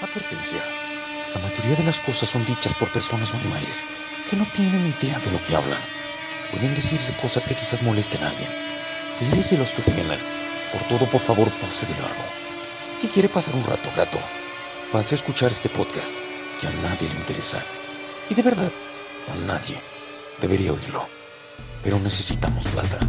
Advertencia. La mayoría de las cosas son dichas por personas o animales que no tienen idea de lo que hablan. Pueden decirse cosas que quizás molesten a alguien. Si eres de los que ofendan, por todo por favor pase de largo. Si quiere pasar un rato grato, pase a escuchar este podcast que a nadie le interesa. Y de verdad, a nadie debería oírlo. Pero necesitamos plata.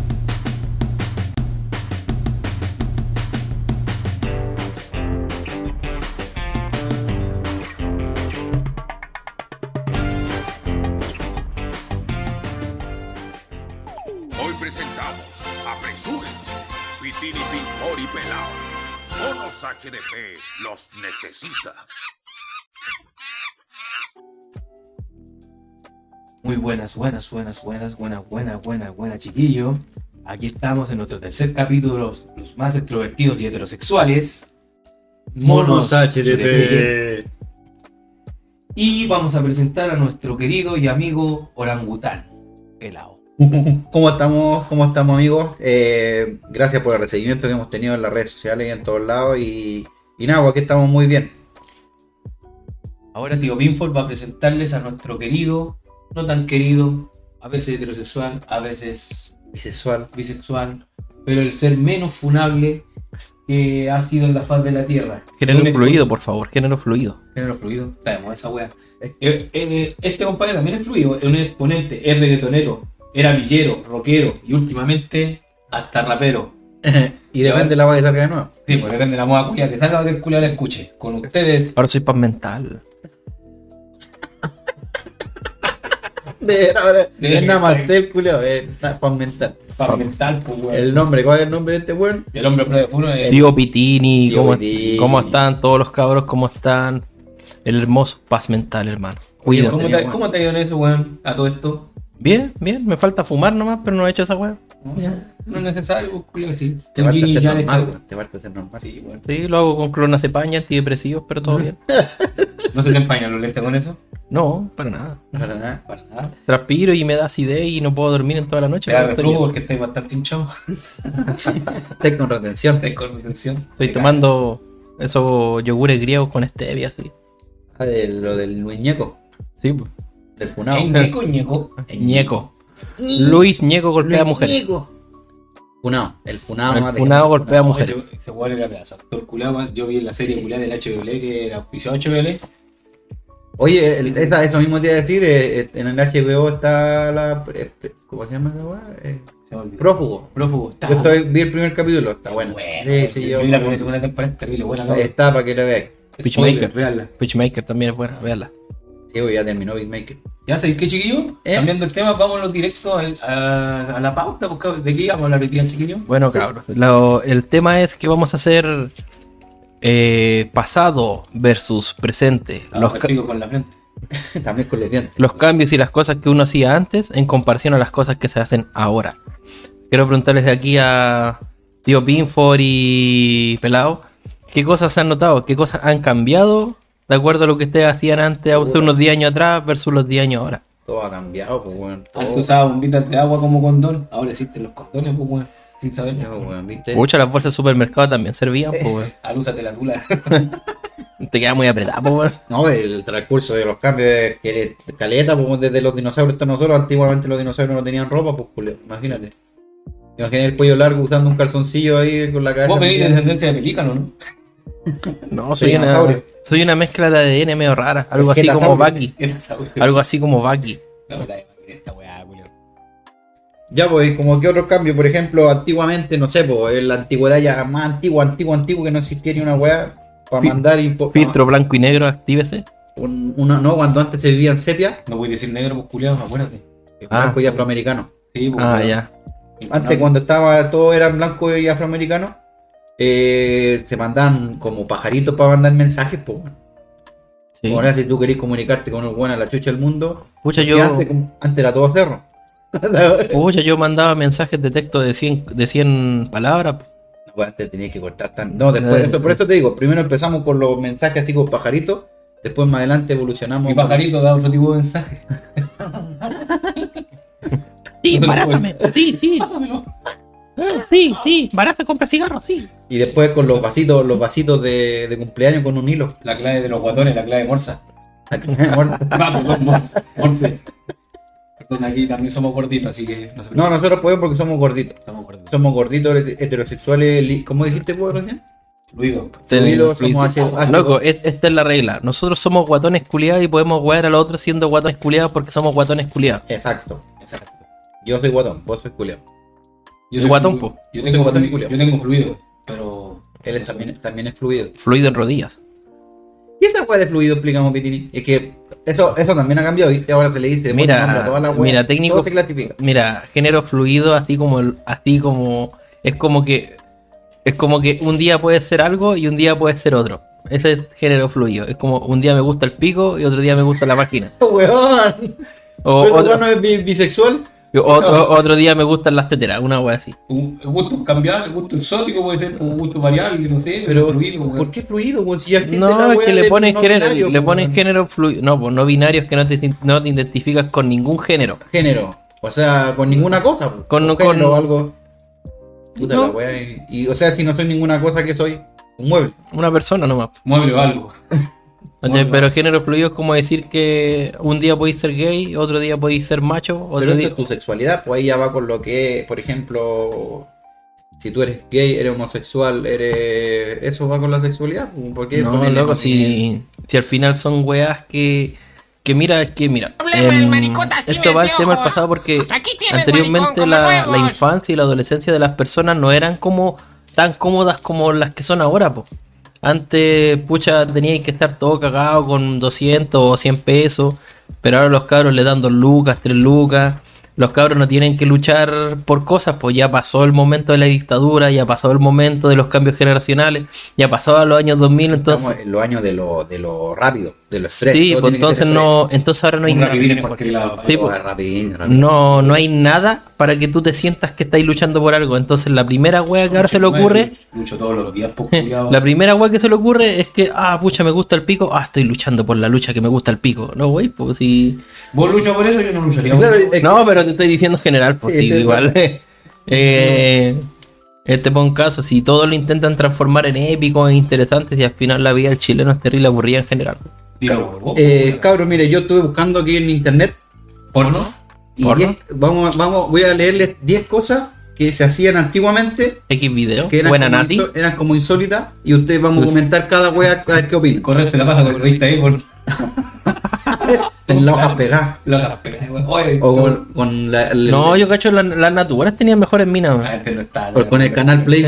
Los necesita. Muy buenas, buenas, buenas, buenas, buena, buena, buena, buena, chiquillo. Aquí estamos en nuestro tercer capítulo, los, los más extrovertidos y heterosexuales. Monos, Monos HDP. HDP. Y vamos a presentar a nuestro querido y amigo orangután, Pelao. ¿Cómo estamos, cómo estamos amigos? Eh, gracias por el recibimiento que hemos tenido en las redes sociales y en todos lados. Y, y nada, pues aquí estamos muy bien. Ahora tío Binford va a presentarles a nuestro querido, no tan querido, a veces heterosexual, a veces Bisexual. bisexual, pero el ser menos funable que ha sido en la faz de la Tierra. Género fluido, por favor, género fluido. Género fluido. Sabemos esa wea. Eh, eh, Este compadre también es fluido, es un exponente, es reggaetonero, era villero, rockero y últimamente hasta rapero. y depende de la voz que salga de nuevo. Sí, pues depende de la moda culia, te salga que el culia la escuche. Con ustedes, Ahora soy paz mental. De, ahora, De- es nada más es nada para mental. para mental, pues weón. El nombre, ¿cuál es el nombre de este weón? El hombre de fútbol es Diego Pitini, Tío ¿cómo, Pitini. cómo están todos los cabros? ¿Cómo están? El hermoso paz mental, hermano. Cuídate. ¿Cómo te, ¿Cómo te ha ido en eso, weón? A todo esto. Bien, bien, me falta fumar nomás, pero no he hecho esa weá. No es necesario, sí. Te Un falta ser normal, te falta ser normal. Sí, weón. Sí, lo hago con clonazepam y antidepresivos, pero todo bien. ¿No se te empañan los lentes con eso? No, para nada. Para nada. Para nada. Transpiro y me da acidez y no puedo dormir en toda la noche. Te da estoy reflujo porque estáis bastante hinchado. Estáis con retención. Estáis con retención. Estoy Te tomando esos yogures griegos con stevia, sí. Ah, de lo del muñeco, Sí, pues. Del funado. Ñeco, ñeco. Ñeco. Luis Ñeco golpea a mujeres. Funado, el funado. El más de- funado golpea a mujeres. Weón era pedazo. Actor culiao, yo vi en la serie culiada del HBL que era auspiciado HBL. Oye, el- esa, eso mismo te iba a decir, eh, eh, en el HBO está la... eh, ¿Cómo se llama esa weá? Eh, Se me olvidó. prófugo. Prófugo. Está Yo estoy, vi el primer capítulo, está bueno. Sí, sí, yo yo, vi la primera y segunda temporada, es terrible, buena. está para que lo veáis. Pitchmaker. Véanla. Pitchmaker también es buena, véanla. Sí, ya terminó Big Maker. Ya sabéis qué, chiquillo. ¿Eh? Cambiando el tema, vámonos directo al- a, a la pauta. porque ¿De qué íbamos a hablar hoy día, chiquillo? Bueno, cabros, lo- el tema es que vamos a hacer eh, pasado versus presente. Ah, Los, con la frente. También con los dientes. los cambios y las cosas que uno hacía antes en comparación a las cosas que se hacen ahora. Quiero preguntarles de aquí a Tío Pinford y Pelao, ¿qué cosas se han notado? ¿Qué cosas han cambiado de acuerdo a lo que ustedes hacían antes, hace unos 10 años atrás versus los 10 años ahora? Todo ha cambiado, pues bueno. Todo. Antes usaba bombitas de agua como condón. Ahora existen los condones, pues, weón. Sin saber. Ya, pues, bueno, ¿viste? Pucha, las bolsas de supermercado también servían, pues, weón. Alúzate la tula. Te queda muy apretado, pues, weón. No, el transcurso de los cambios de caleta, pues desde los dinosaurios hasta nosotros, antiguamente los dinosaurios no tenían ropa, pues Julio, imagínate. Imagínate el pollo largo usando un calzoncillo ahí con la cabeza. Vos de metida. descendencia de pelícano, ¿no? No, soy una, soy una mezcla de ADN medio rara, algo así como. Bucky. Algo así como Bucky. La verdad, esta weá, culiao. Ya, pues, como que otros cambios, por ejemplo, antiguamente, no sé, pues, en la antigüedad ya más antigua, antiguo, antiguo, que no existía ni una weá para mandar info- Filtro blanco y negro, actívese. un- una, no, cuando antes se vivía en sepia, No voy a decir negro, pues culiao, acuérdate. Ah. blanco y afroamericano. Sí, pues, Ah, ya. Antes, cuando estaba todo era blanco y afroamericano, eh, se mandaban como pajaritos para mandar mensajes, pues. Sí. Ahora, si tú querés comunicarte con un weón a la chucha del mundo, Pucha, yo, antes, como- antes era todo cerro. pucha, yo mandaba mensajes de texto de 100, de 100 palabras. No, antes tenías que cortar tan... No, después, Eh. eso, por eso te digo, primero empezamos con los mensajes así con pajaritos, después más adelante evolucionamos. Mi pajarito da otro tipo de mensaje. Sí, barátame. Sí, sí. Pásamelo. Eh, sí, sí, barato compra cigarros, sí. Y después con los vasitos, los vasitos de, de cumpleaños con un hilo. La clave de los guatones, la clave de Morsa. Muerto. Va, perdón, Mor- Morse. Perdón, aquí también somos gorditos, así que no se no, nosotros podemos porque somos gorditos. Estamos gorditos. Somos gorditos heterosexuales, li- ¿cómo dijiste vos recién? Fluido. Fluidos, somos ácidos- ácidos. Loco, es- esta es la regla. Nosotros somos guatones culiados y podemos jugar a los otros siendo guatones culiados porque somos guatones culiados. Exacto. Exacto. Yo soy guatón, vos sois culiao. Yo Guatón, flu- po. Yo Soy tengo, guatón y yo tengo fluido, pero. Él es también, también es fluido. Fluido en rodillas. ¿Y esa weá de fluido explicamos, Pitini? Es que eso, eso también ha cambiado, ¿viste? Ahora se le dice, Mira, pone nombre a toda la mira, técnico- todo se clasifica. Mira, género fluido, así como el- así como es como que es como que un día puede ser algo y un día puede ser otro. Ese es género fluido. Es como un día me gusta el pico y otro día me gusta la máquina. ¡Weón! O ¿Pero otro, no es bi- bisexual? o- o- otro día me gustan las teteras, una wea así. Un un gusto cambiable, un gusto exótico puede ser, un gusto variable, no sé, Pero, fluido, weón. ¿por qué fluido, weón? Si ya existe la No, es que le no género, binario, le po, ponen weón. género fluido. No, pues no binarios que no te, no te identificas con ningún género. Género. O sea, con ninguna cosa. po. Con- con- género o algo. Puta No. la weá. Y, y, o sea, si no soy ninguna cosa, que soy? Un mueble. Una persona nomás. Mueble o algo. Bueno. Pero género fluido es como decir que un día podéis ser gay, otro día podéis ser macho, Pero otro eso día... es tu sexualidad, pues ahí ya va con lo que, por ejemplo, si tú eres gay, eres homosexual, eres... Eso va con la sexualidad. pues, ¿Por qué No, ponerle loco, si, si al final son weas que... Que mira, es que mira, del sin esto va al tema anteojos. pasado porque Aquí tienes, anteriormente la, la infancia y la adolescencia de las personas no eran como tan cómodas como las que son ahora, po. Antes, pucha, teníais que estar todo cagado con 200 o 100 pesos, pero ahora los cabros le dan 2 lucas, 3 lucas. Los cabros no tienen que luchar por cosas, pues ya pasó el momento de la dictadura, ya pasó el momento de los cambios generacionales, ya pasó a los años 2000, entonces... Estamos en los años de lo, de lo rápido, de lo express. Sí, pues entonces no, entonces ahora no hay nada. Sí, pues. Rapidín, rapidín. No, no hay nada para que tú te sientas que estáis luchando por algo. Entonces la primera wea que ahora se le ocurre, Lucho todos los días, pues, la primera wea que se le ocurre es que, ah, pucha, me gusta el pico, ah, estoy luchando por la lucha que me gusta el pico. No, güey, pues si... Vos luchas por eso, yo no lucharía. No, pero te estoy diciendo en general, pues Sí, sí, sí, igual. eh, este pon caso, si todos lo intentan transformar en épico e interesantes y al final la vida del chileno es terrible aburrida en general. Vos. Eh, cabros, mire, yo estuve buscando aquí en internet ¿Porno? y ¿Porno? diez- vamos, vamos, voy a leerles 10 cosas que se hacían antiguamente, X video, que eran, buena como, Nati. eran como insólitas, y ustedes vamos a comentar cada wea a ver qué opinan. Correste la paja con ahí por En la hoja pegada. la hoja pegada. Oye, O con, con la, el- No, yo cacho, la- las naturales tenían mejores minas. La gente no está. o con el canal Play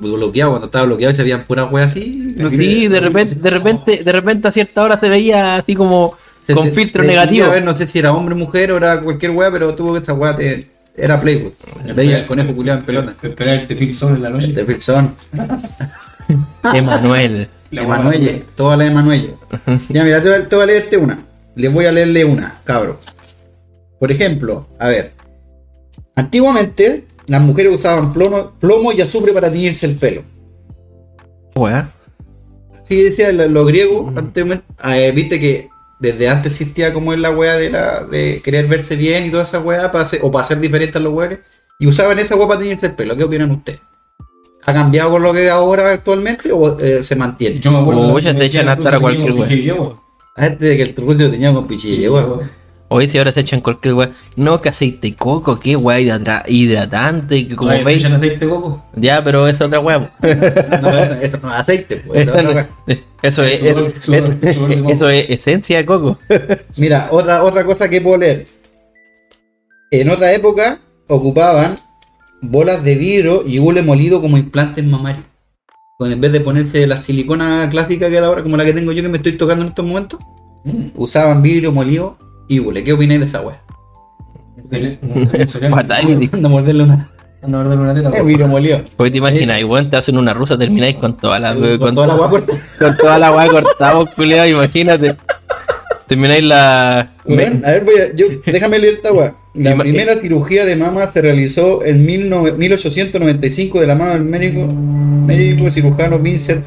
bloqueado, cuando estaba bloqueado y se veían puras weas así. No sí, sé. de repente, de repente, de repente a cierta hora se veía así como Se- con se- filtro se- negativo. A ver, no sé si era hombre o mujer o era cualquier wea, pero tuvo que esa wea te- era Playboy. Veía el conejo culiado en pelota. Esperar solo en la noche. Filson. Emanuel. La Emanuelle, toda la Emanuelle. Ya, mira, te voy, a- te voy a leerte una. Les voy a leerle una, cabro. Por ejemplo, a ver. Antiguamente, las mujeres usaban plomo, plomo y azufre para teñirse el pelo. Wea. Así decía lo- los griegos antiguamente. Ah, eh, Viste que desde antes existía como es la wea de, la, de querer verse bien y toda esa wea para hacer- o para ser diferentes a los weones. Y usaban esa wea para teñirse el pelo. ¿Qué opinan ustedes? ¿Ha cambiado con lo que es ahora actualmente o eh, se mantiene? Yo me acuerdo. Uy, ya te echan a estar a cualquier wea. A este de que el lo tenía con pichilla, weón. Hoy si ahora se echan cualquier wea. No, que aceite de coco, que wea hidra- hidratante, que como veis. echan aceite de coco. Ya, pero es otra po. No, eso, eso no es aceite, pues. eso es otra wea. Eso es, eso es esencia de coco. Mira, otra, otra cosa que puedo leer. En otra época ocupaban bolas de vidrio y hule molido como implantes mamarios. Pues en vez de ponerse la silicona clásica que era ahora, como la que tengo yo que me estoy tocando en estos momentos, Mm. usaban vidrio molido y hule. ¿Qué opináis de esa wea? Fatality. No morderle una. No, no, una teta. Es vidrio molido. Hoy te imaginas, igual te hacen una rusa, termináis con toda la, Con, toda la to- wea corta. con toda la weá cortada, culiado, imagínate. Termináis la. Weón, a ver, voy a, yo, déjame leer esta weá. La primera cirugía de mama se realizó en 19 1895 de la mano del médico, médico cirujano Vincent.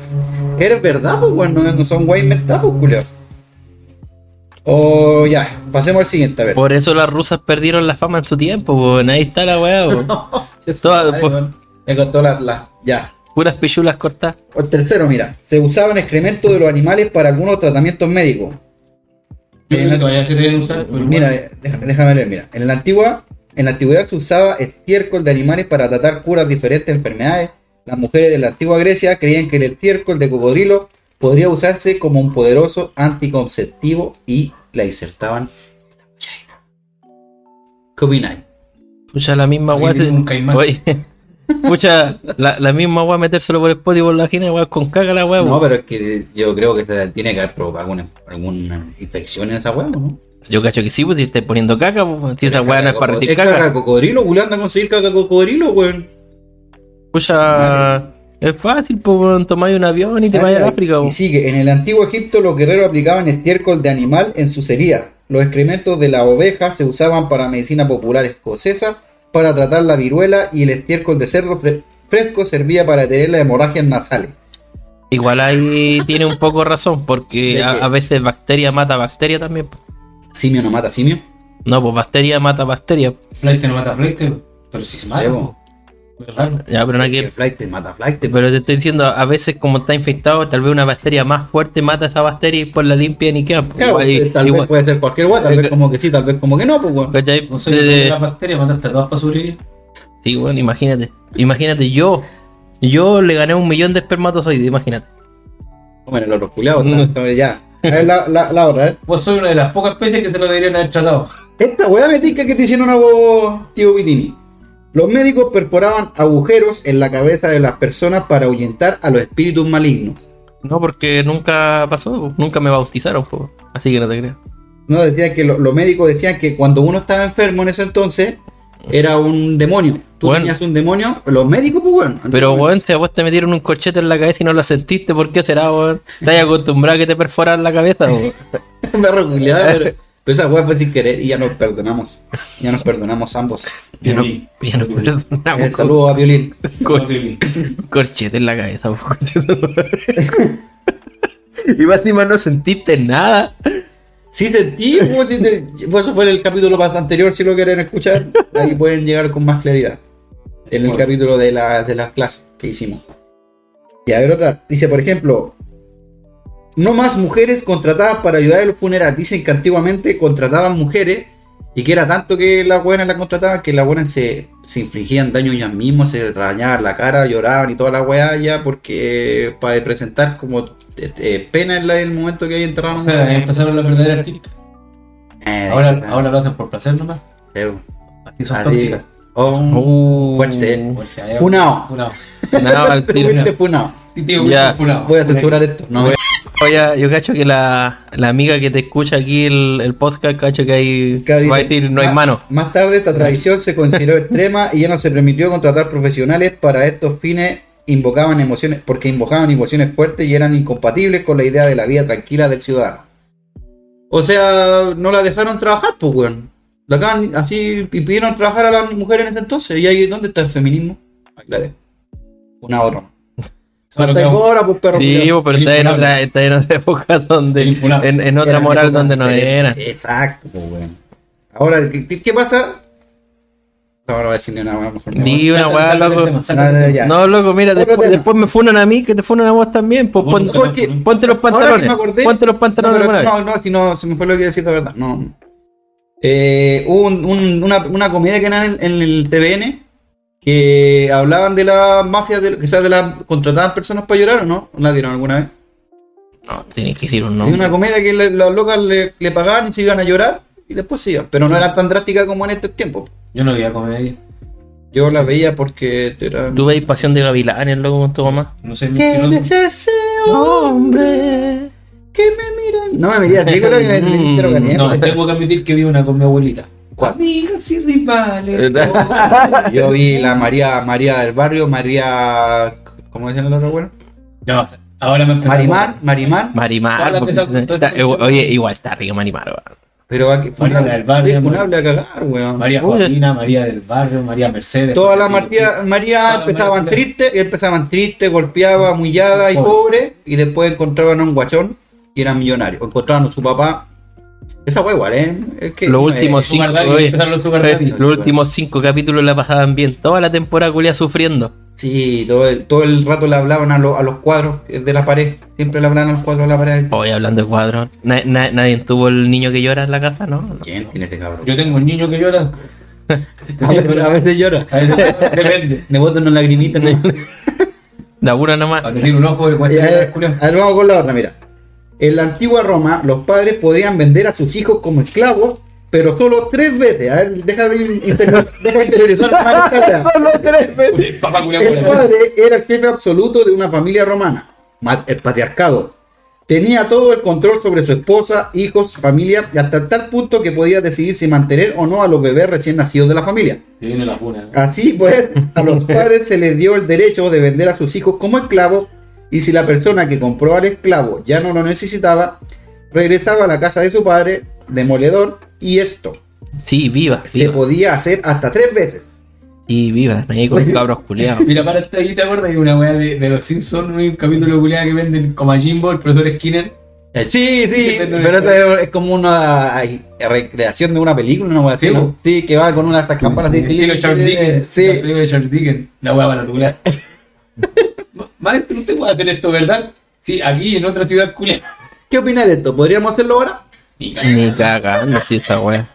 ¿Era verdad, pues? No, son guay inventados, culiao. O ya, pasemos al siguiente, a ver. Por eso las rusas perdieron la fama en su tiempo, weón. Ahí está la weá, pues-. Me contó la, la- Ya. Puras pichulas cortas. El tercero, mira. Se usaban excrementos de los animales para algunos tratamientos médicos. Se deben usar. pero Mira, bueno. déjame leer, mira. En la antigua, en la antigüedad se usaba estiércol de animales para tratar curas de diferentes enfermedades. Las mujeres de la antigua Grecia creían que el estiércol de cocodrilo podría usarse como un poderoso anticonceptivo y la insertaban en la vagina. ¿Qué opináis? Pucha, la misma Aquí weá. pucha, la, la misma weá metérselo por el poto y por la vagina, weá, con caga la weá, No, weón. pero es que yo creo que se tiene que haber provocado alguna, alguna infección en esa hueá, ¿no? Yo cacho que sí, pues si estáis poniendo caca, pues, si esa weá no es para rendir caca caca. cocodrilo, Julio anda a conseguir caca cocodrilo, weón. Pucha, es fácil, pues weón, tomáis un avión y te vayas a África, Y weón. sigue, en el antiguo Egipto los guerreros aplicaban estiércol de animal en sus heridas. Los excrementos de la oveja se usaban para medicina popular escocesa para tratar la viruela y el estiércol de cerdo fre- fresco servía para detener las hemorragias nasales. Igual ahí tiene un poco razón, porque ¿De a, veces bacteria mata bacteria también. Simio no mata simio. No, pues bacteria mata bacteria. Flight no mata flight, pero si se mata. Es. Ya, pero no hay Que que. flight te mata flight. te- Pero te estoy diciendo, a veces como está infectado, tal vez una bacteria más fuerte mata a esa bacteria y por la limpia ni queda. po. Claro, Igual- eh, tal igual- vez puede ser cualquier hueá, tal vez como que sí, tal vez como que no, pues weón. ¿cachai? No sé, De- de- la bacteria mataste a todas para sobrevivir. Sí, bueno, imagínate. Imagínate, yo. Yo le gané un millón de espermatozoides, imagínate. Bueno, los culiados, entonces ya. A ver, la, la, la otra, ¿eh? Vos soy una de las pocas especies que se lo deberían haber tratado. Esta weá me tica que te hicieron una voz, tío Vitini. Los médicos perforaban agujeros en la cabeza de las personas para ahuyentar a los espíritus malignos. No, porque nunca pasó, nunca me bautizaron, po. así que no te creo. No, decían que lo- los médicos decían que cuando uno estaba enfermo en ese entonces, era un demonio. Tú Bueno. tenías un demonio, los médicos, pues bueno. Pero, weón, si a vos te metieron un corchete en la cabeza y no lo sentiste, ¿por qué será, weón? Estás acostumbrado a que te perforan la cabeza, weón. Perro culiado, pero, pero esa weá fue sin querer y ya nos perdonamos. Ya nos perdonamos ambos. Ya no, ya no perdonamos Eh, saludos a Violín. cor- Violín. corchete en la cabeza. Y más encima no sentiste nada. Sí sentí, pues, sí te- pues eso fue el capítulo más anterior, si lo quieren escuchar, ahí pueden llegar con más claridad. En el Bueno. capítulo de, la, de las clases que hicimos. Y a ver otra, dice por ejemplo, no más mujeres contratadas para ayudar en los funerales. Dicen que antiguamente contrataban mujeres y que era tanto que las buenas las contrataban que las buenas se, se infligían daño ellas mismas, se rañaban la cara, lloraban y toda la weá ya porque eh, para presentar como eh, eh, pena en la- el momento que hay enterrado. O sea, ahí empezaron los verdaderos artistas. Eh, Ahora, ahora lo hacen por placer nomás. Sí, Aquí son Así. tóxicas. Oh, Uh, Fuerte. Funao. Funao. Al tiro. Ya. funao. Voy a censurar esto. No, Oye, yo cacho que la, la amiga que te escucha aquí el, el podcast, cacho que Cada va a decir no hay "Ah, mano. Más tarde esta tradición se consideró extrema y ya no se permitió contratar profesionales para estos fines invocaban emociones porque invocaban emociones fuertes y eran incompatibles con la idea de la vida tranquila del ciudadano. O sea, no la dejaron trabajar, pues weón. La acaban- así impidieron trabajar a las mujeres en ese entonces. ¿Y ahí dónde está el feminismo? Ahí la dejo. Una hora. Ahora, pues perro. Sí, culiao. pero está en otra, está en otra época donde, en, en otra moral donde no era. Exacto, pues weón. Ahora, ¿qué, pasa? No, no voy a decir ni nada, vamos a Di una weá, loco. No, no. No, loco, mira, después, me funan a mí, que te funan a vos también. Pues pon- ponte los pantalones. acordé- Ponte los No, pantalones pero- vez. no, no, si no, se me fue lo que iba a decir de verdad. No. Eh, hubo un- un- una, una comedia que era en, en el TVN que hablaban de las mafias, de, quizás de las contratadas personas para llorar o no. ¿La vieron alguna vez? No, tienes que decir un Hay una nombre. comedia que le- las locas le, le pagaban y se iban a llorar y después se iban. Pero no era tan drástica como en este tiempo. Yo no veía comedia. Yo la veía porque era. Tú veis Pasión de Gavilanes, loco, con tu mamá. No sé, Que mentiroso. ese hombre que me mira. No me miras, digo lo que me Mm, entero caliente. No, tengo que admitir que vi una con mi abuelita. ¿Cuál? Amigas y rivales. Yo vi la María María del barrio, María. ¿Cómo decían los otros buenos? No, ahora me empezó a Marimar. Marimar. Marimar. Cuestión. oye, igual está rica Marimar. Pero aquí fue María del barrio, a cagar, weón. María. Joaquina, María del Barrio, María Mercedes. Todas las. María, María empezaban María- tristes, empezaban tristes, golpeadas, humilladas y Pobre. pobres, y después encontraban a un guachón y eran millonarios. O encontraban a su papá Esa wea igual, ¿eh? Es que, Los eh, últimos cinco, oye, los últimos cinco capítulos la pasaban bien. Toda la temporada culia sufriendo. Sí, todo el, todo el rato le hablaban a, lo- a los cuadros de la pared. Siempre le hablaban a los cuadros de la pared. Hoy hablando de cuadros. na- na- nadie tuvo el niño que llora en la casa, ¿no? ¿Quién tiene ese cabrón? Yo tengo un niño que llora. A veces, a veces llora. A veces depende. Me botan una lagrimita. ¿no? Da una nomás. Cuando tiene un ojo, a culiao. a ver, vamos con la otra, mira. En la antigua Roma, los padres podrían vender a sus hijos como esclavos, pero solo tres veces. A ver, deja de, interior- deja de interiorizar más esta weá. Solo tres veces. El padre era el jefe absoluto de una familia romana, ma- el patriarcado. Tenía todo el control sobre su esposa, hijos, familia, y hasta tal punto que podía decidir si mantener o no a los bebés recién nacidos de la familia. Se viene la funa. Así pues, a los padres se les dio el derecho de vender a sus hijos como esclavos, y si la persona que compró al esclavo ya no lo necesitaba, regresaba a la casa de su padre, demoledor, y esto Sí, viva. se viva. podía hacer hasta tres veces. Sí, viva. Ahí con cabros culiados. Mira, para esta ahí, ¿te acuerdas de una weá de, de los Simpsons? Hay un capítulo culiado que venden como a Jimbo, el profesor Skinner. Sí, sí, pero esto es, como una recreación de una película, ¿no? Así, Sí, ¿no? po. Sí, que va con unas campanas de Estilo Charles Dickens. Sí, La película de Charles Dickens. La weá para tu. Maestro, usted puede hacer esto, ¿verdad? Sí, aquí en otra ciudad culiada. ¿qué opina de esto? ¿Podríamos hacerlo ahora? Ni cagando, sí, esa wea.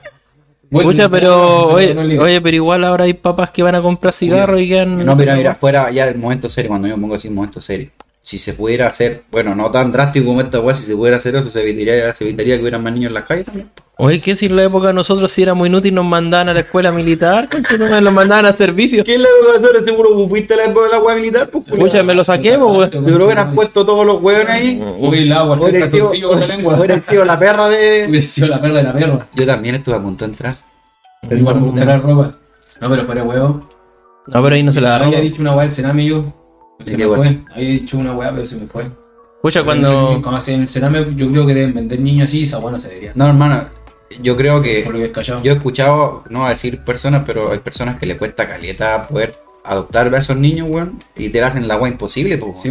Bueno, Escucha, no sé, pero, oye, oye, pero igual ahora hay papás que van a comprar cigarros y quedan. No, mira, mira, fuera ya del momento serio, cuando yo pongo así momento serio. Si se pudiera hacer, bueno, no tan drástico como esta weá, si se pudiera hacer eso, se evitaría, se evitaría que hubiera más niños en las calles también. Oye, ¿qué si en la época nosotros si éramos inútiles nos mandaban a la escuela militar? No, nos mandaban a servicio. ¿Qué es la educación? Seguro fuiste a la época de la weá militar, pues. Escucha, me lo saqué, pues, weón. Te lo hubieran puesto todos los hueones ahí. Uy, el agua, el Hubiera sido, con la lengua. hubiera sido la perra de. Hubiera sido la perla de la perra. Yo también estuve a punto de entrar. Pero igual me ropa. No, pero fuera huevo. No, pero ahí no se la Había agarró. dicho una weá el Sename yo. ¿Y Se me fue. Había dicho una weá, pero se me fue. Escucha, cuando. Como así en el Sename, yo creo que deben vender niños así, esa weá no se debería. No, hermano, yo creo que. Yo he escuchado, no voy a decir personas, pero hay personas que le cuesta caleta poder adoptar a esos niños, weón, y te hacen la agua imposible, pues. Sí.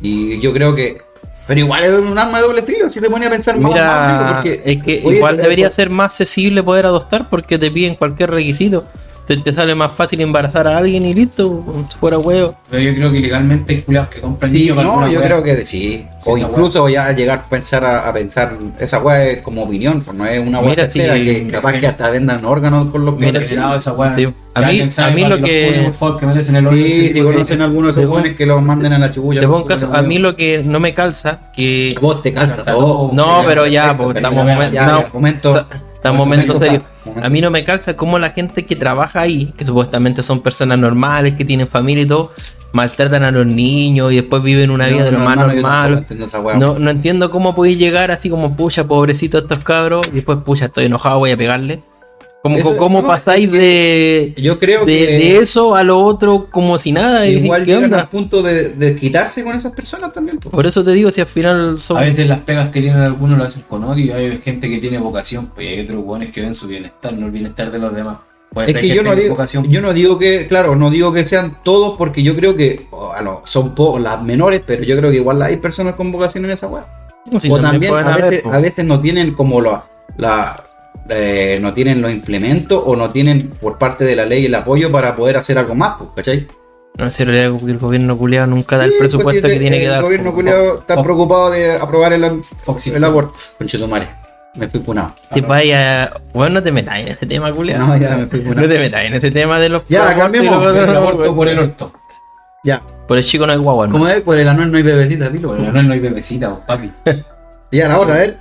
Y yo creo que. Pero igual es un arma de doble filo, si te ponía a pensar más, más Mira, rico, porque. es que Oye, igual eh, debería ser más accesible poder adoptar porque te piden cualquier requisito. Te, te sale más fácil embarazar a alguien y listo, si fuera huevo. Pero yo creo que legalmente hay culiados que compran Sí, niños para no, alguna yo creo que sí. O incluso ya llegar a pensar a, a pensar, esa weá es como opinión, pues no es una certera sí, que capaz que hasta vendan órganos con los Mira, pies. Generado esa weá. Sí. Si A mí- a mí lo que- que Sí, si conocen algunos de jóvenes que los manden a la un caso, a mí lo que no me calza, que Vos te calzas. No, pero ya, pues, perfecto, estamos no. ya, momento. está en momento serio. A mí no me calza cómo la gente que trabaja ahí, que supuestamente son personas normales, que tienen familia y todo, maltratan a los niños y después viven una vida de lo más normal. No, no entiendo cómo podéis llegar así como, pucha, pobrecito estos cabros, y después, pucha, estoy enojado, voy a pegarle. ¿Cómo, Eso- cómo no, pasáis de, Yo creo de, que de eso a lo otro como si nada? Igual ¿qué llegan onda? al punto de, de quitarse con esas personas también. pues. Por eso te digo, si al final son... A veces las pegas que tienen algunos lo hacen con odio, hay gente que tiene vocación, pues hay otros buenos que ven su bienestar, no el bienestar de los demás. Es que yo no digo, vocación. yo no digo que, claro, no digo que sean todos porque yo creo que, oh, bueno, son pocos las menores, pero yo creo que igual hay personas con vocación en esa weá. Sí, o también a haber, veces, po. a veces no tienen como la, la eh, no tienen los implementos o no tienen por parte de la ley el apoyo para poder hacer algo más, pues, ¿cachai? No, en serio, el gobierno culiado nunca da el Sí, presupuesto porque que tiene el que dar. gobierno po. culiao está preocupado de aprobar el, Foxy. el aborto. Conchetumare, me fui punado. Te vaya... Bueno, no te metas en ese tema, culiado. No, ya me fui No punado. te metas en ese tema de los... Ya, cambiemos. los- El aborto por el orto. Ya, Por el chico no hay guagua, como hermano. es, por el anuel no hay bebecita, dilo. Por el anuel no hay bebecita, papi. Y ahora, ahora, a ver.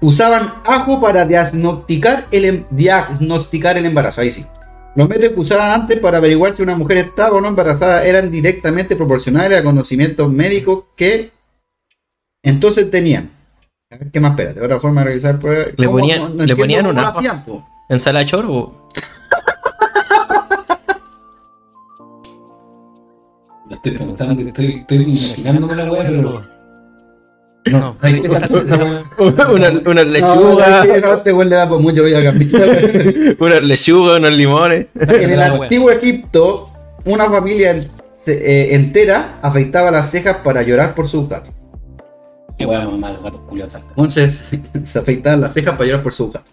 Usaban ajo para diagnosticar el, em- diagnosticar el embarazo. Ahí sí. Los métodos que usaban antes para averiguar si una mujer estaba o no embarazada eran directamente proporcionales a conocimientos médicos que entonces tenían. A ver, ¿qué más? Espérate, otra forma de realizar pruebas. Le ponían- le entiendo ponían cómo un lo ajo. hacían, po. ¿Ensalada de chorbo? Lo estoy preguntando, estoy, estoy imaginándome la weá, pero. No. Ay, ¿qué pasaste de esa weá? una, una No, lechuga, no, no, este güey le da por mucho voy a cambiar. una lechuga, unos limones. En el antiguo Egipto, una familia en- eh, entera afeitaba las cejas para llorar por sus gatos. Qué weá mamá, los gatos culiados. Weón se, afeitaban las cejas para llorar por su gato.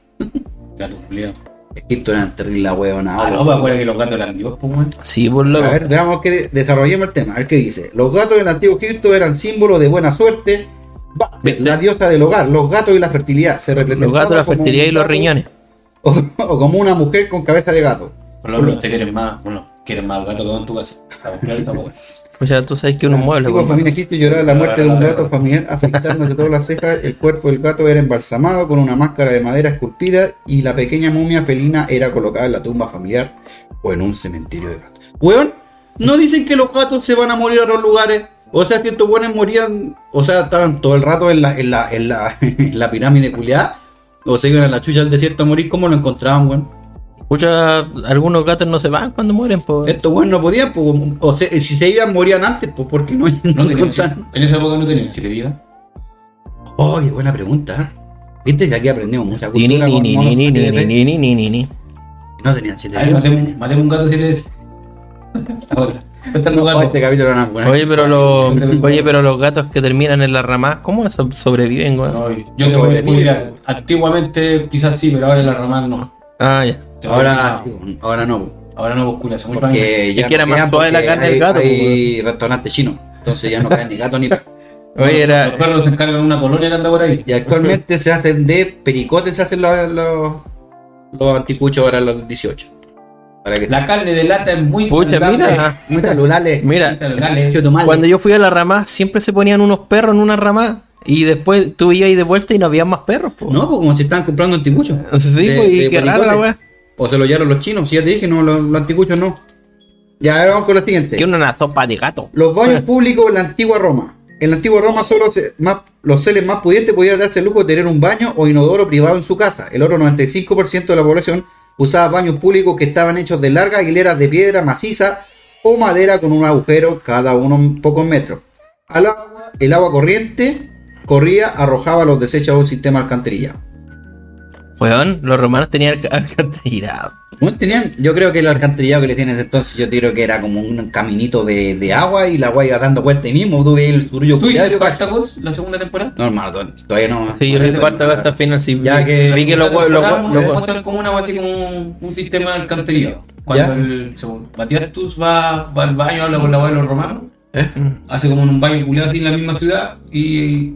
Gatos culiados. Egipto era terrible la huevona. Ah, no, me acuerdo que los gatos eran dios, pues. Sí, por A loco. ver, veamos que de- desarrollemos el tema. A ver qué dice. Los gatos del antiguo Egipto eran símbolo de buena suerte. La diosa del hogar, los gatos y la fertilidad. Se Los representaban gatos, la fertilidad y los riñones. O, o como una mujer con cabeza de gato. Por lo menos te quieren más, bueno, quieren más gato que en tu casa. O sea, tú sabes que uno La mueble, antigua po. familia egipcia lloraba la muerte de un gato familiar afectándose todas las cejas. El cuerpo del gato era embalsamado con una máscara de madera esculpida y la pequeña momia felina era colocada en la tumba familiar o en un cementerio de gatos. Weón, no dicen que los gatos se van a morir a los lugares. O sea, que estos buenos morían, o sea, estaban todo el rato en la, en la, en la, en la pirámide culiada. O se iban a la chucha del desierto a morir, ¿cómo lo encontraban, weón? Escucha, algunos gatos no se van cuando mueren, pues. Estos buenos no podían, pues, o sea, si se iban morían antes, pues, ¿por qué no, No tenían, encontraban? en esa época no tenían siete vidas. Oye, buena pregunta. ¿Viste? Que aquí aprendemos mucha Ni, ni, cultura. ni, ni, ni, ni, GDP. ni, ni, ni, ni, ni. No tenían siete vidas. matemos, un- gato siete veces. La este capítulo no es bueno. Oye, pero los, oye, pero los gatos que terminan en la rama, ¿cómo so- sobreviven, güey? No, yo a decir, mira, antiguamente quizás sí, pero ahora en la ramal no. Ah, ya. Ahora, ahora no. Ahora no, pues culia, somos Porque ya Es que era no más suave la carne del gato, Hay restaurantes chinos. Entonces ya no quedan ni gato ni perro. Oye, Los era. perros se encargan en una colonia que anda por ahí. Y actualmente se hacen de pericotes, se hacen los, los, los anticuchos ahora los 18. Para que La carne de lata es muy Pucha, saludable. mira, muy mira, Muy saludable. Cuando yo fui a la rama, siempre se ponían unos perros en una rama y después tú ibas ahí de vuelta y no había más perros, po. No, pues como si estaban comprando anticuchos. Sí, De- pues, y qué raro la weá. O se lo llevaron los chinos, si ya te dije, no, los, los anticuchos no. Ya, ahora vamos con lo siguiente. Tiene una sopa de gato. Los baños públicos en la antigua Roma. En la antigua Roma solo se- más, los seres más pudientes podían darse el lujo de tener un baño o inodoro privado en su casa. El otro 95% de la población usaba baños públicos que estaban hechos de largas hileras de piedra maciza o madera con un agujero cada uno un pocos metros. Agua, el agua corriente corría, arrojaba los desechos a un sistema alcantarillado. Weón, los romanos tenían alca- alcantarillado. Bueno, tenían, yo creo que el alcantarillado que le tienen entonces, yo creo que era como un caminito de, de agua y la agua iba dando vuelta ahí mismo. Tú ves el surullo ¿Tú cacho. Spartacus la segunda temporada? No, hermano, to- todavía no. Sí, yo sé cuánto hasta el final. Sí, Ya que- vi que los muestran como una así como un, un sistema de alcantarillado. Cuando Ya. el segundo, Matías Tus va, va al baño, habla con la abuela de los romanos, ¿Eh? hace como un baño culiado así en la misma ciudad y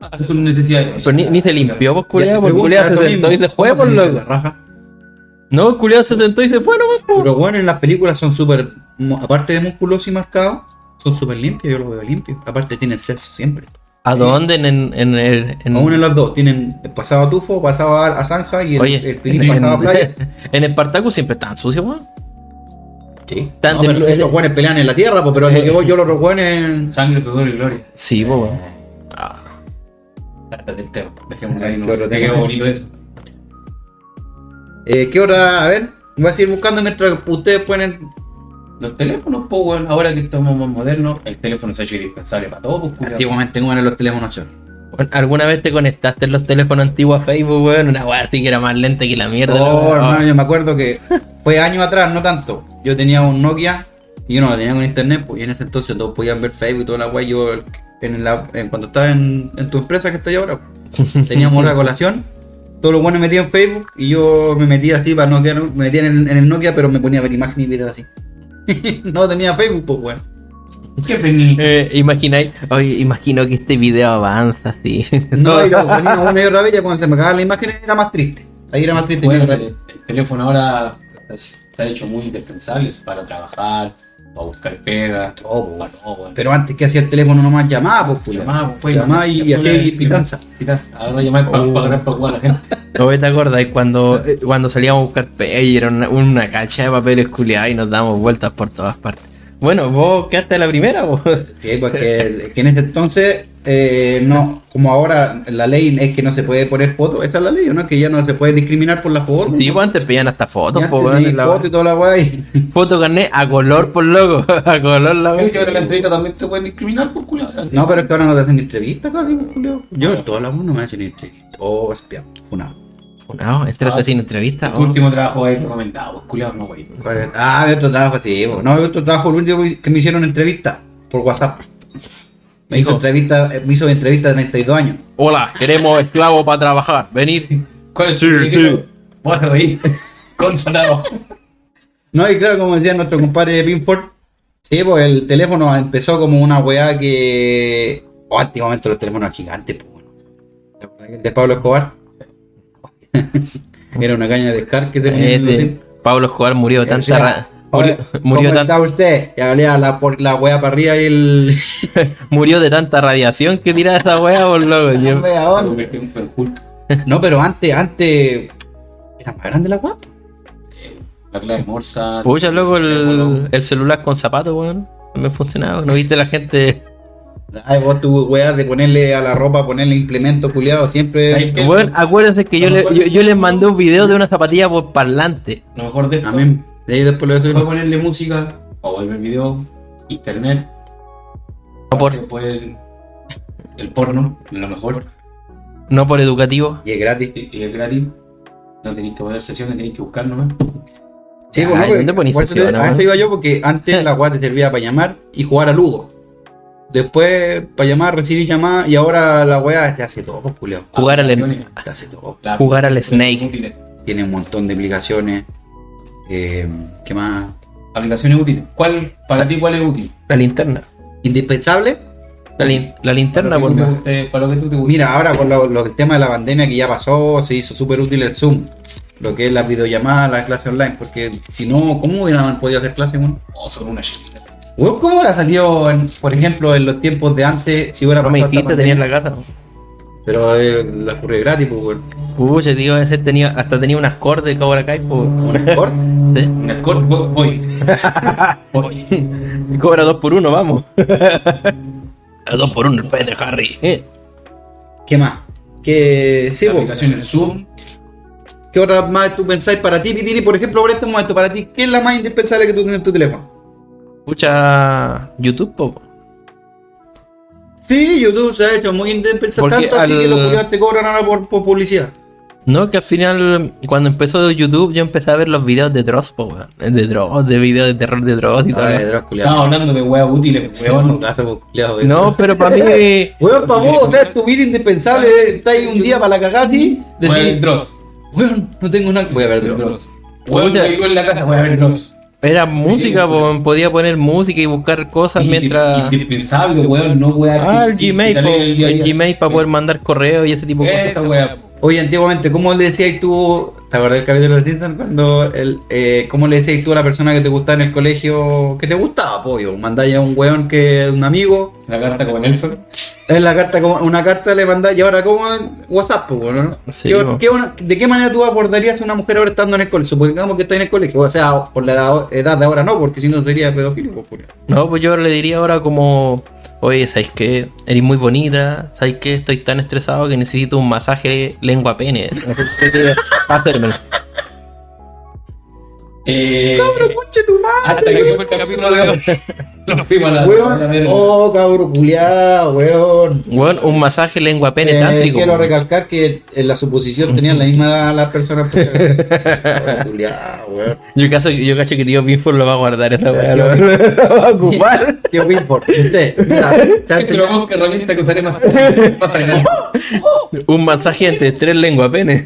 hace sus necesidades. Pero ni, ni se limpió, pues, culiado, porque culiado se eso sentó y se fue, ¿cómo por limpia loco. la raja? No, el culiado se sentó y se fue nomás, po. Pero bueno, en las películas son súper, aparte de musculosos y marcados, son súper limpios, yo los veo limpios. Aparte tienen sexo siempre. ¿A dónde? En, en, en, el- en- Aún en las dos, tienen pasado a tufo, pasado a, a zanja y el, Oye, el pilín en, pasaba a playa. en Espartacus siempre estaban sucios, weón. Sí. Tan No, de- pero esos buenos pelean en la tierra, pues, pero lo que voy yo los buenos Sangre, sudor y gloria. Sí, weón. Ah, del tema. Dejemos ahí, no. Claro, Te tengo- quedó bonito eso. eh, ¿Qué hora? A ver, voy a seguir buscando mientras ustedes ponen. Los teléfonos, pues, weón, ahora que estamos más modernos, el teléfono se ha hecho indispensable para todo, pues. Antiguamente, ¿cómo eran los teléfonos chon? Bueno, ¿Alguna vez te conectaste en los teléfonos antiguos a Facebook, weón? Una weá así que era más lenta que la mierda. Oh, hermano, yo me acuerdo que fue años atrás, no tanto. Yo tenía un Nokia y yo no lo tenía con internet, pues y en ese entonces todos podían ver Facebook y toda la weá. Yo, en la, en- cuando estaba en, en tu empresa que estoy ahora, teníamos la colación. Todos los buenos metían en Facebook y yo me metía así para Nokia, ¿no? me metía en el, en el Nokia, pero me ponía a ver imágenes y videos así. no tenía Facebook, pues bueno. ¿Qué vení? Eh, imagináis, oye, imagino que este video avanza así. No, y ponía una y otra vez, ya cuando se me cagaban las imágenes era más triste. Ahí era más triste. Bueno, Yo- el, el teléfono ahora se ha hecho muy indispensable para trabajar, para buscar pega, Todo, para todo, weón. Pero antes que hacía el teléfono nomás llamaba, pues. Llamaba, pues, Llamaba y, y hacía y pitanza. Pitanza. Ahora llamar para, Oh. para jugar a la gente. ¿No te acuerdas cuando, eh, cuando salíamos a buscar pe y era una, una cacha de papeles culiados y nos damos vueltas por todas partes? Bueno, vos quedaste la primera, vos. Sí, porque que en ese entonces, eh, no, como ahora la ley es que no se puede poner fotos, esa es la ley, ¿no? Que ya no se puede discriminar por la foto. Sí, ¿no? pues antes pedían hasta fotos, po, weón, foto y toda la weá y- Foto carnet a color, por loco. A color la ¿Crees que ahora en la entrevista también te pueden discriminar por culo? No, pero es que ahora no te hacen entrevista casi, Julio. Yo en todas las no me hacen ni entrevista. Oh, espía, una. No, entraste Ah, sin entrevista. Tu oh. último trabajo ahí recomendado, pues culiao, no, güey. Ah, de otro trabajo, sí, no, otro trabajo, el último que me hicieron entrevista por WhatsApp. Me hizo entrevista, eh, me hizo entrevista de 32 años. Hola, queremos esclavos para trabajar. Venir. ¿Cuál es Sí, tu sí. Consolado. No, y claro, como decía nuestro compadre Pinford, sí, pues el teléfono empezó como una weá que. O antiguamente los teléfonos gigantes, pues bueno. ¿Te acuerdas que El de Pablo Escobar. Era una caña de que se los Este. Pablo Escobar murió de O tanta ra- murió, murió, ¿Cómo está usted? Y hablaba la, por la weá para arriba y el. murió de tanta radiación que tiraba esa wea por loco. No, pero antes, antes. Era más grande la weá. La clave morsa. Pucha, loco, el, el celular con zapatos, weón. También funcionaba. ¿No viste la gente? Ay, vos tu weá de ponerle a la ropa, ponerle implemento culiado, siempre. Bueno, acuérdense que yo, le- yo, yo les mandé un video de una zapatilla por parlante. Lo mejor de esto Amén. De ahí después lo voy a subir. ponerle música, o ver video, internet, No por, después el, el porno, lo mejor, no por educativo. Y es gratis. y, es gratis. No tenéis que poner sesiones, tenéis que buscar nomás. Sí, Ay, bueno, pero ¿dónde ponís igual te- sesión, a no? esto iba yo porque antes la weá te servía para llamar y jugar a Lugo. Después, para llamar, recibir llamadas y ahora la weá te hace todo, pues, culiao. Jugar al. La- Jugar al Snake. Tiene un montón de aplicaciones. Eh, ¿Qué más? Aplicaciones útiles. ¿Cuál, para ti, cuál es útil? la linterna. Indispensable. La, lin- la linterna, para, por lo que más. tú te- para lo que tú te gusta. Mira, ahora con lo, lo- el tema de la pandemia que ya pasó, se hizo súper útil el Zoom. Lo que es la videollamada, la clase online. Porque si no, ¿cómo hubieran podido hacer clase, weón? Oh, son una ¿Cómo hubiera salido, en- por ejemplo, en los tiempos de antes, si hubiera No me pasado dijiste, tenía en la casa. Pero eh, la ocurre gratis, pues, weón. Pucha, tío, ese tenía, hasta tenía unas cordes de Cobra Kai, pues. ¿Un score? Sí. Un escort, voy. Cobra 2 por 1 vamos. 2 por 1 el pez de Harry. Eh. ¿Qué más? ¿Qué, sí, La aplicación Zoom. ¿Qué otras más tú pensáis para ti, Pitini? Por ejemplo, por este momento, para ti, ¿qué es la más indispensable que tú tienes en tu teléfono? Pucha, YouTube, po. Sí, YouTube se ha hecho muy indispensable, Porque tanto así que los culiados te cobran ahora por, por publicidad. No, que al final, cuando empezó YouTube, yo empecé a ver los videos de Dross, po, weón. De Dross, de videos de terror de Dross y todo. De los culiados. Estamos hablando de weas útiles, Weón, weón. No, pero para mí. Weón, para vos, o sea, tu vida indispensable, estás ahí un día para la cagada así, Weón, decir, Dross. weón, no tengo nada, voy a ver Dross. Dross. Weón, en la casa, voy a ver Dross. Era música, po, podía poner música y buscar cosas mientras. Indispensable, weón, no wea. Ah, el Gmail, po, el día a el día. Gmail para poder mandar correo y ese tipo de Esa cosas. wea. Oye, antiguamente, ¿cómo le decías tú, te acuerdas del capítulo de Simpson cuando el, eh, cómo le decías tú a la persona que te gustaba en el colegio que te gustaba, pollo? Mandáis a un weón que es un amigo, La carta como Nelson. en la carta como- una carta le mandáis y ahora como en WhatsApp, pues, ¿no? Sí, ¿Qué- po. qué una- ¿De qué manera tú abordarías a una mujer ahora estando en el colegio? Supongamos que está en el colegio, o sea, por la edad, edad de ahora no, porque si no sería pedófilo, pues, culiao. No, pues yo le diría ahora como, oye, ¿sabes qué? Eres muy bonita, ¿sabes qué? Estoy tan estresado que necesito un masaje lengua pene. Hacérmelo. Eh, ¡Cabro, conche tu madre! hasta que fue el capítulo de hoy. Nos fuimos a la, a la Weón, verga. oh, cabro, culiao, weón. Bueno, un masaje lengua pene Eh, tántrico. quiero recalcar que en la suposición tenían la misma edad las personas. Cabro, culiao, weón. Yo cacho, yo cacho que tío Pinford lo va a guardar esa weá, lo, lo va a ocupar. Tío Pinford, usted, mira, te lo que herramienta que usaré más, más adelante. Un masaje entre tres lengua pene.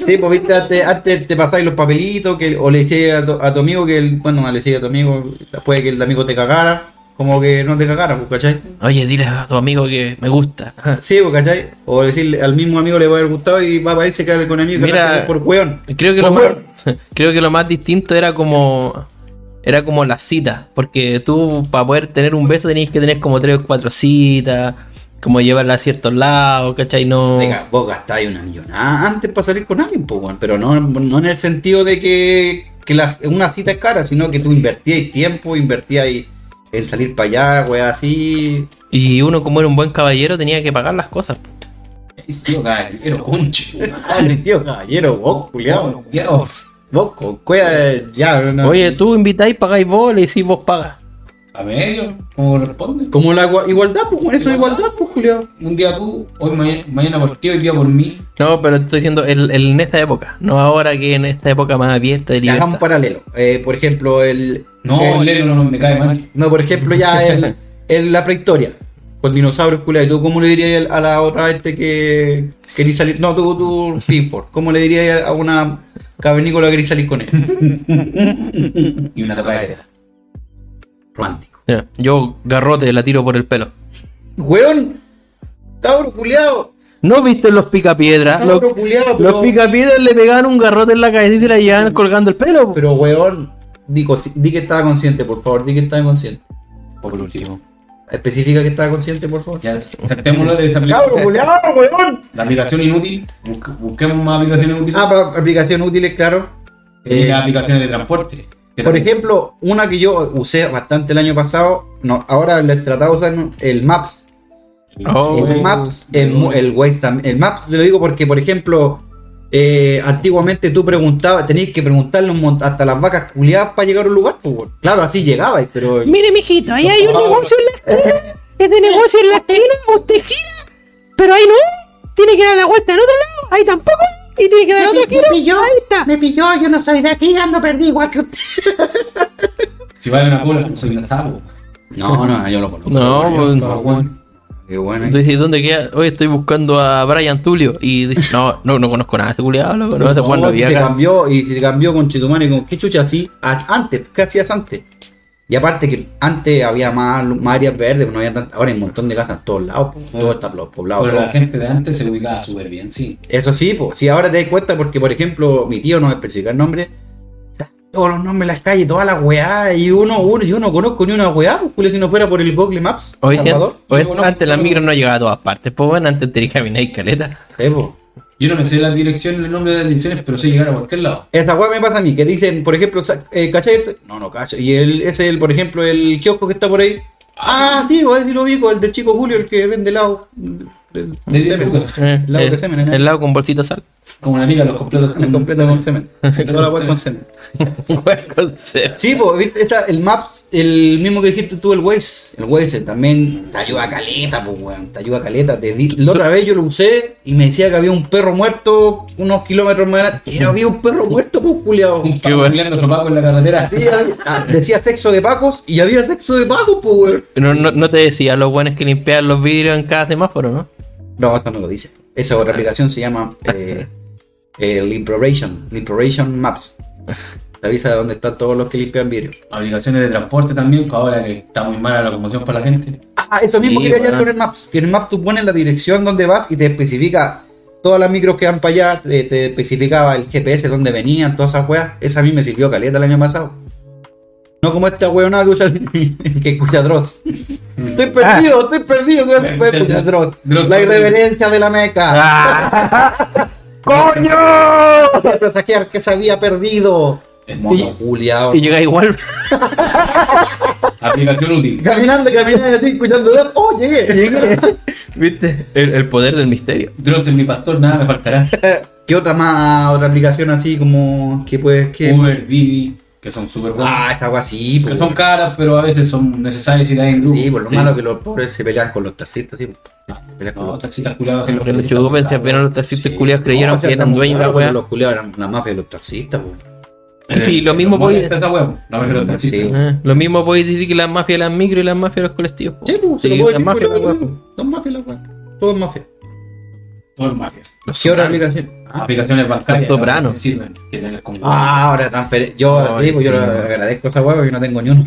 Sí, pues viste, antes, antes te pasáis los papelitos, que, o le decías a, tu- a tu amigo que, el, bueno, le decías a tu amigo, después de que el amigo te cagara, como que no te cagara, pues, ¿cachai? Oye, dile a tu amigo que me gusta. Sí, pues, ¿cachai? O decirle al mismo amigo le va a haber gustado y va a irse quedar con el amigo Mira, ganarse por weón. Creo que, Por lo más, creo que lo más distinto era como era como las citas, porque tú para poder tener un beso tenías que tener como tres o cuatro citas, como llevarla a ciertos lados, ¿cachai? No... Venga, vos gastáis una millonada antes para salir con alguien, pues, weón. Pero no, no en el sentido de que, que las, una cita es cara, sino que tú invertías tiempo, invertías en salir para allá, weón, así. Y uno como era un buen caballero tenía que pagar las cosas. Tío, caballero, conche. tío, caballero, vos, culiao. Cuidado. Vos, con cueva, ya, no. Oye, tú invitáis, pagáis vos, le decís vos pagas. A medio, como corresponde. Como la igua- igualdad, pues, con eso es igualdad, pues, culiao. Un día tú, hoy mañana, mañana por ti, hoy día por mí. No, pero estoy diciendo el, el- en esta época, no ahora que en esta época más abierta de Ya, hagamos un paralelo. Eh, por ejemplo, el. No, el- Leno no me cae mal. no, por ejemplo, ya el, el- la prehistoria. con dinosaurios culiados. ¿Y tú cómo le dirías a la otra este que quería salir? No, tú, tú, Pinford. ¿Cómo le dirías a una cavernícola que quería salir con él? Y una topadera. Romántico. Yo garrote la tiro por el pelo. Weón, cabro culiado. ¿No viste los picapiedras? Los, Cabro culiado, los picapiedras le pegaban un garrote en la cabeza y se la llevaban colgando el pelo. pero weón, di, que estaba consciente, por favor, di que estaba consciente. Por último. Especifica que estaba consciente, por favor. Ya saltémoslo de esta Cabro aplicación. culiado, weón. La aplicación inútil. busque- Busquemos más aplicaciones útiles. Ah, pero aplicaciones útiles, claro. Y Eh, las aplicaciones de transporte. Por ejemplo, una que yo usé bastante el año pasado, no, ahora le he tratado de usar el Maps. Oh. el Maps, el, el Waze también. El Maps te lo digo porque, por ejemplo, eh, antiguamente tú preguntabas, tenías que preguntarle un mont- hasta las vacas culiadas para llegar a un lugar. pues, claro, así llegabais, pero Mire, mijito, ahí hay un negocio en la esquina. Ese negocio en la esquina, usted gira, pero ahí no. Tiene que dar la vuelta en otro lado, ahí tampoco. Y tiene que dar otro giro. Ahí está. Me pilló, yo no soy de aquí, ando perdido igual que usted. Si va a una cola, soy un sapo. no, no, yo lo conozco. No, Todo bueno. Qué bueno. Dices, ¿dónde queda? Hoy estoy buscando a Brian Tulio. Y dices, no, no, no conozco nada de ese culiado, loco. No sé cuándo No, vi se cambió y se cambió con Chitumani con qué chucha así antes, ¿qué hacías antes? Y aparte que antes había más, más áreas verdes, no había tanta- ahora hay un montón de casas en todos lados, pues, todo está poblado. Pero la gente de antes se ubicaba súper bien, sí. Eso sí, pues, si ahora te das cuenta porque por ejemplo mi tío no me especifica el nombre, o sea, todos los nombres de las calles, todas las weá, y uno, uno, yo no conozco ni una weá, pues si no fuera por el Google Maps, Hoy, Salvador. hoy Yo conozco- antes la micro no llegaba a todas partes. Pues bueno, antes tenías que caminar y caleta. Sí, pues. Yo no me sé las direcciones, el nombre de las direcciones, pero sé llegar a cualquier lado. Esa weá me pasa a mí, que dicen, por ejemplo, eh, ¿cachai? esto? No, no, cacho. Y el, ese, el, por ejemplo, el kiosco que está por ahí. Ah, sí, voy a decir lo ubico, el del chico Julio, el que vende helado. Del, De semen. Eh, Lado de el, semen, ¿eh? el lado con bolsita de sal. Como la liga, los completos. El completo con semen. Toda la weá con concepto. Sí, pues, ¿viste? Esa, el Maps, el mismo que dijiste tú, el Waze. El Waze también te ayuda a caleta, pues, weón. Te ayuda a caleta. Te di- La otra vez yo lo usé y me decía que había un perro muerto unos kilómetros más adelante. Y no había un perro muerto, pues, Qué paco bueno. paco en la carretera. Sí, había- ah, decía sexo de pacos y había sexo de pacos, pues, weón. No, no, no te decía los buenos que limpiaban los vidrios en cada semáforo, ¿no? No, eso no lo dice. Esa otra aplicación se llama eh, eh, Limperation. Limperation Maps. Te avisa de dónde están todos los que limpian vidrio. Aplicaciones de transporte también, que ahora que está muy mala la locomoción para la gente. Ah, eso Sí, mismo quería weón. con el Maps. Que en el Maps tú pones la dirección donde vas y te especifica todas las micros que van para allá. Te, te especificaba el GPS, dónde venían, todas esas weas. Esa a mí me sirvió caleta el año pasado. No como esta weonada que usa el, que escucha Dross. Estoy perdido, estoy perdido. Que Ah. puede escuchar Dross. Dross. La irreverencia de la meca. ¡Coño! presagiar que se había perdido. Mono culiao. Y llega igual. Aplicación útil. Caminando, caminando, así, escuchando Dross. ¡Oh, llegué! ¿Viste? El, el poder del misterio. Dross es mi pastor, nada me faltará. ¿Qué otra más, otra aplicación así como que puedes que Uber, Didi, que son súper buenas. Ah, esa agua sí, que pues. son caras, pero a veces son necesarias y da en grupo. Sí, por lo malo que los pobres se pelean con los taxistas, sí. Pelean con No, los- taxistas culados que Que los chupen, si apenas los taxistas Sí. culiados creyeron No, o sea, que eran dueños de la weá. Los culiados eran la mafia de los taxistas, pues. Y lo mismo Los voy molesta esa huevo. No me quiero taxistas. Sí. Eh, lo mismo podéis decir que las mafias de las micro y las mafias de los colectivos. Sí, pues, se Sí, lo puedo las decir, mafias, pues, la la weá. Son mafias la weá. Todo es mafia. Los ¿Qué otra sopranos. aplicación? Ah, Aplicaciones bancarias. Que sirven. Que con Ah, ahora transfer... Yo, Ay, sí, yo sí. le agradezco a esa weá porque no tengo ni uno.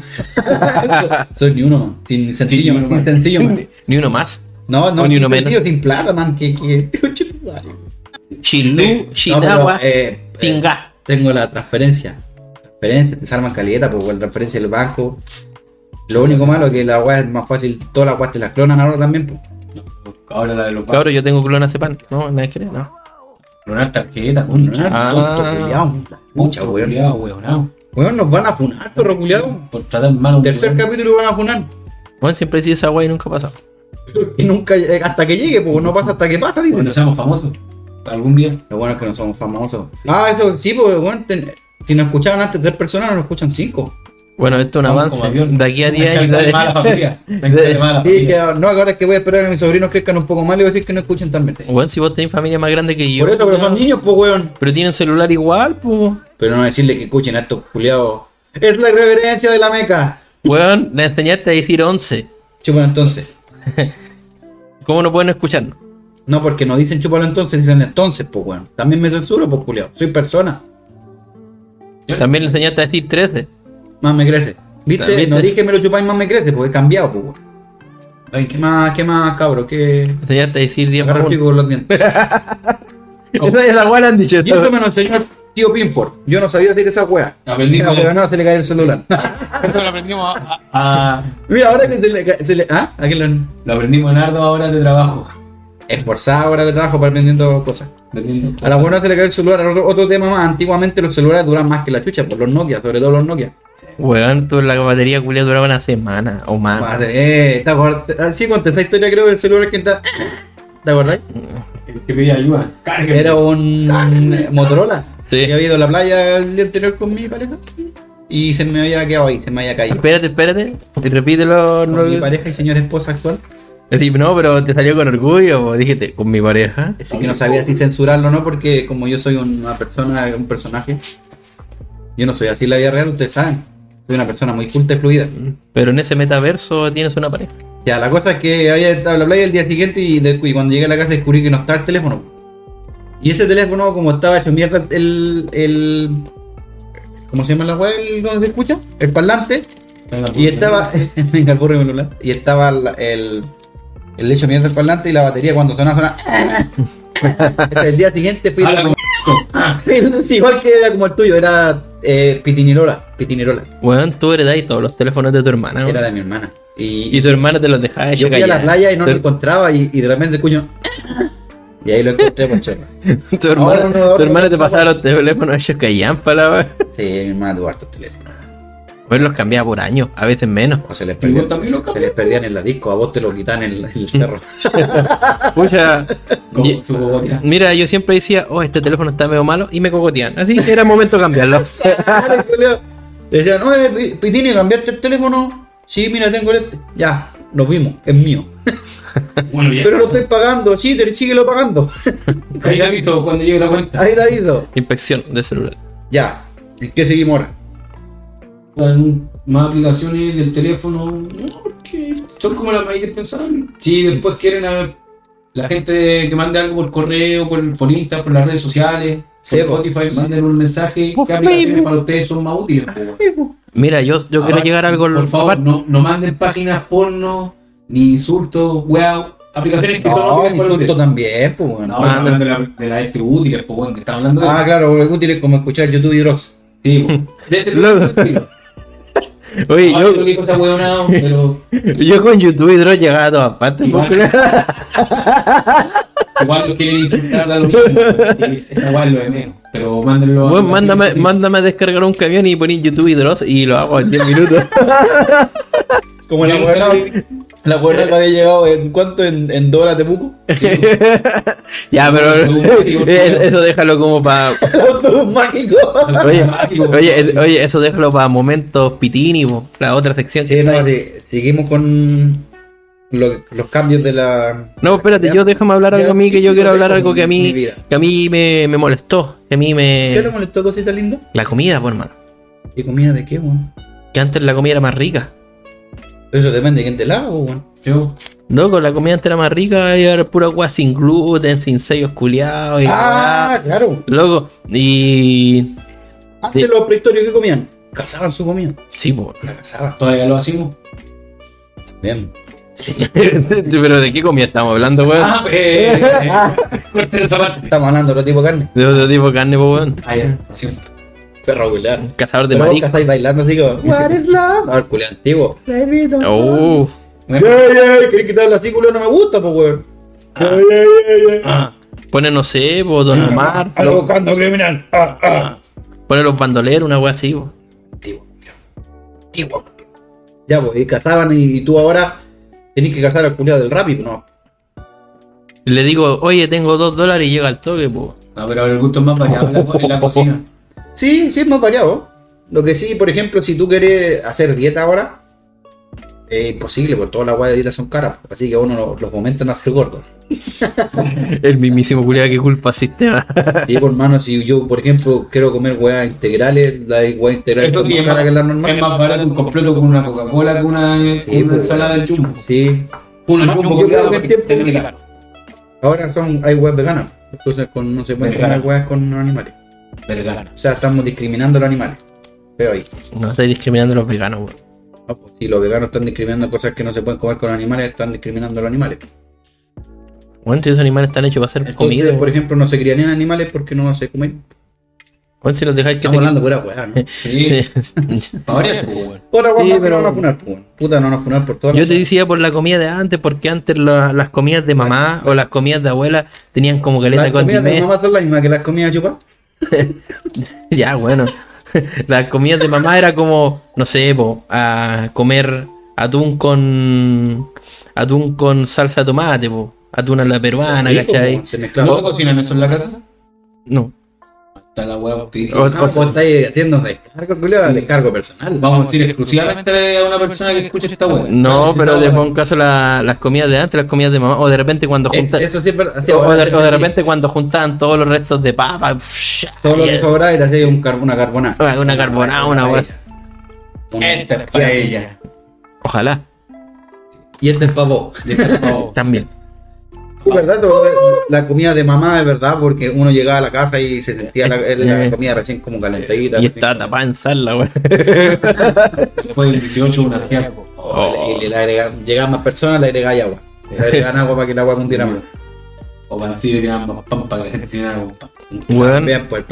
Soy ni uno, sin sencillo, ni uno sin más. sencillo. Ni uno más. No, no, O ni uno sencillo, menos. sin plata, man. Que, que... Chilú, Sí. No, Chinagua, pero, eh, sin eh, gas. tengo la transferencia. Transferencia, te salvan caleta, pues la transferencia del banco. Lo único malo es que la weá es más fácil, todas las weas te las clonan ahora también, pues. Ahora la de los Cabrón, yo tengo clonazepam. No, nadie cree, no. Clonar tarjeta, concha. Ah. Tonto, culiao. Mucha weón. Weonao. Weón, nos van a funar, perro culiao. Por tratar mal Tercer weón. capítulo van a funar. Bueno, siempre sido esa weá y nunca pasa. Y nunca, eh, hasta que llegue, pues no pasa hasta que pasa, dicen. Cuando seamos famosos. Algún día. Lo bueno es que no somos famosos. Ah, eso sí, pues, weón. ten- si nos escuchaban antes tres personas, nos escuchan cinco. Bueno, esto es un avance. De aquí a Hay 10 que años. familia. A la Sí, que no, ahora es que voy a esperar a que mis sobrinos crezcan un poco más, le voy a decir que no escuchen también. Bueno, si vos tenés familia más grande que yo. Por eso, pero son niños, pues, weón. Pero tienen celular igual, pues. Pero no decirle que escuchen a estos culiados. Es la irreverencia de la meca. Weón, le enseñaste a decir 11. Chupan entonces. ¿Cómo no pueden escucharnos? No, porque no dicen chúpalo entonces, dicen entonces, pues weón. También me censuro, pues culiao. Soy persona. También le enseñaste a decir 13. Más me crece. ¿Viste? ¿Viste? No dije me lo chupáis más me crece, porque he cambiado, pues weón. Ay, ¿Qué más, qué más, cabro? ¿Qué. A decir 10 Agarra el pico con los dientes. La weá han dicho Y eso me lo enseñó el tío Pinford. Yo no sabía hacer esa weá. Aprendimos, weá, no, se le cae el celular. esto lo aprendimos a, a- Mira, ahora que se le cae. Se le... ¿Ah? ¿A quién lo.? lo aprendimos en arduas horas de trabajo. Esforzada ahora de trabajo para aprendiendo cosas. Aprendiendo A la buena se le cae el celular. Otro tema más. Antiguamente los celulares duran más que la chucha, por los Nokia, sobre todo los Nokia. Weón, tú la batería culia duraba una semana o más. Madre, eh, ¿te acuerdas? Ah, Sí, conté esa historia, creo, del celular que está. ¿Te acordás? El que pedía ayuda. Cárguenme. Era un Motorola. Sí. Que había ido a la playa el día anterior con mi pareja. Y se me había quedado ahí, se me había caído. Espérate, espérate. Y repítelo. Con mi No, pareja y señora esposa actual. Decir, no, pero te salió con orgullo. O dijiste, con mi pareja. Así que no sabía si censurarlo o no, porque como yo soy una persona, un personaje, yo no soy así en la vida real, ustedes saben. Soy una persona muy culta y fluida. Pero en ese metaverso tienes una pareja. Ya, la cosa es que había la playa el día siguiente y, de- y cuando llegué a la casa descubrí que no estaba el teléfono. Y ese teléfono, como estaba hecho mierda, el. el ¿Cómo se llama la web? El, ¿Dónde se escucha? El parlante. Venga, Y estaba. Venga, el burro y estaba el. El hecho mierda del parlante y la batería cuando sonaba, sonaba. Hasta el día siguiente fui. Sí, igual que era como el tuyo, era eh, Pitinirola. Pitinirola. Weón, tú heredáis todos los teléfonos de tu hermana. weón. Era de mi hermana. Y, Y tu hermana te los dejaba yo hecho fui a la playa y no lo encontraba y, y de repente escucho. Y ahí lo encontré por chorro. Tu hermana, no, ahora tu hermana no, te no, pasaba los teléfonos hechos callampa, la weón. Sí, mi hermana tuvo hartos teléfonos. Los cambiaba por año, a veces menos. O se les ¿Y perdían, también se les perdían en la disco, a vos te lo quitan en, el cerro. Pucha, y- mira, yo siempre decía, oh, este teléfono está medio malo, y me cogotean. Así que era momento de cambiarlo. Decían, oye, Pi- Pitini, ¿cambiaste el teléfono? Sí, mira, tengo el este. Ya, nos vimos, es mío. Bueno, ya. Pero lo estoy pagando, sí, te- síguelo pagando. Ahí te aviso cuando llegue la cuenta. Ahí David. Inspección de celular. Ya, ¿en qué seguimos ahora? Más aplicaciones del teléfono. No, porque son como las mayores pensables. Si después quieren a la gente que mande algo por correo, por, por Insta, por las redes sociales, Sí, por po. Spotify, manden un mensaje. ¿Qué aplicaciones Facebook. para ustedes son más útiles? po? Mira, yo, yo quiero llegar a algo Por favor, no, no manden páginas porno, ni insultos, weá. Aplicaciones que son No, útiles para insulto ustedes. también, pues bueno. No, estamos hablando de la, de la este útiles, pues bueno, que estamos hablando de Ah, eso. claro, porque es útil como escuchar YouTube y Dross. Sí, po. de ese Luego-. Oye, Ah, yo, yo esa weona, pero yo con YouTube y Dross llegaba a todas partes. Igual. igual lo quieren insultar da lo mismo. Sí, esa weá es lo de menos. Pero mándenlo a Weón, mándame, sí. mándame a descargar un camión y poner YouTube y Dross y lo hago en 10 minutos. Como la buena, nunca la buena que había llegado en cuánto en, en Dora Temuco. ya, pero eso déjalo como para. Mágico. Oye, oye, oye, eso déjalo para momentos pitini, la otra sección. Sí, no, sí, seguimos con lo- los cambios de la. No, espérate, Ya. yo déjame hablar algo Ya, a mí que sí, yo quiero hablar algo que a mí que a mí me, me molestó, que a mí ¿Qué le me molestó, cosita linda? la comida, pues hermano, ¿Y comida de qué, weón? que antes la comida era más rica. Eso depende de quién te la haga, weón. Yo, Loco, la comida antes era más rica y era pura agua sin gluten, sin sellos culiados y Ah, la claro. Loco, y Antes Sí. los prehistorios que comían, cazaban su comida. sí, po. La cazaban. todavía lo hacemos. Bien. Sí. Pero de qué comida estamos hablando, weón? Ah, eh, eh, parte. Estamos hablando de otro tipo de carne. De otro tipo de carne, po, weón. Ah, ya, lo siento. Perro culiado. Un cazador de vos marisco. cazáis bailando así como. What is love? No, el culiado antiguo. Oh, ¡Ey, ey! ¿Querés quitarle así, culiado? No me gusta, pues, weón. Ah. Ah, pone, no sé, po, Don Omar. Algo lo- buscando criminal. Ah, ah. Pone los bandoleros, una wea así, po. Antiguo. Antiguo. Ya, pues, y cazaban y, y tú ahora tenés que cazar al culiado del Rappi, pues, no. Le digo, oye, tengo dos dólares y llega al toque, po. no, pero el gusto es más variado en la, en la cocina. Sí, sí, es más variado. Lo que sí, por ejemplo, si tú quieres hacer dieta ahora, es imposible, porque todas las guayas de dieta son caras. Así que a uno lo- los momentos en hacer gordo. El mismísimo culiado que culpa al sistema. Sí, por mano, si yo, por ejemplo, quiero comer hueás integrales, la hueá integral Esto es que más cara que la normal. Es más barato un completo con una Coca-Cola que una, Sí, una pues, ensalada de chumbo. Sí, Uno No, chumbo yo que tiempo-. Ahora son, hay weas veganas. Entonces con, no se pueden comer weas con animales. Vegano. O sea, estamos discriminando a los animales. Veo ahí. No estoy discriminando a los veganos, weón. No, pues, si los veganos están discriminando cosas que no se pueden comer con animales, están discriminando a los animales. Bueno, si esos animales están hechos para ser Entonces, comida, por ejemplo, no se crían en animales porque no se comen. bueno, si los dejáis que Estamos se... hablando pura weá, ¿no? Sí, pues. Otra Sí, weá más que pero- no van a funar, pues. Puta, no van a funar por todas Yo las te decía por la comida de antes, porque antes la- las comidas de mamá o las comidas de abuela tenían como caleta Las de comidas de mamá son las mismas que las comidas chupas. Ya, bueno. Las comidas de mamá era como, no sé, po, a comer atún con atún con salsa de tomate, po. Atún a la peruana, ¿cachai? ¿No cocinan eso en la casa? No. Está la dije. O- Ah, estáis haciendo descargo, culiao, descargo personal. Vamos a decir exclusivamente a una persona que escuche esta hueá. No, pero le pongo caso la- las comidas de antes, las comidas de mamá, o de repente cuando Es- juntan, eso sí es verdad. Sí, o, ahora de, o de repente cuando juntaban todos los restos de papa, psh, Todo lo y- que sobraba y te hacía un car- una carbonada. Ah, una carbonada, una Esta es para ella. Ojalá, Y este es pavo. también. Sí, ¿verdad? Todo- La comida de mamá es verdad, porque uno llegaba a la casa y se sentía la, la comida recién como calentadita. Y como- tapada en sal la weá. Después del 18, una fiaco. Oh, y le agregaban- llegaban más personas, le agregaban agua. Le agregaban agua para que el agua cundiera más. O para así le tiraban más pan para que la gente tuviera. Weón, Vean, pues,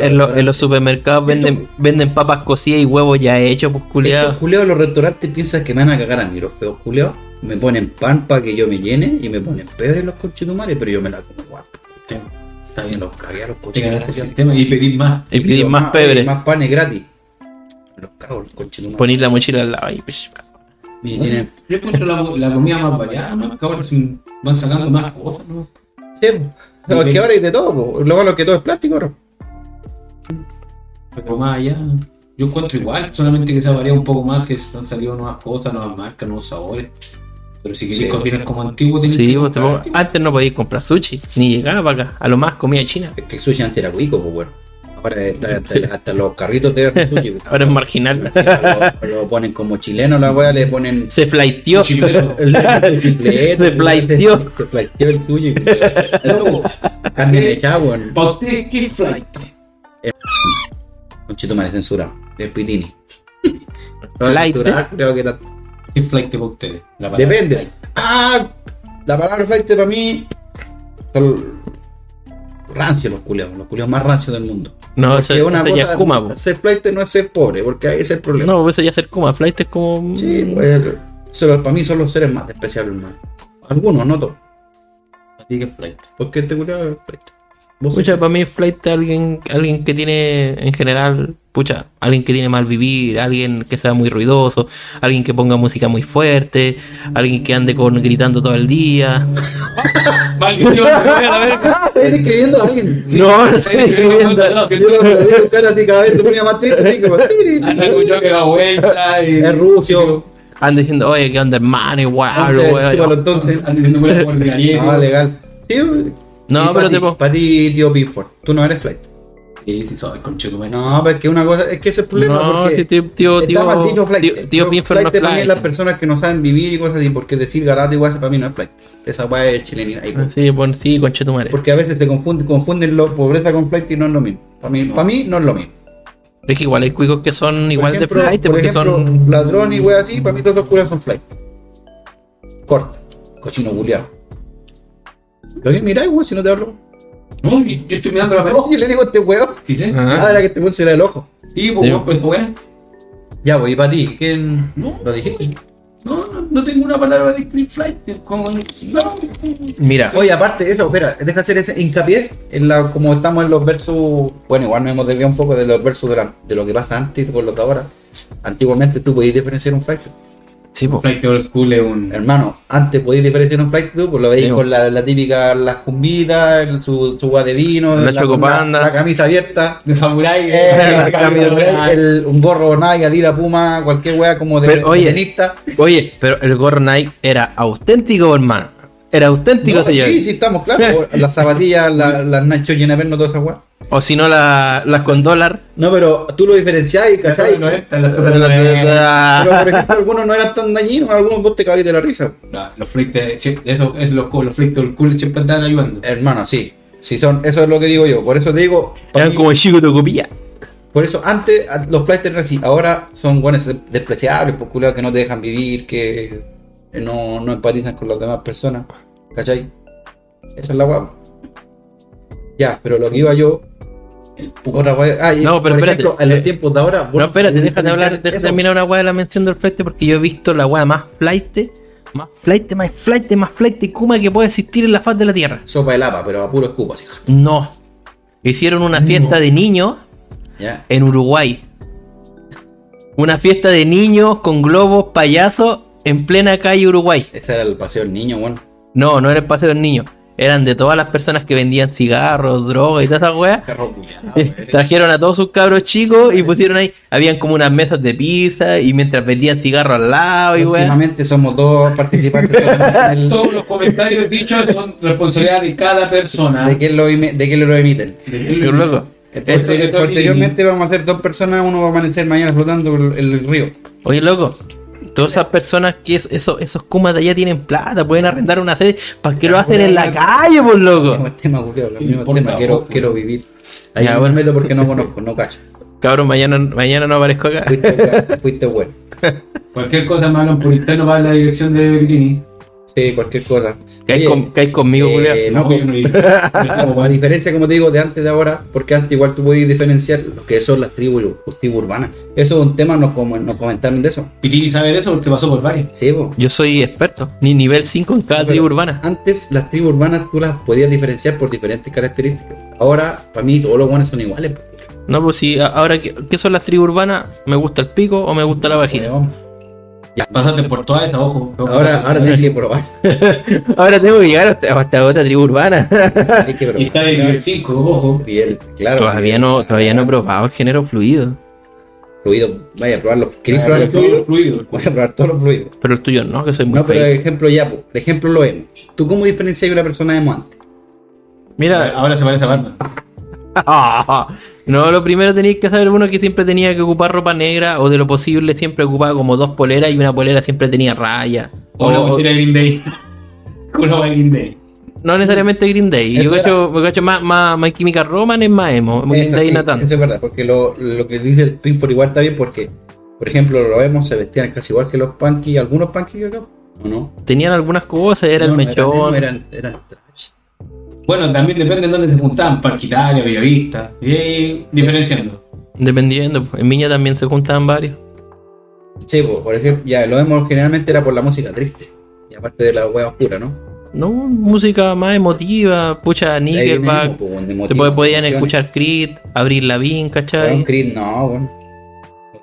en, lo- en los supermercados venden, venden papas cocidas y huevos ya hechos, pues culiados. los restaurantes piensan que me van a cagar a mí, los feos culeos. Me ponen pan para que yo me llene y me ponen pebre en los conchetumares, pero yo me la como igual. Sí, Está bien. los cagué a los sistema y pedís más. Y pedir Digo, más oye, pebre. Más panes gratis. Los cago los conchetumares. Poner la mochila al lado y pues, Y tienen- Yo encuentro la, la comida más variada, ¿no? Que ahora van sacando más cosas, ¿no? Sí, no, es que ahora hay de todo, po. lo malo es que todo es plástico ahora. Pero más allá, yo encuentro igual, solamente que se ha variado un poco más, que han salido nuevas cosas, nuevas marcas, nuevos sabores. Pero si queréis Sí, cocinar como antiguo, Sí, que pues, te comprar pongo- antes no podías comprar sushi, ni llegaba acá. A lo más comida china. Es que el sushi antes era rico, pues bueno. Ahora hasta, hasta los carritos te dan sushi. pues. Ahora es marginal. Lo, lo ponen como chileno la wea, le ponen Se flaiteó. Se flaiteó. Se flaiteó el sushi. Carne mechada, weón. ¿Para usted qué es flight? Un chito me censurado. El pitini. Creo que. ¿Qué es flight para ustedes? La Depende. flight. Ah, la palabra flight para mí son rancios los culeados, los culeados más rancios del mundo. No, eso, una eso ya es kuma, ser flight no es ser pobre, porque ahí es el problema. No, eso ya es ser kuma. Flight es como. Sí, pues, solo, para mí son los seres más despreciables, hermano. Algunos, no todos. ¿A ti qué es flight? Porque este culiado es flight. Pucha, para mí flight es alguien, alguien que tiene, en general, pucha, alguien que tiene mal vivir, alguien que sea muy ruidoso, alguien que ponga música muy fuerte, alguien que ande con gritando todo el día. Maldición. ¿Estás escribiendo a alguien? No, no estoy escribiendo. Yo lo veo cara así cada vez se ponía más triste, así como... Anda con yo que da vuelta y... Es rucio. Anda diciendo, oye, ¿qué onda, hermano? Igual, Entonces, weón. Anda diciendo el Ah, legal. Sí, No, pero te pongo. Para ti, tío Pinford, tú no eres flight. Sí, sí, soy conchetumare. No, pero es que una cosa, es que ese es el problema. No, porque tío, tío, tío, flight. tío, Pinford no flight es para mí es las flight. personas que no saben vivir y cosas así, porque decir garato igual para mí no es flight. Esa weá es chilenidad. ahí, pues. Sí, bueno, sí, conchetumare. Porque a veces se confunden, confunden lo, pobreza con flight y no es lo mismo. Para mí, para mí no es lo mismo. Es que igual hay cuicos que son Por igual ejemplo- de flight, por porque ejemplo, son. ladrón y wea así, para mí todos los curas son flight. Corta, cochino culiado. ¿Lo que miráis, weón, si no te hablo? No, yo estoy mirando la. No, yo le digo a este weón. Sí, sí. Ah. Nada de la que te puse el ojo. Sí, pues, Sí. weón, pues, weón. Ya, pues, y para ti, ¿quién No. lo dijiste? No, no, no tengo una palabra de describir flight. Como, no. Mira, Oye, aparte de eso, espera, deja hacer ese hincapié en la, como estamos en los versos, bueno, igual nos hemos desviado un poco de los versos de, la- de lo que pasa antes con los de ahora. Antiguamente tú podías diferenciar un flight. Sí, po. Flight old school es un. Hermano, antes podías diferenciar un flight tú, pues lo veis Sí, con la, la típica, las cumbitas, su, su agua de vino, La chocopanda. la, camisa abierta, De samurai. eh, La un gorro Nike, Adidas, Puma, cualquier wea como de, Pero, oye, de tenista. Oye, pero el gorro Nike era auténtico, hermano. Era auténtico, No, señor. sí, sí, estamos claros. Las zapatillas, la- las Nacho Llenaverno, toda esa wea. O si no, la- las con dólar. No, pero tú lo diferenciás, ¿cachai? No, Pero, no, no, no, no, no. por ejemplo, algunos no eran tan dañinos, algunos vos te cagáis de la risa. No, los sí, eso es lo cool, los flights del cool siempre están ayudando. Hermano, sí. Sí son, eso es lo que digo yo. Por eso te digo, Eran mí- como el chico de copilla. por eso antes los flights eran así, ahora son buenos despreciables, por culiados que no te dejan vivir, que no, no empatizan con las demás personas. ¿Cachai? Esa es la guapa. Ya, pero lo que iba yo. Otra wea- ah, No, pero espérate. ejemplo, en Eh, los tiempos de ahora. No, espérate, déjate hablar, eso. terminar una weá de la mención del flight porque yo he visto la weá más flight, más flight, más flight, más flight y kuma que puede existir en la faz de la tierra. Sopa de lapa, pero a puro escupo, así. No. Hicieron una fiesta de niños en Uruguay. Una fiesta de niños con globos payasos en plena calle Uruguay. Ese era el paseo del niño, bueno. No, no era el paseo del niño. Eran de todas las personas que vendían cigarros, drogas y todas esas weas. Trajeron a todos sus cabros chicos y pusieron ahí. Habían como unas mesas de pizza y mientras vendían cigarros al lado y weas. Últimamente somos dos participantes del- Todos los comentarios dichos son responsabilidad de cada persona. de quién lo, de quién lo emiten. Pero loco. Posterior- posteriormente vamos a ser dos personas, uno va a amanecer mañana flotando por el, el río. Oye, loco. Todas esas personas que es- esos, esos kumas de allá tienen plata, pueden arrendar una sede. ¿Para qué lo hacen en la calle, por loco? Mismo tema, culiao, lo mismo tema, quiero, ojo. quiero vivir. Ahí Ya, no bueno. me meto porque no conozco, no cacho. Cabrón, mañana, mañana no aparezco acá. Fuiste, fuiste bueno. Cualquier cosa me hablan por interno para la dirección de Vitini. Sí, cualquier cosa. Con- caes conmigo, eh, no, yo no a diferencia, como te digo, de antes de ahora, porque antes igual tú podías diferenciar lo que son las tribus, las tribus urbanas. Eso es un tema, nos, nos comentaron de eso. Vitini sabe de eso porque pasó por varios. Sí, po. Yo soy experto. Ni nivel 5 en cada No, tribu urbana. Antes las tribus urbanas tú las podías diferenciar por diferentes características. Ahora, para mí, todos los buenos son iguales. po. No, pues si ahora, ¿qué, qué son las tribus urbanas? ¿Me gusta el pico o me gusta la vagina? Weón. Pasaste por todas esas, ojo. Ahora, ahora tienes que probar. Ahora tengo que llegar hasta, hasta otra tribu urbana. Tienes que Y probar. está en nivel 5, ojo. Bien, claro. todavía no, todavía no he probado el género fluido. Fluido, vaya a probarlo. ¿Queréis probar el fluido? fluido. Voy a probar todos los fluidos. Pero el tuyo no, que soy muy No, pero fake. ejemplo ya, po. El ejemplo lo emo. ¿Tú cómo diferencias una persona emo antes? Mira, Ahora se parece a Batman. no, lo primero tenéis que saber uno que siempre tenía que ocupar ropa negra o de lo posible siempre ocupaba como dos poleras y una polera siempre tenía raya. O la o- Green Day. De Green Day. no necesariamente Green Day. Yo cacho, cacho más, más, más Química Roman es más emo. Green Eso, Day sí, no tanto. eso es verdad, porque lo, lo que dice el Pinford igual está bien porque, por ejemplo, lo vemos, se vestían casi igual que los punky, algunos punky acá, ¿o no? Tenían algunas cosas, era No, el mechón. Eran, eran, eran trash. Bueno, también depende de dónde se juntaban. Parque Italia, Bellavista. Y ahí diferenciando. Dependiendo, pues, en Viña también se juntaban varios. Sí, po, por ejemplo, ya lo vemos generalmente era por la música triste. Y aparte de la hueá oscura, ¿no? No, música más emotiva, pucha, Nickelback. motivo, puede- podían emociones. escuchar Creed, abrir la Vin, ¿cachai? Creed, no, bueno.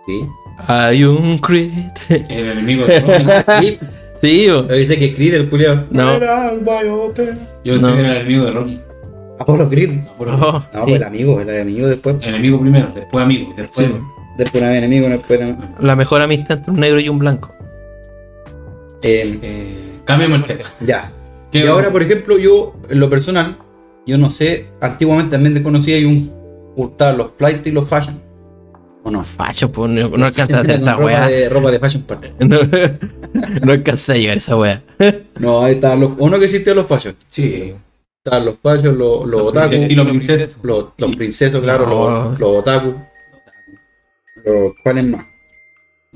Sí. Hay un Creed. El enemigo de. Sí, sí, pero dice que Creed el culiao. No. Yo No. soy el enemigo de Rocky. Apolo Creed. Oh, No, sí. pues el amigo, el enemigo después. Enemigo primero, después amigo. Después. Sí. Después una vez enemigo, después. La mejor amistad entre un negro y un blanco. Eh, Eh, cambiemos el tema. ya. ¿Qué- Y ahora, por ejemplo, yo, en lo personal, yo no sé, antiguamente también desconocía hay un gustaba los flight y los fashion. ¿O no? Facho, pues no, no alcanza a hacer esa ropa weá. de, ropa de fashion. No, no alcanza a llegar a esa weá. No, ahí estaban los. ¿O no que existían los fashion? Sí. Estaban los fashion, los, los otaku, Estilo princesa. los, los princesos, claro, No. los, los otaku. Los, ¿Cuáles más?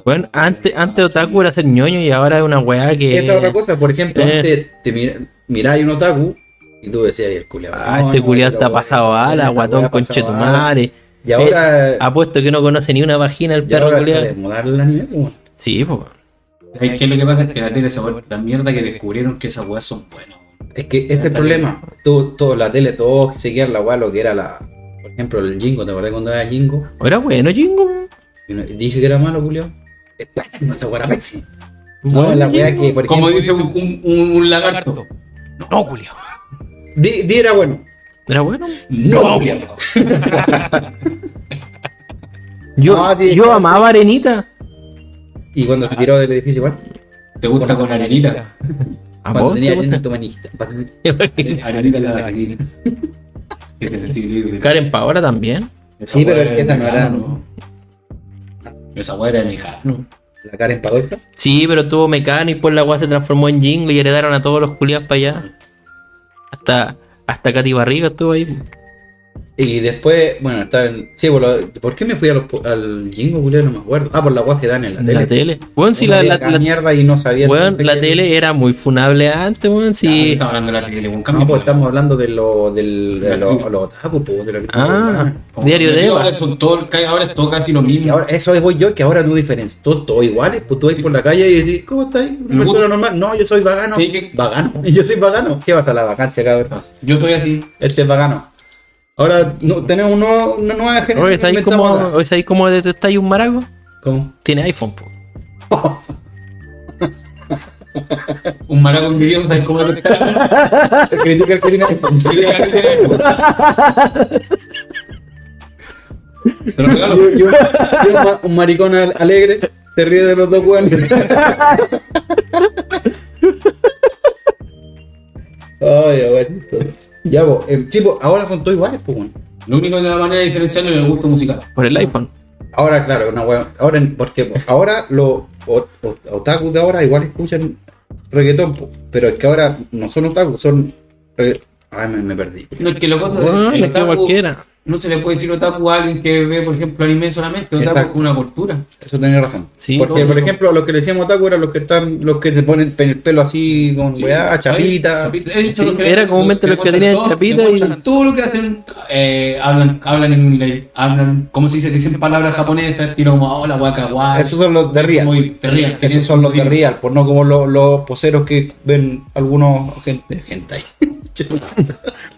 Bueno, antes, antes Otaku era ser ñoño y ahora es una weá que. Esta es otra cosa, por ejemplo, Eh. antes te mira, miráis un otaku y tú decías, "Ay, el culiao. Ah, no, este no, culiado está pasado a la guatón weá conche tu pasado ala". madre. Y ahora, Apuesto que no conoce ni una vagina el perro modar el anime, pues. Sí, pues. ¿Sabes qué es lo que pasa? Es que la tele se ha vuelto tan mierda que descubrieron que esas weas son buenas. Es que ese es el problema. Todo, todo, la tele, todos seguían la weá, lo que era la. Por ejemplo, el Jingo, ¿te acuerdas cuando era Jingo? Era bueno, no- dije que era malo, Julio. Es pésimo, esa weá era pésima. Bueno, No, la weá que, por Como ejemplo, dice un, un, un lagarto. No, Julio. di, di era bueno. Era bueno. No, Yo, No, sí, yo claro. amaba Arenita. Y cuando se tiró del edificio, igual. ¿Te gusta con arenita? ¿A Cuando vos tenía te gusta? manista. Arenita de la arenita. Karen Paola también. Esa Sí, pero es que es esa no era- mecano. Esa weá era mecano. La Karen Padolka. Sí, pero tuvo mecano y pues la weá se transformó en jingle y heredaron a todos los culiados para allá. Hasta, hasta Katy Barriga estuvo ahí. Y después, bueno, está el. Sí, por, lo- ¿por qué me fui a los al Jingo, Julio? No me acuerdo. Ah, por la guas que dan en la En tele. la tele. Weón, si la, la, mierda y no sabía. weón, no sé la qué- tele era muy funable antes, weón. Sí. Sí. Estamos hablando de la tele, un No, cambio. pues estamos hablando de lo, del, de lo, lo otaku, pues, de la Ah, Como Diario de Eva. Ahora, son todo, ahora es todo casi lo mismo. ahora, eso es voy yo, que ahora no diferencias, todos todo iguales, pues tú vas por la calle y decís, ¿cómo estás? Una persona normal, no, yo soy vagano. Sí, que- Vagano, y yo soy vagano. ¿Qué vas a la vacancia, cabrón? Yo soy así. Este es vagano. Ahora no, tenemos un nuevo- una nueva Oye, generación. ¿sabéis cómo, oye, ¿sabéis cómo detectáis un maraco? ¿Cómo? Tiene iPhone, po. Un maraco envidioso, ¿sabes cómo es? Critica el que tiene iPhone. Te lo regalo. Y- y un, y un ma- un maricón al- alegre se ríe de los dos weones. Ay, abuelito. Ya, vos, eh, sí, pues, ahora son todos iguales, pues, weón. Lo único de la manera de diferenciarlo es el gusto musical. Por el iPhone. Ahora, claro, una weón. Ahora, en- porque pues, ahora los otakus de ahora igual escuchan reggaetón, pues, pero es que ahora no son otakus, son. Ay, me, me perdí. No, es que lo cosa Bueno, es que cualquiera. No se le puede decir otaku a alguien que ve, por ejemplo, anime solamente. Otaku Exacto. es una cultura. Eso tenés razón. Sí, Porque, todo. por ejemplo, los que le decíamos otaku eran los que están, los que se ponen el pelo así con Sí. weá, chapita. Sí, era comúnmente los que tenían chapita y- Todo lo que hacen, eh, hablan, hablan en inglés, hablan, ¿cómo se dice? Dicen palabras japonesas, estilo como, hola, waka, guay. Esos son los de Real. Muy de Real. Esos son los de Real, pues no como los, los poseros que ven algunos gente, gente ahí.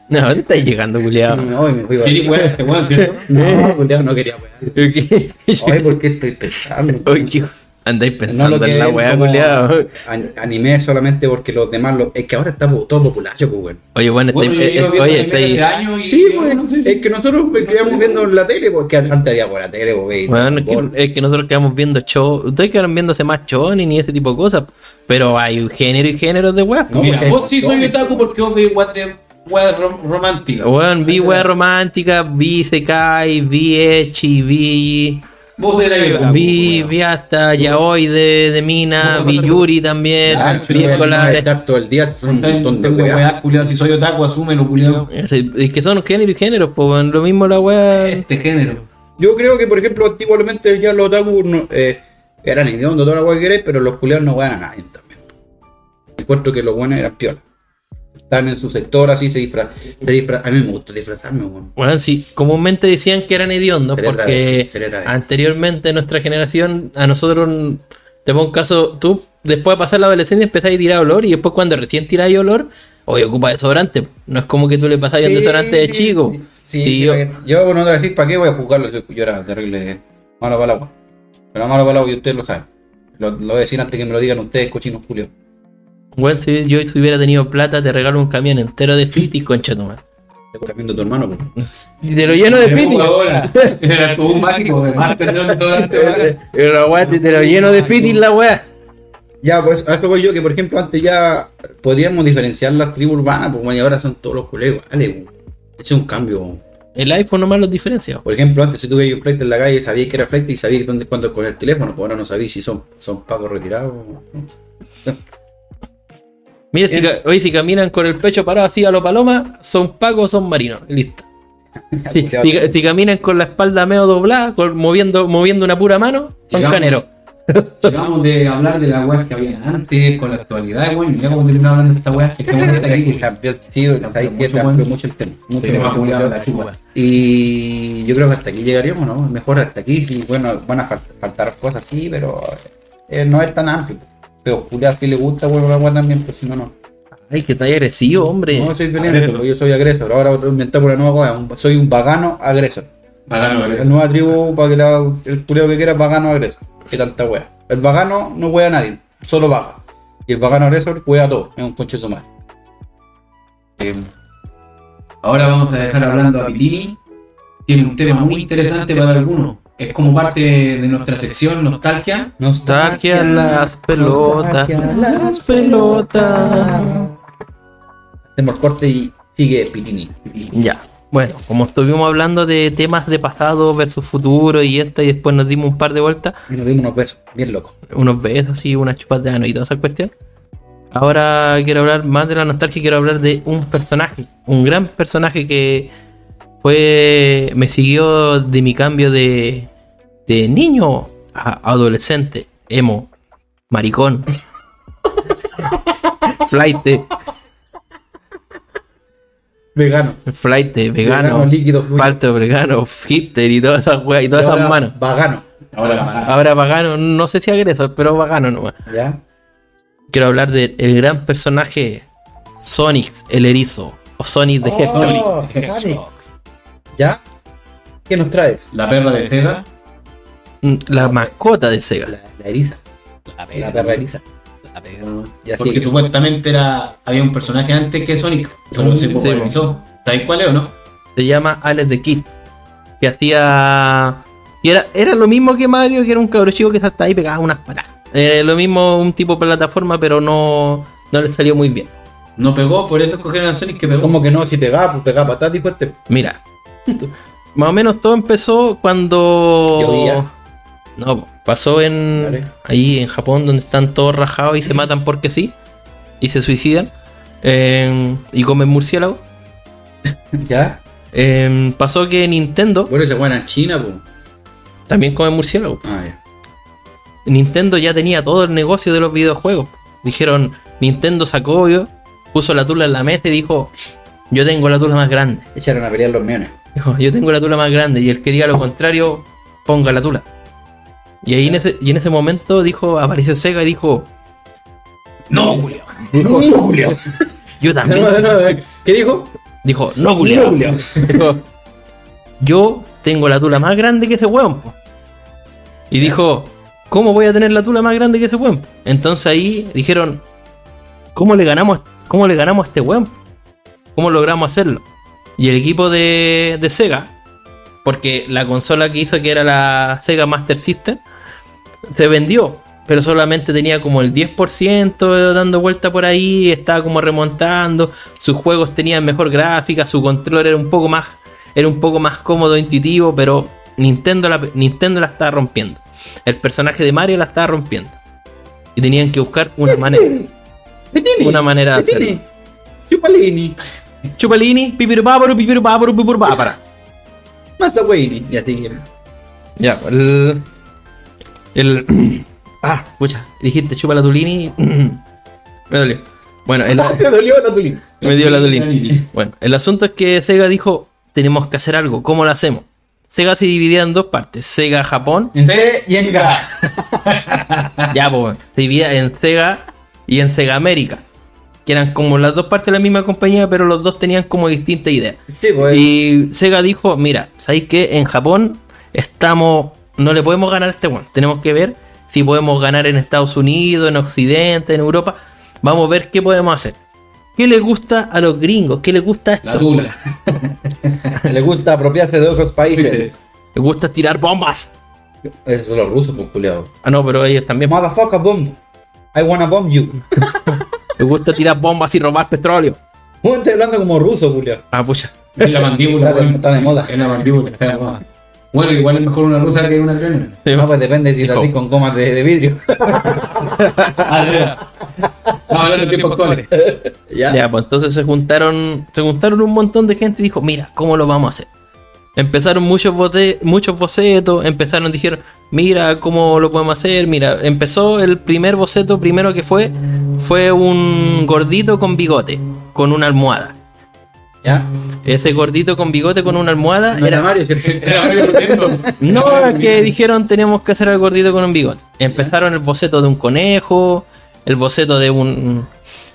No, ¿dónde estáis llegando, culiado? No, me fui weón, este weón, ¿cierto? No, no quería. ¿Qué? Ay, ¿por qué estoy pensando? Oye, ¿qué andáis No pensando que en la weá, culiado? an- Anime solamente porque los demás lo... Es que ahora está todo populacho, pues, weón. Oye, bueno, Bueno, estáis- eh, viendo oye, estáis. Sí, yo pues, no sé. es que nosotros nos quedamos viendo en la tele, porque antes había por la tele, pues, veis, Bueno, es que, es que nosotros quedamos viendo show. Ustedes quedaron viéndose más show ni ese tipo de cosas. Pero hay género y géneros de weá. No, Mira, pues, vos sí soy otaku porque vos veis weas de weas rom- románticas. Weón, vi weá romántica, vi Sekai, vi Echi, vi. Vos eres otaku, Vi, vi hasta Yaoi de, de Mina, vi. Yuri también, Ah, estar todo el día son un montón de weas, Si soy otaku, asúmelo, culiao. Es que son género y géneros, pues lo mismo la weá. Este género. Yo creo que, por ejemplo, antiguamente ya los otaku no, eh, eran idiotas, toda la weá que querés, pero los culiados no wean a nadie también. Encuentro que los buenos eran piola. Están en su sector así, se disfrazan. Se disfra- a mí me gusta disfrazarme, weón. Bueno, sí, comúnmente decían que eran hediondos porque anteriormente nuestra generación, a nosotros, te pongo un caso, tú después de pasar la adolescencia empezás a tirar olor y después cuando recién tiráis olor, hoy ocupa desodorante. No es como que tú le pasás un Sí, desodorante de chico. Sí, yo- yo, bueno, te voy a decir, ¿para qué voy a jugarlo? Yo era terrible malo para el agua. Pero malo para el agua y ustedes lo saben. Lo, lo voy a decir antes que me lo digan ustedes, cochinos Julio. Bueno, si yo si hubiera tenido plata, te regalo un camión entero de fit y concha tu madre. Te tu hermano, pues. Y te lo lleno de fit. ahora. Era tu mágico te, lo lleno de fit y la weá. Ya, pues a esto voy yo, que por ejemplo antes ya podíamos diferenciar las tribus urbanas, bueno, y ahora son todos los colegas, vale, es un cambio. El iPhone nomás los diferencia. Por ejemplo, antes si tú veías un flight en la calle, sabías que era flight y sabías dónde, cuándo con el teléfono, pues ahora no sabías si son, son pagos retirados. ¿no? Mira, si, oye, si caminan con el pecho parado así a lo paloma, son pagos o son marinos. Listo. Si, si- si caminan con la espalda medio doblada, con- moviendo, moviendo una pura mano, son Llegamos. caneros. Llegamos de hablar de las weas que había antes, con la actualidad, weón. y Ya como terminamos hablando de esta wea, es que está Aquí aquí. se amplió el tío, Se ahí que se mucho, amplió mucho el tema. Mucho Sí, más me complicado. la chupa. Y yo creo que hasta aquí llegaríamos, ¿no? Mejor hasta aquí, sí, bueno, van a fal- faltar cosas, sí, pero eh, no es tan amplio. Pero Julia, si le gusta, bueno, la agua también, pues si no, no. Ay, que está agresivo, hombre. No soy violento, pues, yo soy agresor. Ahora inventamos una nueva cosa, un- soy un vagano agresor. Pagano, La nueva tribu para que la- el culeo que quiera vagano agresor. Que tanta wea. El vagano no wea a nadie, solo vaga. Y el vagano agresor wea a todo, es un conche su madre. Eh, Ahora vamos a dejar hablando a Pitini. Tiene un tema muy interesante para algunos. Es como parte de nuestra sección Nostalgia. Nostalgia las pelotas. Las pelotas. Hacemos corte y sigue Pitini. Ya. Bueno, como estuvimos hablando de temas de pasado versus futuro y esta, y después nos dimos un par de vueltas, Y nos dimos unos besos, bien locos. unos besos así, unas chupas de ano y toda esa cuestión. Ahora quiero hablar más de la nostalgia, quiero hablar de un personaje, un gran personaje que fue me siguió de mi cambio de, de niño a adolescente, emo, maricón, flight, Vegano. flight, vegano, líquido, fluido. palto vegano, hipster y todas esas weas y todas esas manos. Vagano. Ahora, Ahora vegano, no sé si agresor, pero vegano nomás. ¿Ya? quiero hablar del el gran personaje Sonic el erizo o Sonic the Hedgehog. Oh, Sonic. ¿Ya? ¿Qué nos traes? la perra de Sega. Mm, La mascota de Sega. La, la eriza. La La perra eriza. La así Porque que- supuestamente era había un personaje antes que Sonic, pero se Sí, popularizó. ¿Sabéis cuál es o no? Se llama Alex the Kid. Que hacía. Y era, era lo mismo que Mario, que era un cabro chico que saltaba y pegaba unas patas. Eh, lo mismo, un tipo plataforma, pero no, no le salió muy bien. No pegó, por eso escogieron a Sonic que pegó. ¿Cómo que no? Si pegaba, pues pegaba patadas, dijo este. Mira, más o menos todo empezó cuando. Llovía. No, po, pasó en. Ahí en Japón, donde están todos rajados y se matan porque sí. Y se suicidan. eh, y comen murciélago. ¿Ya? Eh, pasó que Nintendo Bueno, ese weón en China, pues. también come murciélago. Ah, ya. Nintendo ya tenía todo el negocio de los videojuegos. Dijeron, Nintendo sacó, yo, puso la tula en la mesa y dijo, yo tengo la tula más grande. Echaron a pelear los meones. Dijo, yo tengo la tula más grande y el que diga lo contrario, ponga la tula. Y ahí en ese, y en ese momento dijo, apareció Sega y dijo, No, Julio. Dijo, no, Julio. yo también. No, no, no, ¿Qué dijo? Dijo, no, Julio. Dijo, yo tengo la tula más grande que ese weón. po". Y dijo, ¿cómo voy a tener la tula más grande que ese weón? po?". Entonces ahí dijeron, ¿cómo le ganamos, cómo le ganamos a este weón? ¿Cómo logramos hacerlo? Y el equipo de, de Sega, porque la consola que hizo, que era la Sega Master System, se vendió, pero solamente tenía como el 10% dando vuelta por ahí, estaba como remontando, sus juegos tenían mejor gráfica, su control era un poco más, era un poco más cómodo, intuitivo, pero Nintendo la, Nintendo la estaba rompiendo. El personaje de Mario la estaba rompiendo. Y tenían que buscar una manera, una manera de hacerlo. Betini. Chupalini. Chupalini, pipirupáparo, pipirupáparo, pipirupápara. Mazahuini. Y así. Ya, el. El. Ah, pucha, dijiste chupa la tulini. Me dolió. Bueno, el, Me dolió la tulina. me dio la tulini. Bueno, el asunto es que Sega dijo: Tenemos que hacer algo, ¿cómo lo hacemos? Sega se dividía en dos partes: Sega Japón. En C y en G. Ya, pues, se dividía en Sega y en Sega América. Que eran como las dos partes de la misma compañía, pero los dos tenían como distintas ideas. Sí, pues. Y Sega dijo, mira, ¿sabéis qué? En Japón estamos... No le podemos ganar a este one. Tenemos que ver si podemos ganar en Estados Unidos, en Occidente, en Europa. Vamos a ver qué podemos hacer. ¿Qué les gusta a los gringos? ¿Qué les gusta a La esto? tula. Le gusta apropiarse de otros países. Les gusta tirar bombas. Esos son los rusos, pues. Ah, no, pero ellos también. Motherfucker bomb. I wanna bomb you. Les gusta tirar bombas y robar petróleo. ¿Cómo estás hablando como ruso, culiao? Ah, pucha. Es la mandíbula, Está de, weón. está de moda. Es la mandíbula, está de moda. Bueno, igual es mejor una rusa que una ucraniana. No, pues depende si la haces con gomas de, de vidrio. Ah, No, hablando de tiempos actuales. ya. Ya, pues entonces se juntaron, se juntaron un montón de gente y dijo, mira, ¿cómo lo vamos a hacer? Empezaron muchos, bote- muchos bocetos, empezaron, dijeron, mira cómo lo podemos hacer, mira, empezó el primer boceto, primero que fue, fue un gordito con bigote, con una almohada. Ya. Ese gordito con bigote con una almohada No era era... Mario, ¿cierto? Era Mario. No, es que dijeron tenemos que hacer al gordito con un bigote. Empezaron el boceto de un conejo, el boceto de un...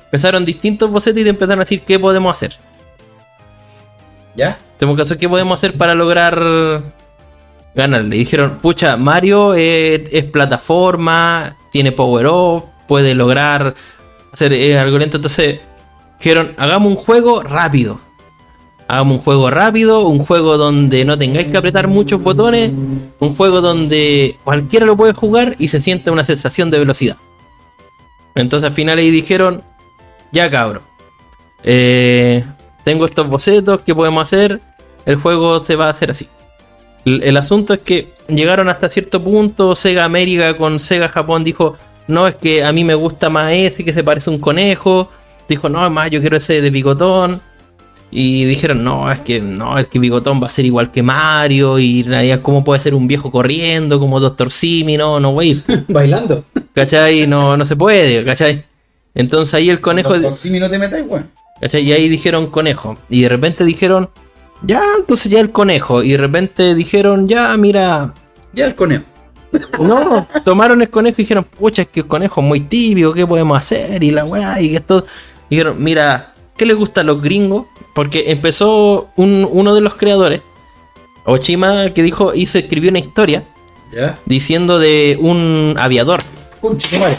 Empezaron distintos bocetos y te empezaron a decir qué podemos hacer. ¿Ya? Tenemos que hacer qué podemos hacer para lograr ganarle. Y dijeron, pucha, Mario es, es plataforma, tiene power up, puede lograr hacer eh, algo lento. Entonces, dijeron, hagamos un juego rápido. Hagamos un juego rápido, un juego donde no tengáis que apretar muchos botones, un juego donde cualquiera lo puede jugar y se siente una sensación de velocidad. Entonces al final ahí dijeron, ya cabro, eh, tengo estos bocetos, ¿qué podemos hacer? el juego se va a hacer así. El, el asunto es que llegaron hasta cierto punto, Sega América con Sega Japón dijo, no, es que a mí me gusta más ese que se parece a un conejo. Dijo, no, es más, yo quiero ese de bigotón. Y dijeron, no, es que no, es que Bigotón va a ser igual que Mario. Y en realidad, ¿cómo puede ser un viejo corriendo como Doctor Simi? No, no, güey. Bailando. ¿Cachai? No, no se puede, ¿cachai? Entonces ahí el conejo. Doctor Simi no te metas, weón. ¿cachai? Y ahí dijeron conejo. Y de repente dijeron, ya, entonces ya el conejo. Y de repente dijeron, ya, mira. Ya el conejo. No, tomaron el conejo y dijeron, pucha, es que el conejo es muy tibio, ¿qué podemos hacer? Y la weá, y esto. Dijeron, mira, ¿qué les gusta a los gringos? Porque empezó un- uno de los creadores, Ochima, que dijo, hizo, escribió una historia Ya. diciendo de un aviador. Concha.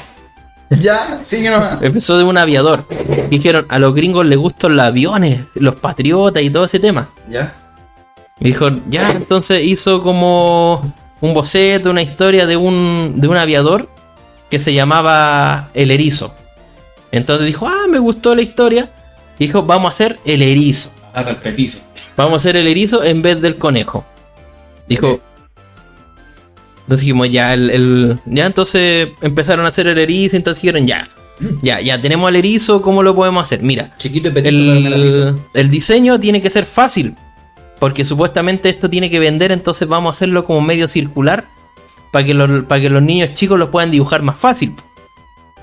Ya, sigue nomás. Empezó de un aviador. Dijeron, a los gringos les gustan los aviones, los patriotas y todo ese tema. Ya. Dijo, ya, entonces hizo como un boceto, una historia de un, de un aviador que se llamaba El Erizo. Entonces dijo, ah, me gustó la historia. Dijo, vamos a hacer el erizo. Agarra el petizo. Vamos a hacer el erizo en vez del conejo. Dijo. Entonces dijimos, ya, el, el- ya entonces empezaron a hacer el erizo. Entonces dijeron, ya, ya, ya tenemos el erizo, ¿cómo lo podemos hacer? Mira, Chiquito y el, el diseño tiene que ser fácil. Porque supuestamente esto tiene que vender, entonces vamos a hacerlo como medio circular. Para que, los, para que los niños chicos lo puedan dibujar más fácil.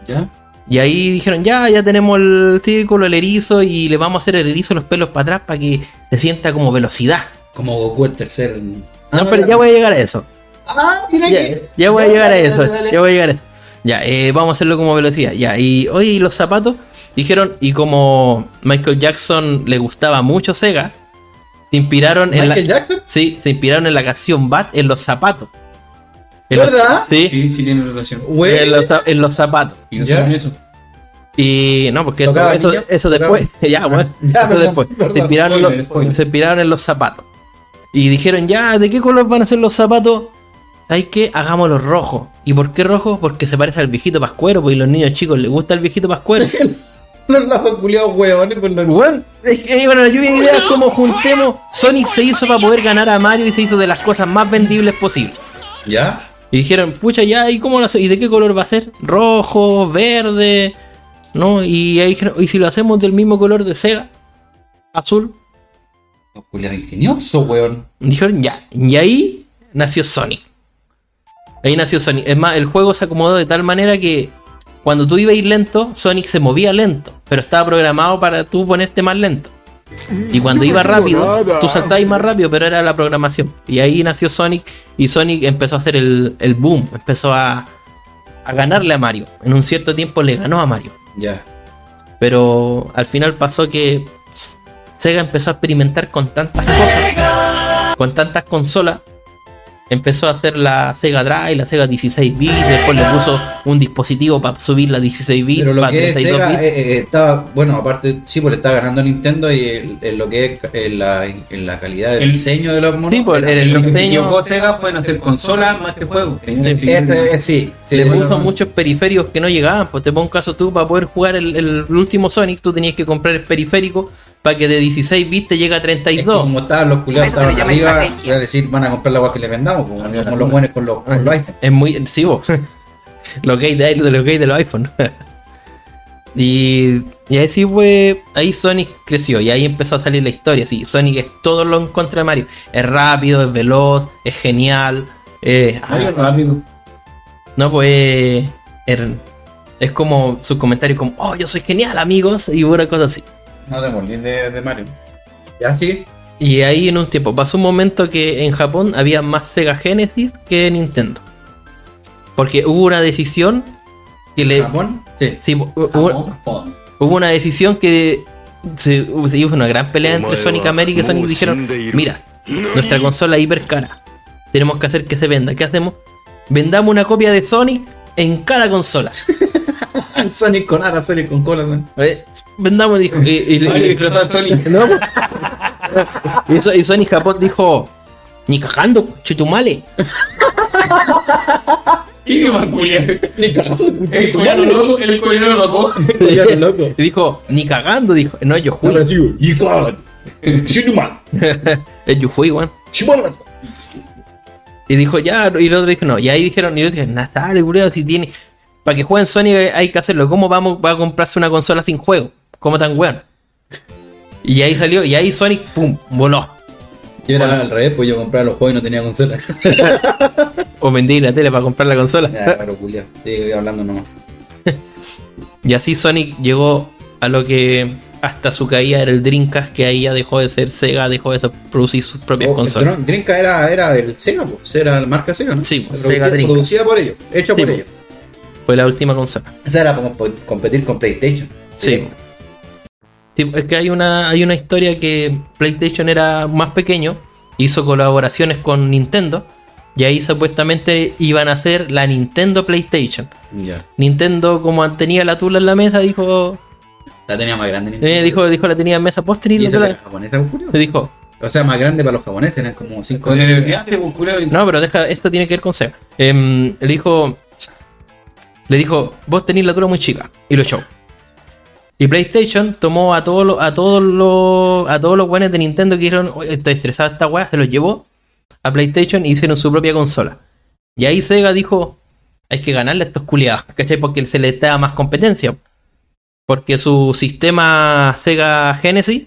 Ya. Y ahí dijeron, ya, ya tenemos el círculo, el erizo, y le vamos a hacer el erizo los pelos para atrás para que se sienta como velocidad. Como Goku el tercer. Ah, No, pero ya voy a llegar a eso. Ah, mira Ya, que- ya voy a llegar a dale, eso. dale, dale. Ya voy a llegar a eso. Ya, eh, vamos a hacerlo como velocidad. Ya, y oye, ¿y los zapatos? Dijeron, y como Michael Jackson le gustaba mucho Sega, se inspiraron en la. Michael Jackson. Sí, se inspiraron en la canción Bat en los zapatos. En los- ¿Verdad? sí, Sí, sí tiene relación. Güey. en los, en los zapatos. Y no Ya. eso. Y no, porque eso, ¿Tocaba eso, eso después. ya, bueno, Ya, eso perdón, después. perdón. se, inspiraron en Spoiler, los, spoiler. se inspiraron en los zapatos. Y dijeron, ya, ¿de qué color van a ser los zapatos? ¿Sabes qué? Hagámoslos rojos. ¿Y por qué rojos? Porque se parece al viejito pascuero, porque a los niños chicos les gusta el viejito pascuero. Los lazos culiados huevones con los. Bueno, es que, bueno, la lluvia de ideas como juntemos. Sonic se hizo para poder ganar a Mario y se hizo de las cosas más vendibles posibles. Ya. Y dijeron, pucha, ya, ¿y cómo lo hace- ¿Y de qué color va a ser? Rojo, verde, ¿no? Y ahí dijeron, ¿y si lo hacemos del mismo color de Sega? Azul. Los culiados ingeniosos, weón. Dijeron, ya. Y ahí nació Sonic. Ahí nació Sonic. Es más, el juego se acomodó de tal manera que cuando tú ibas a ir lento, Sonic se movía lento. Pero estaba programado para tú ponerte más lento. Y cuando iba rápido, tú saltabas más rápido, pero era la programación. Y ahí nació Sonic y Sonic empezó a hacer el, el boom. Empezó a, a ganarle a Mario. En un cierto tiempo le ganó a Mario. Ya. Pero al final pasó que Sega empezó a experimentar con tantas cosas, con tantas consolas. Empezó a hacer la Sega Drive, la Sega 16 bits, después le puso un dispositivo para subir la 16 bits Pero lo para que es 32 Sega bits. eh, eh, estaba, bueno, aparte, sí, porque estaba ganando Nintendo y el- en lo que es en la, en la calidad del El- diseño de los monos. Sí, pues, era- el que diseño equivocó Sega fue en hacer consolas más que juegos. Tenía Sí, que- Este, eh, sí, sí, le puso no, muchos periféricos que no llegaban. Pues te pongo un caso tú, para poder jugar el, el último Sonic, tú tenías que comprar el periférico para que de 16 bits te llegue a Es que 32. como estaban los culiados, estaban arriba, iba a decir, van a comprar la agua que le vendamos, como, como los buenos con los, con los iPhones. Es muy. Sí, vos. los gays de, de los gays de los iPhone. y, y ahí sí fue. Ahí Sonic creció y ahí empezó a salir la historia. Sí, Sonic es todo lo en contra de Mario. Es rápido, es veloz, es genial. eh, ah, Mario rápido. no, pues. er- es como sus comentarios como, oh, yo soy genial, amigos, y una cosa así. No te molís de, de Mario. ¿Ya sigue? Y ahí en un tiempo, pasó un momento que en Japón había más Sega Genesis que Nintendo. Porque hubo una decisión que le... ¿Japón? Sí. Sí, hu- hubo, Japón. hubo una decisión que se, se hizo una gran pelea entre Sonic América y Sonic dijeron, mira, nuestra consola es hiper cara. Tenemos que hacer que se venda. ¿Qué hacemos? Vendamos una copia de Sonic en cada consola. Sonic con alas, Sonic con cola. ¿no? Eh, Vendamos, dijo. Y, y- disfrazado de Sonic. No, y, so- y Sony Japón dijo, ni cagando, chutumale. ¿Qué? Ni cagando, El coreano loco, el coreano loco. Loco. Y dijo, ni cagando, dijo. No, yo Ahora Julio. sigo. Y cagan. Shinuman. El Yufui, weón. Shinuman. Y dijo, ya, y el otro dijo, no. Y ahí dijeron, y el otro dijo, nada, dale, culiao, si tiene. Para que jueguen Sonic hay que hacerlo. ¿Cómo vamos va a comprarse una consola sin juego? ¿Cómo tan weón? Y ahí salió, y ahí Sonic, pum, voló. Yo era al revés, pues yo compraba los juegos y no tenía consola. O vendí la tele para comprar la consola. ya, claro, culiao. Sigue hablando nomás. Y así Sonic llegó a lo que hasta su caída era el Dreamcast, que ahí ya dejó de ser Sega, dejó de producir sus propias Oh, consolas. no, Dreamcast era, era el Sega, pues. Era la marca Sega, ¿no? Sí, pues, Sega. Producida por ellos, hecha Sí, por pues. ellos. Fue la última consola. Esa era para comp- competir con PlayStation. Sí. Sí, es que hay una, hay una historia que PlayStation era más pequeño, hizo colaboraciones con Nintendo, y ahí supuestamente iban a hacer la Nintendo PlayStation. Ya. Nintendo, como tenía la tula en la mesa, dijo, La tenía más grande. eh, dijo, dijo la tenía en mesa, ¿vos tenés ¿Y la tula? japonesa, Julio? Se dijo, O sea, más grande para los japoneses, eran como 5 Con el estudiante, pues, culiao, y- No, pero deja, esto tiene que ver con Sega. Em, le dijo. Le dijo, vos tenés la tula muy chica. Y lo echó. Y PlayStation tomó a todos los, a todos los, a todos los buenos de Nintendo que dijeron, "Oye, estoy esta weá, se los llevó a PlayStation y hicieron su propia consola. Y ahí Sega dijo, hay que ganarle a estos culiados, ¿cachai? Porque se les da más competencia. Porque su sistema Sega Genesis,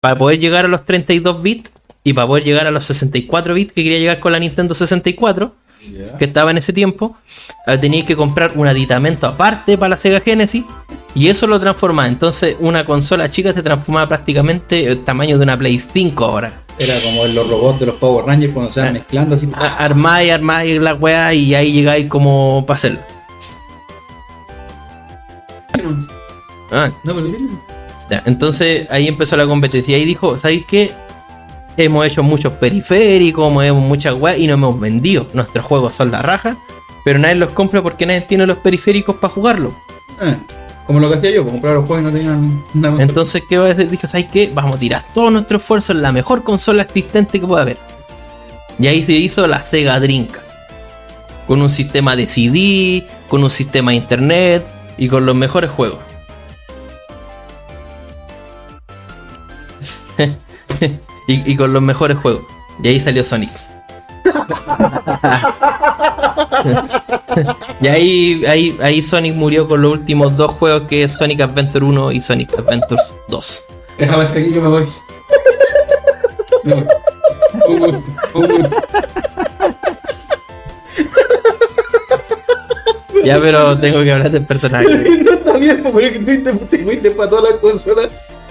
para poder llegar a los 32 bits y para poder llegar a los 64 bits que quería llegar con la Nintendo 64, que estaba en ese tiempo, eh, teníais que comprar un aditamento aparte para la Sega Genesis y eso lo transformaba. Entonces, una consola chica se transformaba prácticamente el tamaño de una Play 5 ahora. Era como los robots de los Power Rangers cuando se van Ah. mezclando así. Armáis, armáis la weá y ahí llegáis como para hacerlo. Ah, No, pero dile. Ya, entonces ahí empezó la competencia y dijo, ¿sabéis qué? Hemos hecho muchos periféricos, hemos hecho muchas weas y no hemos vendido. Nuestros juegos son la raja, pero nadie los compra porque nadie tiene los periféricos para jugarlo. Eh, como lo que hacía yo, pues comprar los juegos y no tenía consola. Entonces, ¿qué va a decir? Dijo, ¿sabéis qué? Vamos a tirar todo nuestro esfuerzo en la mejor consola existente que pueda haber. Y ahí se hizo la Sega Dreamcast. Con un sistema de CD, con un sistema de internet y con los mejores juegos. y, y con los mejores juegos. Y ahí salió Sonic. y ahí, ahí, ahí Sonic murió con los últimos dos juegos que es Sonic Adventure 1 y Sonic Adventures 2. Déjame hasta aquí, yo me voy. No. Un gusto, un gusto. Ya, pero tengo que hablar del personaje. no está bien, que te, te fuiste para todas las consolas.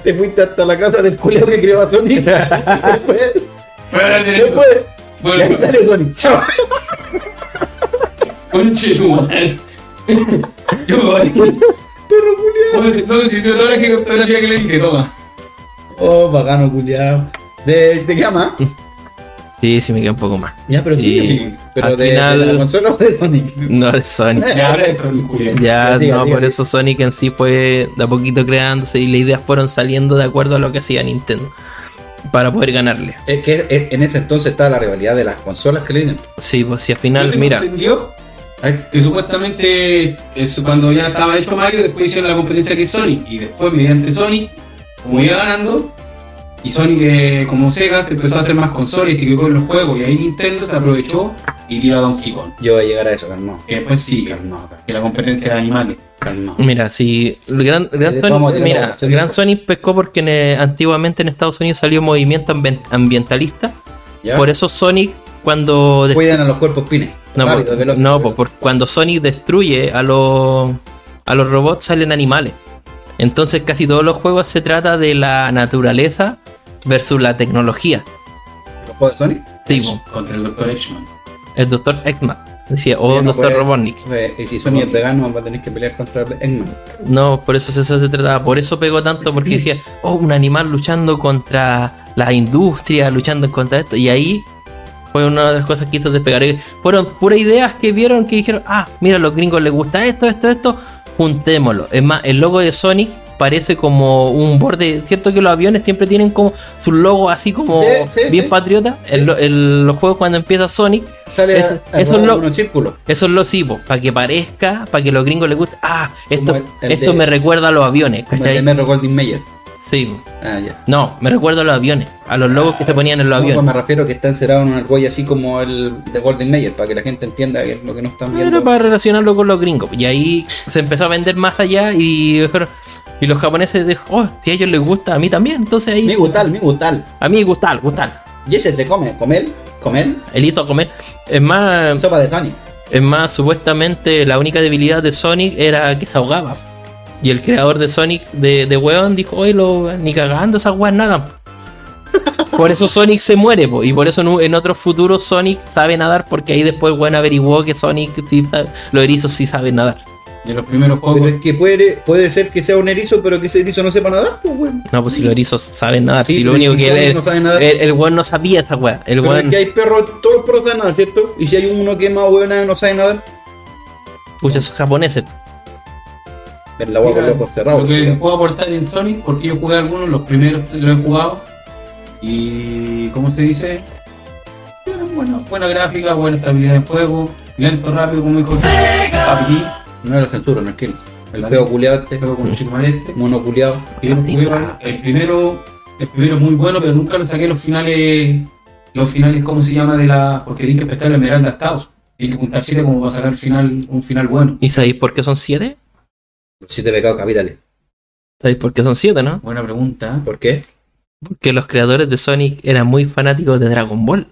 Te fuiste hasta la casa del culeo que creó a Sonic. después, Fuera de después, Bueno, ya sale Sonic. Chao. conche tu madre. Yo me voy. Perro culiao. No, no, si no, toda la fotografía que le dije, toma. Oh, bacano, culiao. ¿De, ¿De qué ama? Sí, sí, me queda un poco más. Ya, pero sí. Sí. Pero Al de, de final- la consola o de Sonic. No de Sonic. Ya de Julián. Ya, Diga, no, diga, por diga. eso Sonic en sí fue de a poquito creándose y las ideas fueron saliendo de acuerdo a lo que hacía Nintendo. Para poder ganarle. Es que en ese entonces estaba la rivalidad de las consolas que le dieron. Sí, pues si al final, mira, entendido Ay, que supuestamente eso, cuando ya estaba hecho Mario, después hicieron la competencia que es Sonic. Y después, mediante Sonic, como iba ganando, y Sonic, eh, como Sega, se empezó a hacer más consolas y quedó con los juegos. Y ahí Nintendo se aprovechó y tiró a Donkey Kong. Yo voy a llegar a eso, calmado. Que después sí, Calmado, que la competencia de animales. calmado. mira, si el gran, gran Sonic, vamos a tirar mira, gran Sonic pescó porque en, eh, antiguamente en Estados Unidos salió un movimiento ambien- ambientalista. ¿Ya? Por eso Sonic cuando Cuidan a los cuerpos pines. No, Rápido, veloz, no veloz. po, por cuando Sonic destruye a los a los robots salen animales. Entonces casi todos los juegos se trata de la naturaleza versus la tecnología. ¿Los juegos de Sonic? Sí, Contra el Dr. X-Man. el Doctor X-Man decía, o Ya no Doctor puede- Robotnik. Eh, Y si Sonic es vegano, va a tener que pelear contra Eggman. No, por eso eso se trataba, por eso pegó tanto, porque decía, oh, un animal luchando contra la industria, luchando contra esto, y ahí fue una de las cosas que hizo despegar. Fueron puras ideas que vieron que dijeron, ah, mira, a los gringos les gusta esto, esto, esto, juntémoslo. Es más, el logo de Sonic parece como un borde, cierto que los aviones siempre tienen como su logo así como Sí, sí, bien sí. patriota. En lo- en los juegos cuando empieza Sonic, Sale Eso- a, a eso es rodar lo- unos círculos. eso es lo sí, para que parezca, para que los gringos les guste, ah, esto, Como el- el esto de- me recuerda a los aviones, el. Sí. Ah, ya. No, me recuerdo a los aviones, a los logos que se ponían en los No, pues aviones. me refiero que está encerrado en una argolla así como el de Golden Mayer, para que la gente entienda que es lo que no están viendo. Era para relacionarlo con los gringos. Y ahí se empezó a vender más allá y, y los japoneses dijeron, oh, si a ellos les gusta, a mí también. Entonces ahí... Mi gutal, mi gutal. A mí gustar, gustar. Y ese se come, comer, comer, Él hizo comer. Es más, sopa de Sonic. es más, supuestamente la única debilidad de Sonic era que se ahogaba. Y el creador de Sonic de, de weón dijo, oye, lo, ni cagando esas weas nada. Por eso Sonic se muere, po, y por eso en, en otros futuros Sonic sabe nadar, porque ahí después weón averiguó que Sonic, sí los erizos sí saben nadar. De los primeros Pero juegos. es que puede, puede ser que sea un erizo, pero que ese erizo no sepa nadar, pues, weón. No, pues si los erizos saben nadar, Sí, si lo único si que no sabe nadar. el, el weón no sabía esa wea. El Pero es weón, que hay perros, todos los perros saben nadar, ¿cierto? Y si hay uno que es más weón no sabe nadar, pucha, esos japoneses. Ven la con los ojos cerrados. Lo que puedo aportar en Sonic, porque yo jugué algunos, los primeros los he jugado. Y, ¿cómo se dice? Bueno, bueno, buena gráfica, buena estabilidad de juego, lento, rápido, como dijo Papi, No era censura, no es que el Vale. feo culiado este, juego con Chicomarete. mono. Yo jugué, el primero, el primero es muy bueno, pero nunca lo saqué los finales, los finales, ¿cómo se llama? de la Porque tienes que pescar la Esmeralda Caos. Tienes que juntar siete como para sacar el final, un final bueno. ¿Y sabéis por qué son siete? Los siete pecados capitales. ¿Sabéis por qué son siete, no? Buena pregunta. ¿Por qué? Porque los creadores de Sonic eran muy fanáticos de Dragon Ball.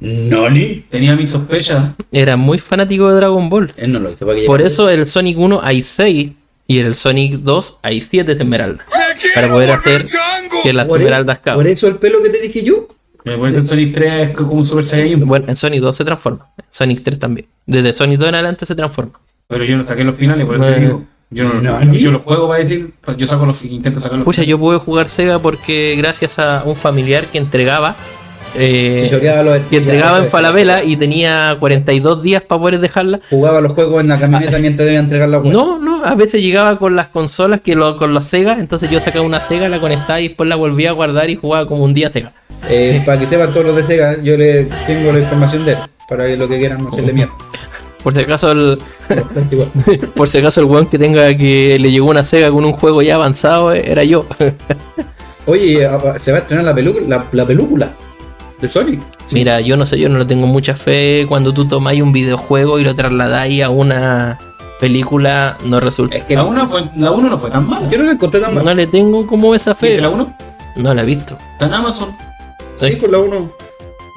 ¿Noni? Tenía mis sospechas. Eran muy fanáticos de Dragon Ball. Él no lo hizo para que Por eso el Sonic 1 hay 6 y en el Sonic 2 hay 7 esmeraldas. Para poder hacer que las Por esmeraldas Por caben. eso el pelo que te dije yo. Me parece el Sonic 3 es como un Super Saiyan. Bueno, en Sonic 2 se transforma. En Sonic 3 también. Desde Sonic 2 en adelante se transforma. Pero yo no saqué los finales, por eso te digo. Yo no, No, yo, ni- yo los juego para decir, pues yo saco los intento sacar los Pucha, yo pude jugar Sega porque gracias a un familiar que entregaba. eh, Se los- que entregaba en Falabella y tenía 42 días para poder dejarla. Jugaba los juegos en la camioneta mientras iba a entregar la web. No, no, a veces llegaba con las consolas, que lo, con los Sega, entonces yo sacaba una Sega, la conectaba y después la volvía a guardar y jugaba como un día Sega. Eh, para que sepan todos los de Sega, yo le tengo la información de él. Para que lo que quieran no hacerle mierda. Por si acaso el, por si acaso el weón que tenga que le llegó una Sega con un juego ya avanzado eh, era yo. Oye, a- se va a estrenar la, película la, la película de Sonic. Mira, yo no sé, yo no le tengo mucha fe cuando tú tomáis un videojuego y lo trasladáis a una película, no resulta. Es que La no, 1 fue, la uno no fue tan mala. yo no la encontré tan mal. No le tengo como esa ¿Viste fe. la 1? No la he visto. Está en Amazon. Sí, por la 1.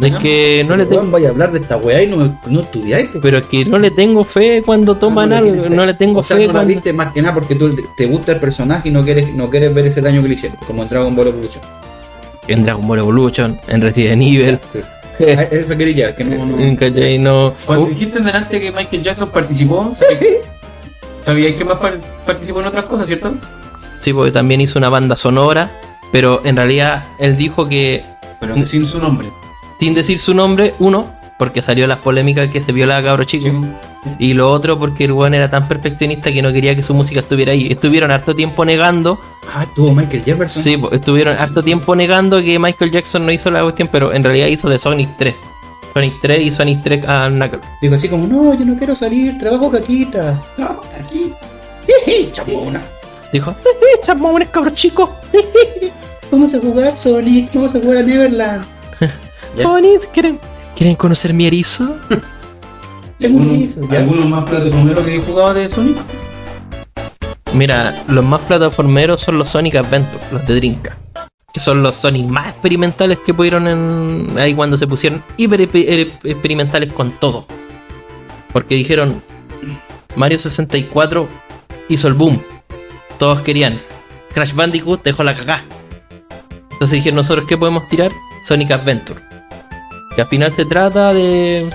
Es que no le tengo. Vaya a hablar de esta weá y no, no estudiáis. pues. Pero es que no le tengo fe cuando toman Ah, no le algo. No le tengo o sea, fe no la cuando. viste más que nada porque tú te gusta el personaje y no quieres, no quieres ver ese daño que le hicieron, como en Dragon Ball Evolution. En Dragon Ball Evolution, en Resident Evil. Sí. Ah, Eso quería llegar, que no, no. ¿Cachai? No. Cuando Uh, dijiste delante que Michael Jackson participó, ¿sabías que más par- participó en otras cosas, cierto? sí, porque también hizo una banda sonora. Pero en realidad él dijo que Pero sin su nombre. Sin decir su nombre, uno, porque salió las polémicas que se violaba a cabro chico. Sí. Y lo otro porque el weón era tan perfeccionista que no quería que su música estuviera ahí. Estuvieron harto tiempo negando. Ah, tuvo Michael Jefferson. Sí, estuvieron harto tiempo negando que Michael Jackson no hizo la cuestión, pero en realidad hizo de Sonic 3. Sonic 3 y Sonic 3 a Knuckles. Digo así como, no, yo no quiero salir, trabajo caquita. No, aquí. Jeje, chamona. Dijo, "Eh, chamones cabros chicos. Vamos a jugar Sonic, vamos a jugar a Neverland. Ya. Sonic, ¿quieren, ¿quieren conocer mi erizo? Tengo un ¿Algunos, erizo, ya. algunos más plataformeros que he jugado de Sonic? Mira, los más plataformeros son los Sonic Adventure, los de Drinka. Que son los Sonic más experimentales que pudieron en. Ahí cuando se pusieron hiper er- experimentales con todo. Porque dijeron. Mario 64 hizo el boom. Todos querían. Crash Bandicoot dejó la cagá. Entonces dijeron nosotros qué podemos tirar? Sonic Adventure. Que al final se trata de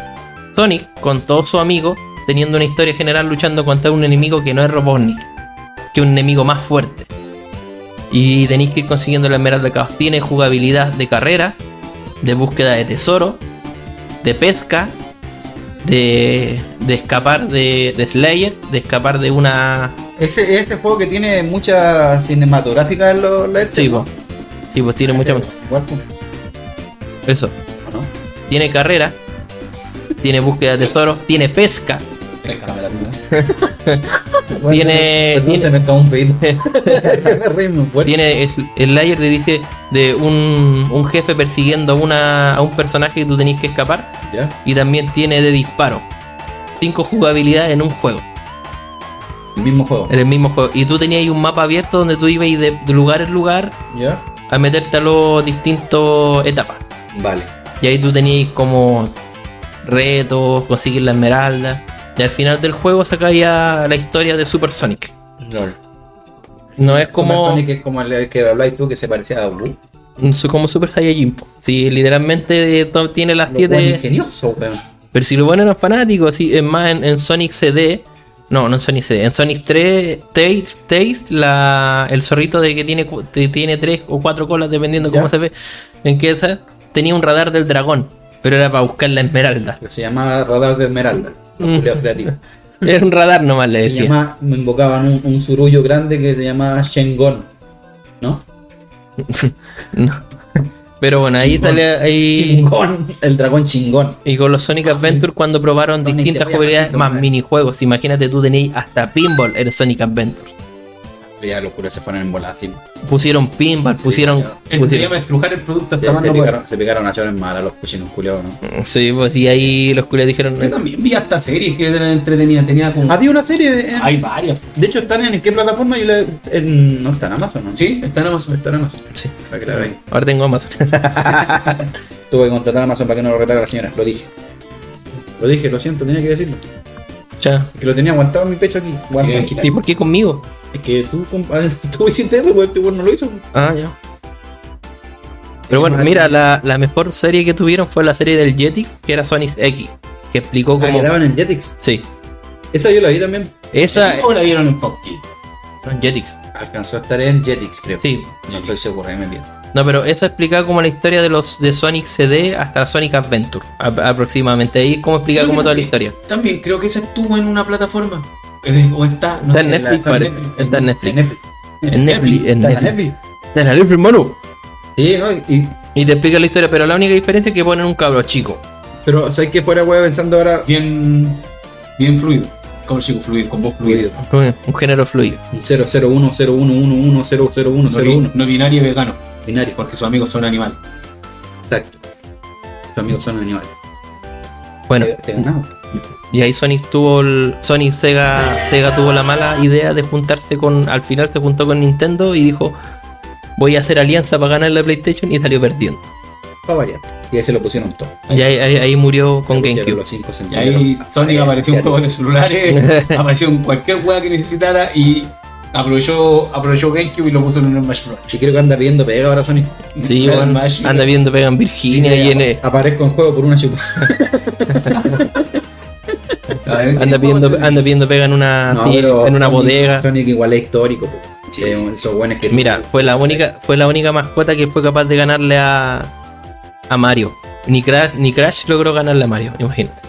Sonic con todos sus amigos teniendo una historia general luchando contra un enemigo que no es Robotnik que un enemigo más fuerte. Y tenéis que ir consiguiendo la Esmeralda Caos. Tiene jugabilidad de carrera, de búsqueda de tesoro, de pesca, de, de escapar de, de Slayer, de escapar de una. Ese, ese juego que tiene mucha cinematográfica en los. Sí, pues. Sí, pues tiene mucha. Igual, pues, Eso. Tiene carrera, tiene búsqueda de tesoro, tiene pesca. Tiene- tiene- se me acabó un pedito. me reí muy fuerte. Tiene es- el layer de dice de un, un jefe persiguiendo a, una, a un personaje que tú tenías que escapar. ¿Ya? Y también tiene de disparo. Cinco jugabilidades en un juego. El mismo juego. En el mismo juego. Y tú tenías ahí un mapa abierto donde tú ibas de, de lugar en lugar ¿Ya? a meterte a los distintos etapas. Vale. Y ahí tú tenías como retos, conseguir la esmeralda. Y al final del juego sacáis la historia de Super Sonic. No es Como como, Sonic es como el, que habláis tú que se parecía a Blue. su- como Super Saiyajin. Si literalmente tiene las Lo cual 7. ingenioso, weón. Pero si lo ponen eran fanáticos, sí, es más en, en Sonic CD. No, no en Sonic CD. En Sonic 3, Tails, la, el zorrito de que tiene, tiene tres o cuatro colas, dependiendo Ya. cómo se ve. En que esa tenía un radar del dragón, pero era para buscar la esmeralda. Se llamaba Radar de Esmeralda. Los Mm. creativos. Era un radar nomás, le decía. llama, me invocaban un, un surullo grande que se llamaba Shengon. ¿No? No. Pero bueno, ahí Chingón. sale ahí. Chingón. El dragón chingón. Y con los Sonic Adventure cuando probaron distintas jugabilidades más minijuegos. Imagínate tú tenías hasta pinball en Sonic Adventure. Ya los curas se fueron en bola así. Pusieron pinball, pusieron. Eso se pusieron- llama estrujar el producto Se, hasta más se se pegaron a llorar en mala los cochinos culiados, ¿no? Sí, pues y ahí los culiados dijeron. Yo también vi hasta series que eran entretenidas. Tenía como. Había una serie, en- Hay varias. de hecho están en qué plataforma y la, en, no está en Amazon, ¿no? Sí, está en Amazon. Está en Amazon. Sí. Que la vean. Ahora tengo Amazon. Tuve que contratar a Amazon para que no lo repara la señora, lo dije. Lo dije, lo siento, tenía que decirlo. Ya. Es que lo tenía aguantado en mi pecho aquí. Guarda. ¿Y por qué conmigo? Es que tú, compa- tú hiciste eso, pues, este no lo hizo. Ah, ya. Pero bueno, mira, la, la mejor serie que tuvieron fue la serie del Jetix, que era Sonic X, que explicó Ah, cómo. en Jetix. Sí, Esa yo la vi también. esa. ¿Cómo la vieron en Fox en Jetix. Alcanzó a estar en Jetix, creo. Sí. No estoy seguro, ahí me entiendo. No, pero esa explicaba como la historia de los de Sonic CD hasta Sonic Adventure, a- aproximadamente. Ahí es como explica como que toda la historia. También creo que esa estuvo en una plataforma. O está. no Está en Netflix, parece. Está en Netflix. En Netflix. En Netflix, en Está en Netflix. Netflix. Está en Netflix, hermano. Sí, ¿no? Y, Y te explica la historia, pero la única diferencia es que ponen un cabro chico. pero, ¿sabes qué fuera, weón, pensando ahora? Bien. Bien fluido. Como chico fluido, con voz fluida. Con un género fluido. 001 0111 001 No, bi- 01 no binario y vegano. Binario. Porque sus amigos son animales. Exacto. Tus amigos son animales. Bueno, Te, te ganamos. Y ahí Sonic tuvo el. Sonic Sega, Sega tuvo la mala idea de juntarse con. Al final se juntó con Nintendo y dijo. Voy a hacer alianza para ganar la PlayStation y salió perdiendo. Para variar. Y ahí se lo pusieron todo. Y ahí, ahí- ahí murió con GameCube. Los cinco Y ahí Sonic Eh, apareció en asiático. juegos de celulares, apareció en cualquier juega que necesitara y aprovechó, aprovechó GameCube y lo puso en un Smash Bros. Yo creo que anda pidiendo pega ahora Sonic. Sí, Smash, anda viendo pega en Virginia y en. eh, Aparezco en juego por una chupa. A ver, Anda ¿qué pidiendo, anda pidiendo pega en una, No, sí, pero en una Sonic- bodega. Sonic igual es histórico. po. Esos buenos que Mira, fue la única, fue la única mascota que fue capaz de ganarle a, a Mario. Ni Crash, ni Crash logró ganarle a Mario, imagínate.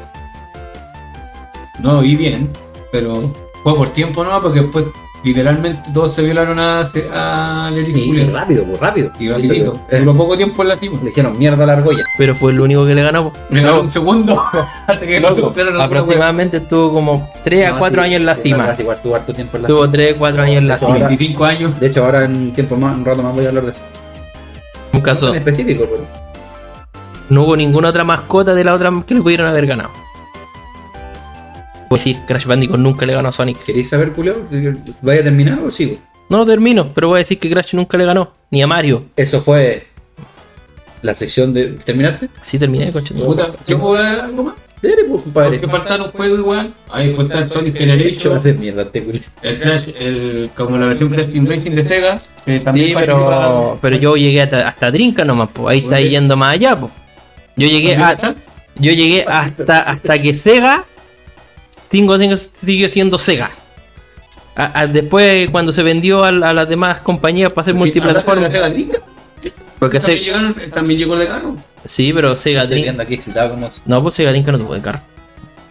No lo vi bien, pero fue por tiempo no, porque después literalmente todos se violaron a, a Leris Sí, y rápido, pues rápido. Y rapidito. Duró poco tiempo en la cima. le hicieron mierda a la argolla. Pero fue el único que le ganó. Me ganó un segundo. hasta que Loco, aproximadamente estuvo como 3 a No, 4 sí, años en la cima. Igual tuvo harto tiempo en la Tuvo cima. 3 4 años en la cima. ahora- 25 años. De hecho, ahora en tiempo más, un rato más voy a hablar de eso. Un No caso, específico, pero. no hubo ninguna otra mascota de la otra que le pudieron haber ganado. Pues sí, Crash Bandicoot nunca le ganó a Sonic. ¿Queréis saber, culeo? ¿Vaya a terminar o sigo? No lo termino, pero voy a decir que Crash nunca le ganó. Ni a Mario. Eso fue la sección de. ¿Terminaste? Sí, terminé, coche. Puta, ¿Yo puedo dar algo más? Dale, pues, compadre. Porque faltaron juegos igual. Ahí está el Sonic Hecho va a Generation, ser mierda, este culeo. el Crash, el, como la versión Crash Team Racing de Sega. Que también Sí, pero, pero yo llegué hasta, hasta Trinca nomás, pues ahí está yendo más allá, pues. Yo llegué ¿También a, está? yo llegué hasta hasta que Sega sigo- sigo- sigue siendo Sega. A- a- después cuando se vendió a, a las demás compañías para hacer ¿Hablaste de la multiplataformas, Sega Dreamcast? porque También, se, llegaron, también llegó el de carro. sí, pero Sega Estoy aquí excitado como no, pues Sega Dreamcast no tuvo de carro.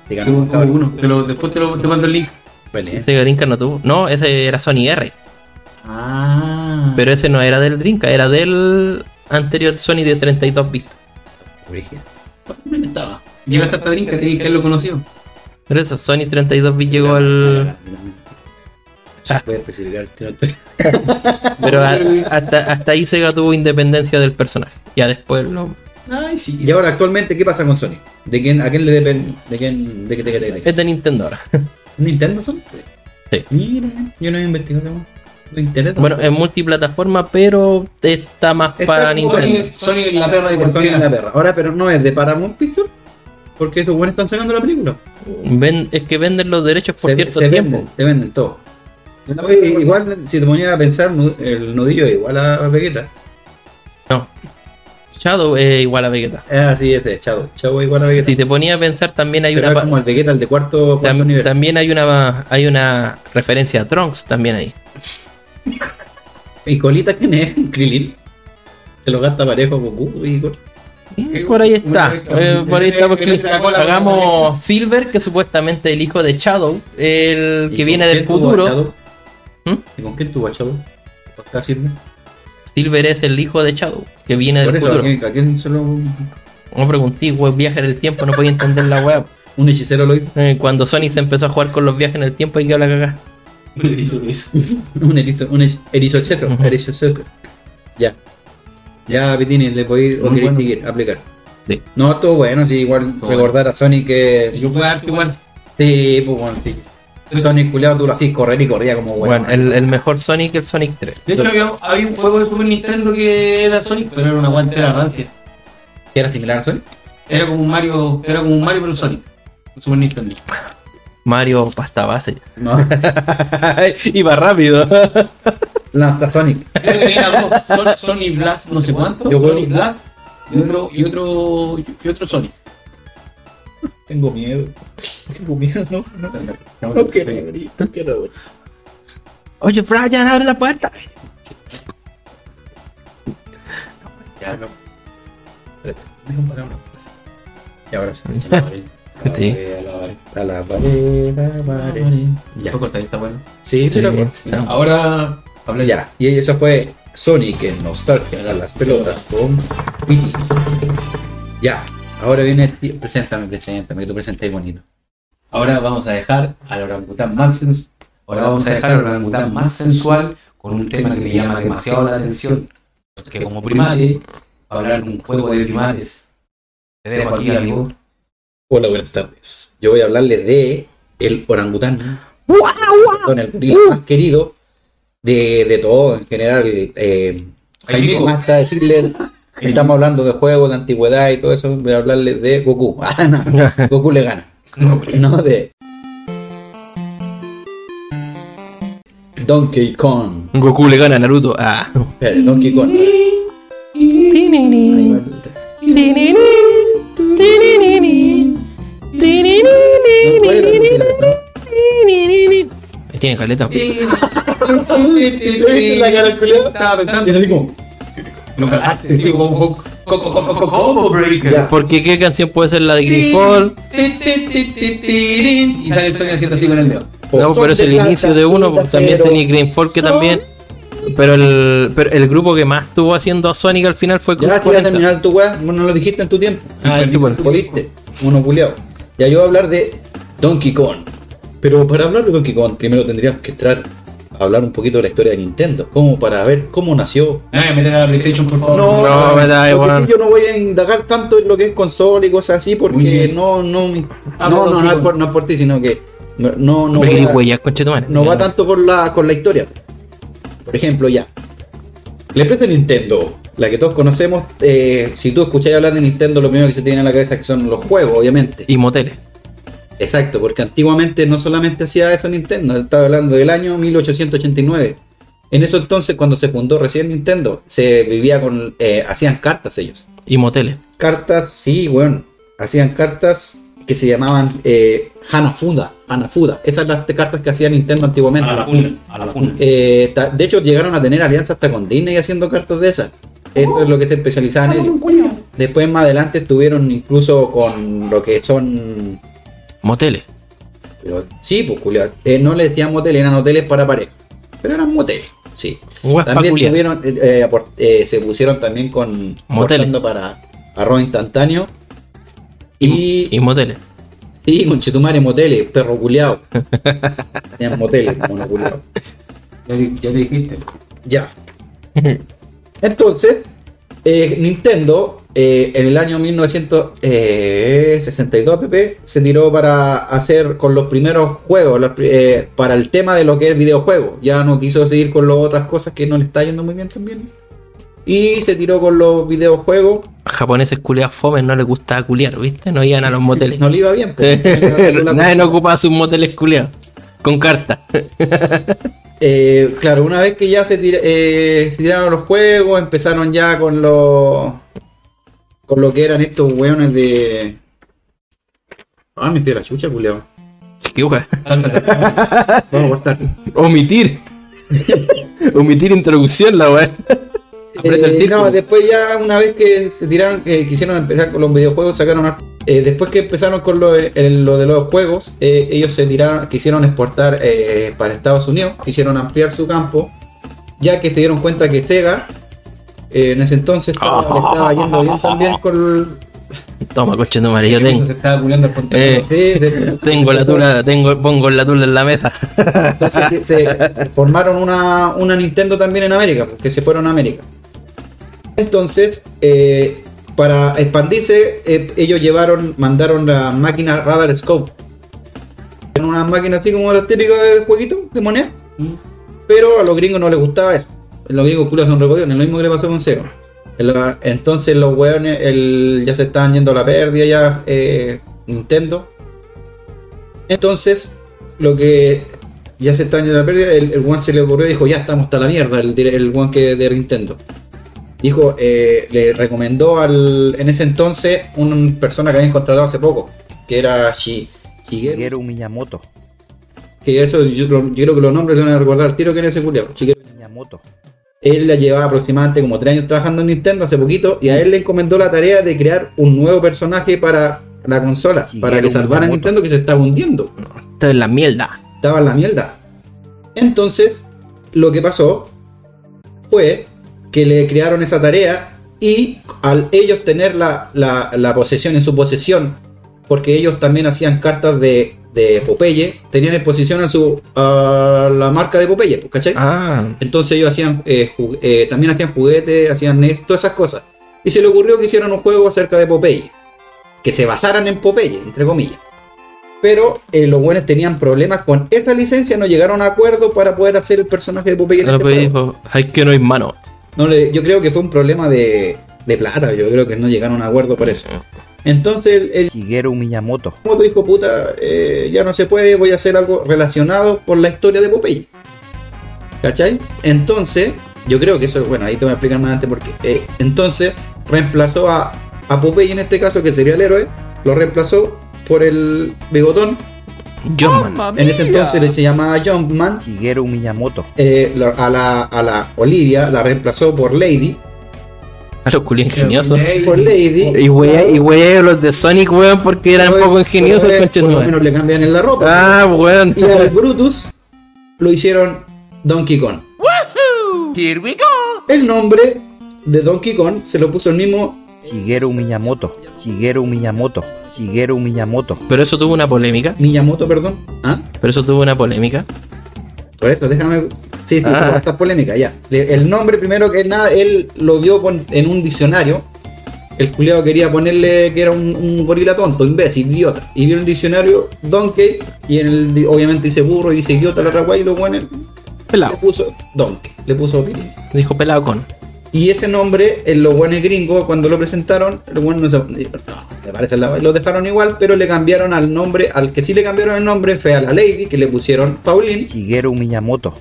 Tuvo un tuvo cabrón. uno. Te lo, después te, lo, te mando el link. Pelea. Sega Dreamcast no tuvo, no, ese era Sony R, Ah. pero ese no era del Dreamcast, era del anterior Sony de 32 bits. ¿Dónde estaba? Llegaste hasta Dreamcast, tenías que haberlo conocido. Pero eso, Sony 32 bits llegó al Voy a especificar. Pero a- hasta, hasta ahí Sega tuvo independencia del personaje. Ya después lo. Ay, sí. Y ahora, actualmente, ¿qué pasa con Sony? ¿De quién, ¿A quién le depende? ¿De quién? ¿De qué te de, Es de Nintendo ahora. ¿Nintendo son? Sí. Mira, yo no he investigado. No interesa. Bueno, es multiplataforma, pero está más Está para Nintendo. Sony, Sony la perra de Por Sony la perra. Ahora, pero no es de Paramount Pictures. Porque esos buenos están sacando la película. Ven- es que venden los derechos por se, cierto se tiempo. venden, se venden todo. Oye, igual, si te ponías a pensar, el nudillo es igual a Vegeta. Shadow es igual a Vegeta. Ah, sí, ese, Chavo. Chavo es igual a Vegeta. Si te ponías a pensar, también hay Pero una. como el Vegeta, el de cuarto, cuarto tam- nivel. también hay una hay una referencia a Trunks también ahí. ¿Y Colita quién es? Krillin. Se lo gasta parejo Goku y Por ahí está. eh, por ahí está. porque hagamos Silver, que supuestamente el hijo de Shadow, el ¿Y que viene del futuro. ¿Mm? ¿Y con quién tuvo a Shadow? Acá sirve. Silver es el hijo de Shadow, que viene del eso, ¿a futuro. a quién se lo... No pregunté, weón, viaje en el tiempo, no podía entender la web. Un hechicero lo hizo. cuando Sony se empezó a jugar con los viajes en el tiempo, y quedó la cagada. un erizo, un erizo- erizo chetro, Ujú. erizo. Ya. Ya, Pitini, le podéis o Muy queréis bueno. seguir, aplicar. Sí. No, todo bueno, sí, igual Todo recordar a Sony que. Yo puedo darte igual. Sí, pues bueno, sí. Sonic culiado tú lo hacías correr y corría como bueno. Bueno, el, el mejor Sonic el Sonic 3. De hecho, había, había un juego de Super Nintendo que era Sonic, pero era una guantera rancia. ¿Que era similar a Sonic? Era como un Mario, era como un Mario pero Sonic. Super Nintendo. Mario pasta base. No. Iba rápido. Lanza Sonic. Creo que era dos, Son- Sonic Blast, no sé cuánto. Yo Sonic Blast y otro, y otro, y otro Sonic. Tengo miedo. Tengo miedo, no. No, no quiero abrir, no quiero abrir. Oye, Brian, abre la puerta. Ya, no. Espérate, déjame pagar una cosa. Y ahora sí. Sí. A la pared, a la pared. Ya. Esto corta, está bueno. Sí, sí, lo está. Ahora, hablé Ya, y eso fue Sonic en Nostalgia, a las pelotas con Piti. Ya, ahora viene el tío. Preséntame, preséntame, que tú presentéis bonito. Ahora vamos a dejar al orangután más sensual. Ahora vamos a dejar al orangután más sensual con un tema que me llama demasiado la atención. Porque como primate, va a hablar de un juego de primates. Te dejo aquí, amigo. Hola, buenas tardes. Yo voy a hablarles de el orangután, con el gorila más querido de, de todo en general. Eh, más está decirle, estamos hablando de juegos de antigüedad y todo eso. Voy a hablarles de Goku. Ah, no, Goku le gana. No de Donkey Kong. Goku le gana a Naruto. Ah. Espérate, Donkey Kong. Tiene caleta. la cara culiao? Estaba pensando. Así como- sí, como Combo Breaker. Porque qué canción puede ser la de Fall. Y sale el Sonic haciendo así con el dedo. No, pero es el inicio de uno, también tenía Green Fall que también. Pero el, pero el grupo que más estuvo haciendo a Sonic al final fue Ya, si ya 40. terminar tu weá, no lo dijiste en tu tiempo. Ah, sí. Poliste, uno culiao. Ya yo voy a hablar de Donkey Kong. Pero para hablar de Donkey Kong, primero tendríamos que entrar a hablar un poquito de la historia de Nintendo. Como para ver cómo nació. No voy a meter a la PlayStation, por favor. No, me da porque igual. Yo no voy a indagar tanto en lo que es consola y cosas así porque no, no, Ah, no, no, no, es por, no es por ti, sino que no, no, no, Me voy querí a- huellas, conchetumare. no va tanto con la, con la historia. Por ejemplo, ya. La empresa Nintendo, la que todos conocemos, eh, si tú escuchás hablar de Nintendo, lo primero que se te viene a la cabeza que son los juegos, obviamente. Y moteles. Exacto, porque antiguamente no solamente hacía eso Nintendo, estaba hablando del año 1889. En eso entonces, cuando se fundó recién Nintendo, se vivía con. eh, hacían cartas ellos. Y moteles. Cartas, sí, bueno, hacían cartas que se llamaban eh, Hanafuda. Hanafuda. Esas son las cartas que hacía Nintendo antiguamente. A la funa, a la funa. Eh, de hecho, llegaron a tener alianza hasta con Disney haciendo cartas de esas. Eso es lo que se especializaban ellos. Después, más adelante, estuvieron incluso con lo que son. Moteles. pero- sí, pues, culiao. Eh, no le decían moteles, eran hoteles para pareja. Pero eran moteles, sí. También tuvieron, eh, eh, aport- eh, se pusieron también con. Moteles. para arroz instantáneo. Y, Y, y moteles. Sí, con Chetumare moteles, perro culiao. Tenían moteles, mono culiao. Ya, le- ya le dijiste. Ya. Entonces, eh, Nintendo eh, en el año 1962 PP se tiró para hacer con los primeros juegos, los eh, para el tema de lo que es videojuego. Ya no quiso seguir con las otras cosas que no le está yendo muy bien también. Y se tiró con los videojuegos. Japoneses culiados fomes no les gustaba culiar, ¿viste? No iban a los moteles. No le iba bien. pues. Nadie no ocupaba sus moteles culiados. Con carta. Eh, claro, una vez que ya se, tira- eh, se tiraron los juegos, empezaron ya con los. con lo que eran estos weones de. Ah, me la chucha, culiao. ¿Qué wea? Vamos a cortar. Omitir. Omitir introducción, la weá. Eh, no, después ya una vez que se tiraron, que quisieron empezar con los videojuegos, sacaron ar- eh, después que empezaron con lo, el- lo de los juegos, eh, ellos se tiraron, quisieron exportar eh, para Estados Unidos, quisieron ampliar su campo, ya que se dieron cuenta que Sega en ese entonces estaba, le estaba yendo bien también con Toma, coche yo tengo. Se estaba. Eh, sí, de- tengo la tula, tengo, pongo la tula en la mesa. Entonces se formaron una, una Nintendo también en América, porque se fueron a América. Entonces, eh, para expandirse, eh, ellos llevaron, mandaron la máquina Radar Scope. Eran unas máquinas así como las típicas del jueguito de moneda. Mm. Pero a los gringos no les gustaba eso. Los gringos culos son recodidos, lo mismo que le pasó con Sega. Entonces los weones el- ya se estaban yendo a la pérdida ya eh, Nintendo. Entonces, lo que ya se estaban yendo a la pérdida, el, el one se le ocurrió y dijo, ya estamos hasta la mierda, el, el one que de Nintendo. Dijo, eh, le recomendó al, en ese entonces una persona que habían contratado hace poco, que era Shi, Shigeru Shigeru Miyamoto. que eso yo, yo creo que los nombres se van a recordar tiro que en ese culiao. Shigeru Miyamoto. él la llevaba aproximadamente como 3 años trabajando en Nintendo hace poquito y a él le encomendó la tarea de crear un nuevo personaje para la consola, Shigeru para que salvara a. Nintendo que se estaba hundiendo, Esto es la mierda. estaba en la mierda. Entonces, lo que pasó fue que le crearon esa tarea y al ellos tener la, la- la posesión en su posesión, porque ellos también hacían cartas de, de Popeye, tenían exposición a su a la marca de Popeye, pues, ¿cachai? Ah, Entonces ellos hacían eh, eh, también hacían juguetes, hacían NES, todas esas cosas. Y se le ocurrió que hicieran un juego acerca de Popeye. Que se basaran en Popeye, entre comillas. Pero eh, los buenos tenían problemas con esa licencia, no llegaron a acuerdo para poder hacer el personaje de Popeye en no lo ese pedí, juego. po. Ay, que no hay mano. No le- yo creo que fue un problema de, de plata, yo creo que no llegaron a acuerdo por eso. Entonces el, Shigeru Miyamoto. Moto dijo, puta, eh, ya no se puede, voy a hacer algo relacionado con la historia de Popeye. ¿Cachai? Entonces, yo creo que eso, bueno, ahí te voy a explicar más adelante por qué. Eh, entonces, reemplazó a, a Popeye en este caso, que sería el héroe, lo reemplazó por el bigotón. Jumpman. En ese entonces se llamaba Jumpman. Shigeru Miyamoto. Eh, a, la, a la Olivia la reemplazó por Lady. A los culios ingeniosos. Por Lady. Y wey, y wey, los de Sonic, weón, porque eran un poco ingeniosos, conches Por lo menos le cambian en la ropa. Ah, weón. Y al Brutus lo hicieron Donkey Kong. Here we go. El nombre de Donkey Kong se lo puso el mismo. Shigeru Miyamoto. Shigeru Miyamoto. Shigeru Miyamoto. Pero eso tuvo una polémica. Miyamoto, perdón. ¿Ah? Pero eso tuvo una polémica. Por eso, déjame. Sí, sí, Ah. por esta polémica, ya. Le- El nombre, primero que nada, él lo vio en un diccionario. El culiado quería ponerle que era un, un gorila tonto, imbécil, idiota. Y vio en el diccionario Donkey, y en el, obviamente dice burro y dice idiota la otra guay, y lo bueno le Pelado. puso Donkey, le puso. Dijo pelado con. Y ese nombre, en los buenos gringos, cuando lo presentaron, los buenos no, se- no, parece lo dejaron igual, pero le cambiaron al nombre, al que sí le cambiaron el nombre fue a la Lady, que le pusieron Pauline, Shigeru Miyamoto.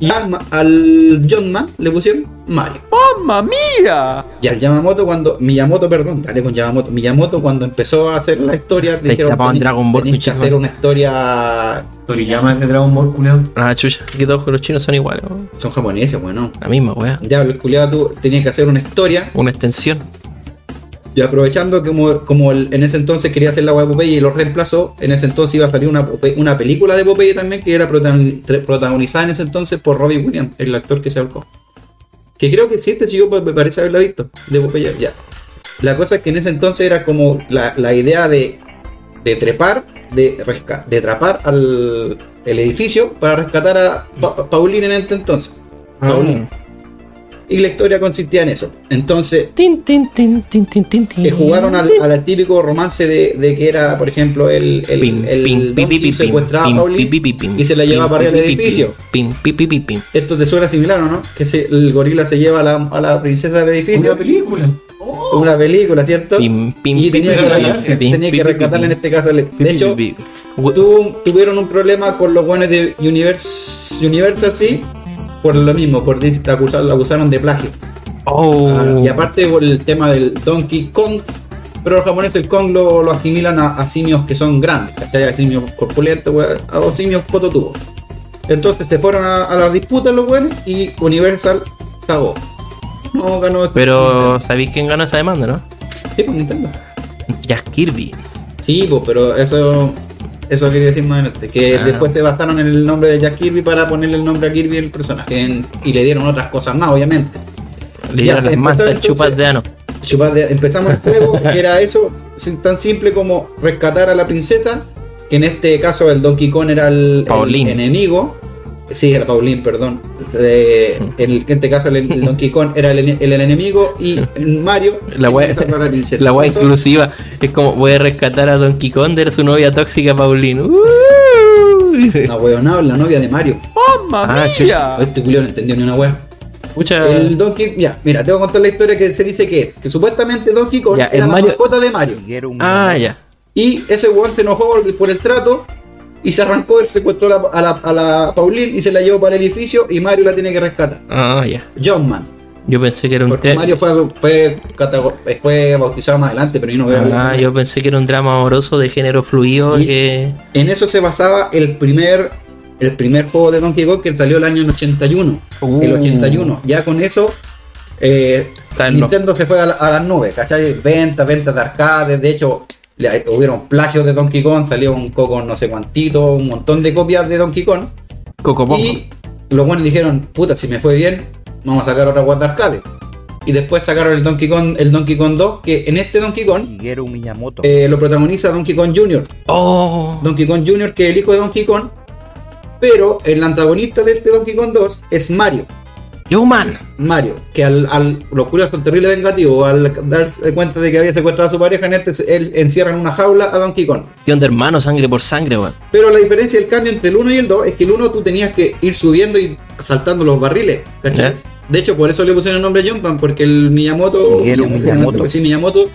Y al, Ma- al John Man le pusieron Mario. ¡Mamma mía! Y al Yamamoto cuando, Miyamoto, perdón, dale con Yamamoto, Miyamoto cuando empezó a hacer la historia, Te dijeron "Tenés- Dragon Ball, tenés que hacer madre". una historia, Toriyama es de Dragon Ball, culiao. Ah, chucha. Que todos los chinos son iguales, son japoneses, bueno. La misma, weón. Ya, el culiado tú tenías que hacer una historia Una extensión. Y aprovechando que como, como el- en ese entonces quería hacer la web de Popeye y lo reemplazó, en ese entonces iba a salir una, una película de Popeye también que era protagonizada en ese entonces por Robbie Williams, el actor que se ahorcó. Que creo que sí, este chico me parece haberla visto, de Popeye, ya. La cosa es que en ese entonces era como la, la idea de, de trepar de, de atrapar al el edificio para rescatar a Pa- Pauline en este entonces. Pauline. Y la historia consistía en eso. Entonces, Tin, tin, tin, tin, tin, tin, tin. que jugaron al, al típico romance de, de que era, por ejemplo, el, el, Pim, pim, secuestraba a Pauline y se la pim, lleva para arriba del edificio. Esto te suena similar, ¿o no? Que se- el gorila se lleva a la, a la princesa del edificio. Una película. Una película, ¿cierto? Pim, pim, y tenía pim, que, tenía que rescatarla en este caso. pim, De hecho, tuvieron un problema con los buenos de Universe, Universal, sí, por lo mismo, por acusar- lo acusaron de plagio. Oh. Ah, y aparte por el tema del Donkey Kong, pero los japoneses el Kong lo, lo asimilan a, a simios que son grandes, ¿cachai? A simios corpulentos, a los simios pototubos. Entonces se fueron a, a las disputas los buenos y Universal cagó. No ganó. Pero, ¿sabéis quién ganó esa demanda, no? Sí, pues, Nintendo. Jack Kirby. Sí, pues, pero eso eso quería decir más adelante. Que después se basaron en el nombre de Jack Kirby para ponerle el nombre a Kirby al personaje. En- y le dieron otras cosas más, obviamente. Le dieron las entonces- chupas de ano. Chupas de- empezamos el juego, que era eso, tan simple como rescatar a la princesa, que en este caso el Donkey Kong era el, el enemigo. Sí, era Pauline, perdón. Eh, en, el- en este caso el, el Donkey Kong era el, ene- el enemigo y Mario La wea- la princesa. La guay Eso- exclusiva es como voy a rescatar a Donkey Kong de su novia tóxica Pauline. Uh. La weonada, la novia de Mario. Ah, chucha. Este culio no entendió ni una wea. Pucha. El Donkey, ya, mira, te voy a contar la historia que se dice que es. Que supuestamente Donkey Kong Ya, el era la Mario- mascota de Mario. Ah, ya. Y ese weón se enojó por el trato y se arrancó, él secuestró a la, a la, a la Pauline y se la llevó para el edificio y Mario la tiene que rescatar. Ah, ya. John Man. Yo pensé que era un Porque Mario fue, fue, fue bautizado más adelante, pero yo no veo Ah, yo pensé que era un drama amoroso de género fluido Y- que. En eso se basaba el primer, el primer juego de Donkey Kong que salió el año 81. Uh. El 81. Ya con eso, eh, Nintendo se fue a, la- a las nubes, ¿cachai? Ventas, ventas de arcades. De hecho, le- hubieron plagios de Donkey Kong, salió un Coco no sé cuantito, un montón de copias de Donkey Kong. Coco Y los buenos dijeron, puta, si me fue bien, vamos a sacar otra guarda de arcade. Y después sacaron el Donkey Kong, el Donkey Kong 2, que en este Donkey Kong Miyamoto. eh, lo protagoniza Donkey Kong Jr. Oh. Donkey Kong Jr., que es el hijo de Donkey Kong. Pero el antagonista de este Donkey Kong 2 es Mario. Yo man. Mario, que al, al los curiosos son terribles vengativos, al darse cuenta de que había secuestrado a su pareja, en este, él encierra en una jaula a Donkey Kong. ¿Qué onda, hermano? Sangre por sangre, weón. Pero la diferencia, el cambio entre el 1 y el 2 es que el 1 tú tenías que ir subiendo y saltando los barriles, ¿cachai? De hecho, por eso le pusieron el nombre Jumpman, porque el Miyamoto, sí, Miyamoto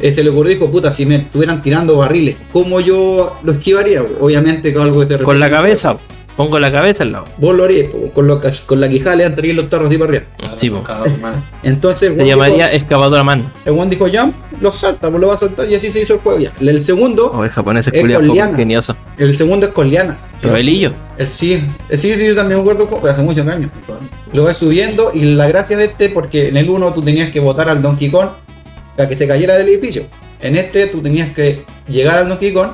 eh, se le ocurrió y dijo, puta, si me estuvieran tirando barriles, ¿cómo yo lo esquivaría? Obviamente con algo que se Con la cabeza. Pongo la cabeza al lado. Vos lo harías, con, lo, con la quijada le dan los tarros así para arriba. Sí, po. Entonces, Se llamaría dijo- excavadora man. el one dijo jump, lo salta, pues lo va a saltar y así se hizo el juego ya. El segundo, O el japonés es Es culiao con poco lianas. ingenioso. el segundo es con lianas. Pero el. El sí, el sí, sí, yo también me acuerdo pues, hace muchos años. Lo vas subiendo y la gracia de este, porque en el 1 tú tenías que botar al Donkey Kong para que se cayera del edificio. En este tú tenías que llegar al Donkey Kong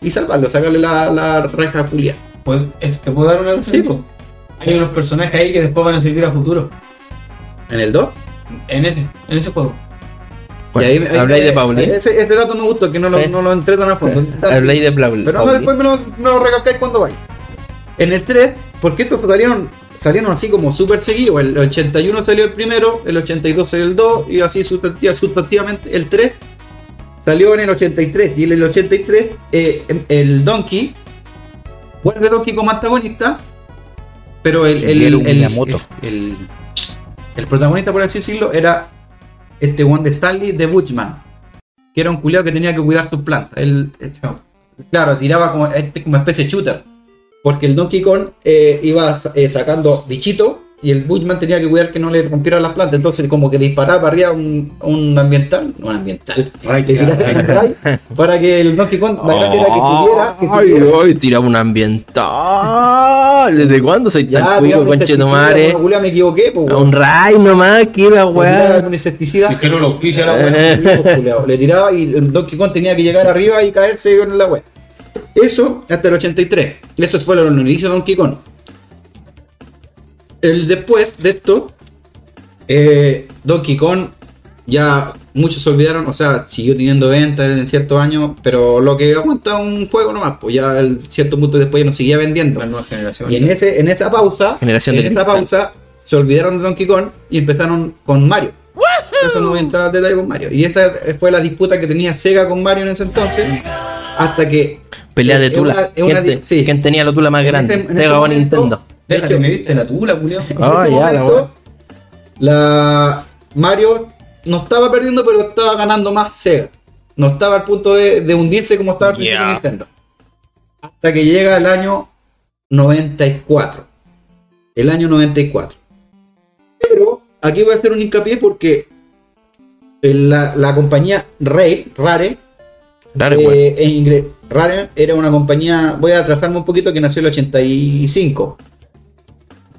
y salvarlo, sacarle la, la reja culia. Pues, es- ¿Te puedo dar una referencia? po. Hay unos personajes ahí que después van a servir a futuro. En el 2. En ese, en ese juego. Bueno, y ahí, ahí- habláis de eh, Pauline. Ese, ese dato me gustó, que no lo, Sí. no lo entré tan a fondo. Habláis de Paul- Pero no, Pauline. después me lo, me lo recalcáis cuando vaya. En el 3, porque estos salieron, salieron así como súper seguidos. El 81 salió el primero, el 82 salió el 2, y así sustantiva- sustantivamente. El 3 salió en el 83, y en el 83 eh, el Donkey vuelve Donkey como antagonista, pero el, el, el, el, el- protagonista, por así decirlo, era este one de Stanley de Butchman, que era un culiao que tenía que cuidar sus plantas. Él, eh, Claro, tiraba como, este, como especie de shooter. Porque el Donkey Kong eh, iba eh, sacando bichitos y el Bushman tenía que cuidar que no le rompieran las plantas. Entonces, como que disparaba para arriba un, un ambiental, no un ambiental, para que el Donkey Kong, la gracia era que tuviera. Que Ay, tuviera ay, tiraba un ambiental. ¿Desde cuándo soy ya, tan cuico, tiraba un conche tu insecticida, madre? bueno, culiao, me equivoqué, A un ray nomás, que la le tiraba weá. un insecticida. Es que no lo la culiao, Le tiraba y el Donkey Kong tenía que llegar arriba y caerse en la web. Eso hasta el 83. Eso fue los inicios de Donkey Kong. El después de esto, eh, Donkey Kong ya muchos se olvidaron, o sea, siguió teniendo ventas en ciertos años, pero lo que aguanta un juego nomás, pues ya el cierto punto después ya no seguía vendiendo. La nueva generación. Y en ese, en esa pausa, Generación en esa cristal. pausa, se olvidaron de Donkey Kong y empezaron con Mario. Eso no voy a entrar al detalle con Mario. Y esa fue la disputa que tenía Sega con Mario en ese entonces. Hasta que. Pelea de tula. una- es una ¿Quién, di- te- sí. quién tenía la tula más grande? Sega o momento- Nintendo. Déjate, me diste la tula, Julio. En Ah, ya, la momento, wea. la Mario no estaba perdiendo, pero estaba ganando más Sega. No estaba al punto de, de hundirse como estaba al principio. Nintendo. Hasta que llega el año 94. El año 94. Pero aquí voy a hacer un hincapié porque la, la compañía Rare, Rare, Rare, eh, en Rare era una compañía, voy a atrasarme un poquito, que nació en el 85.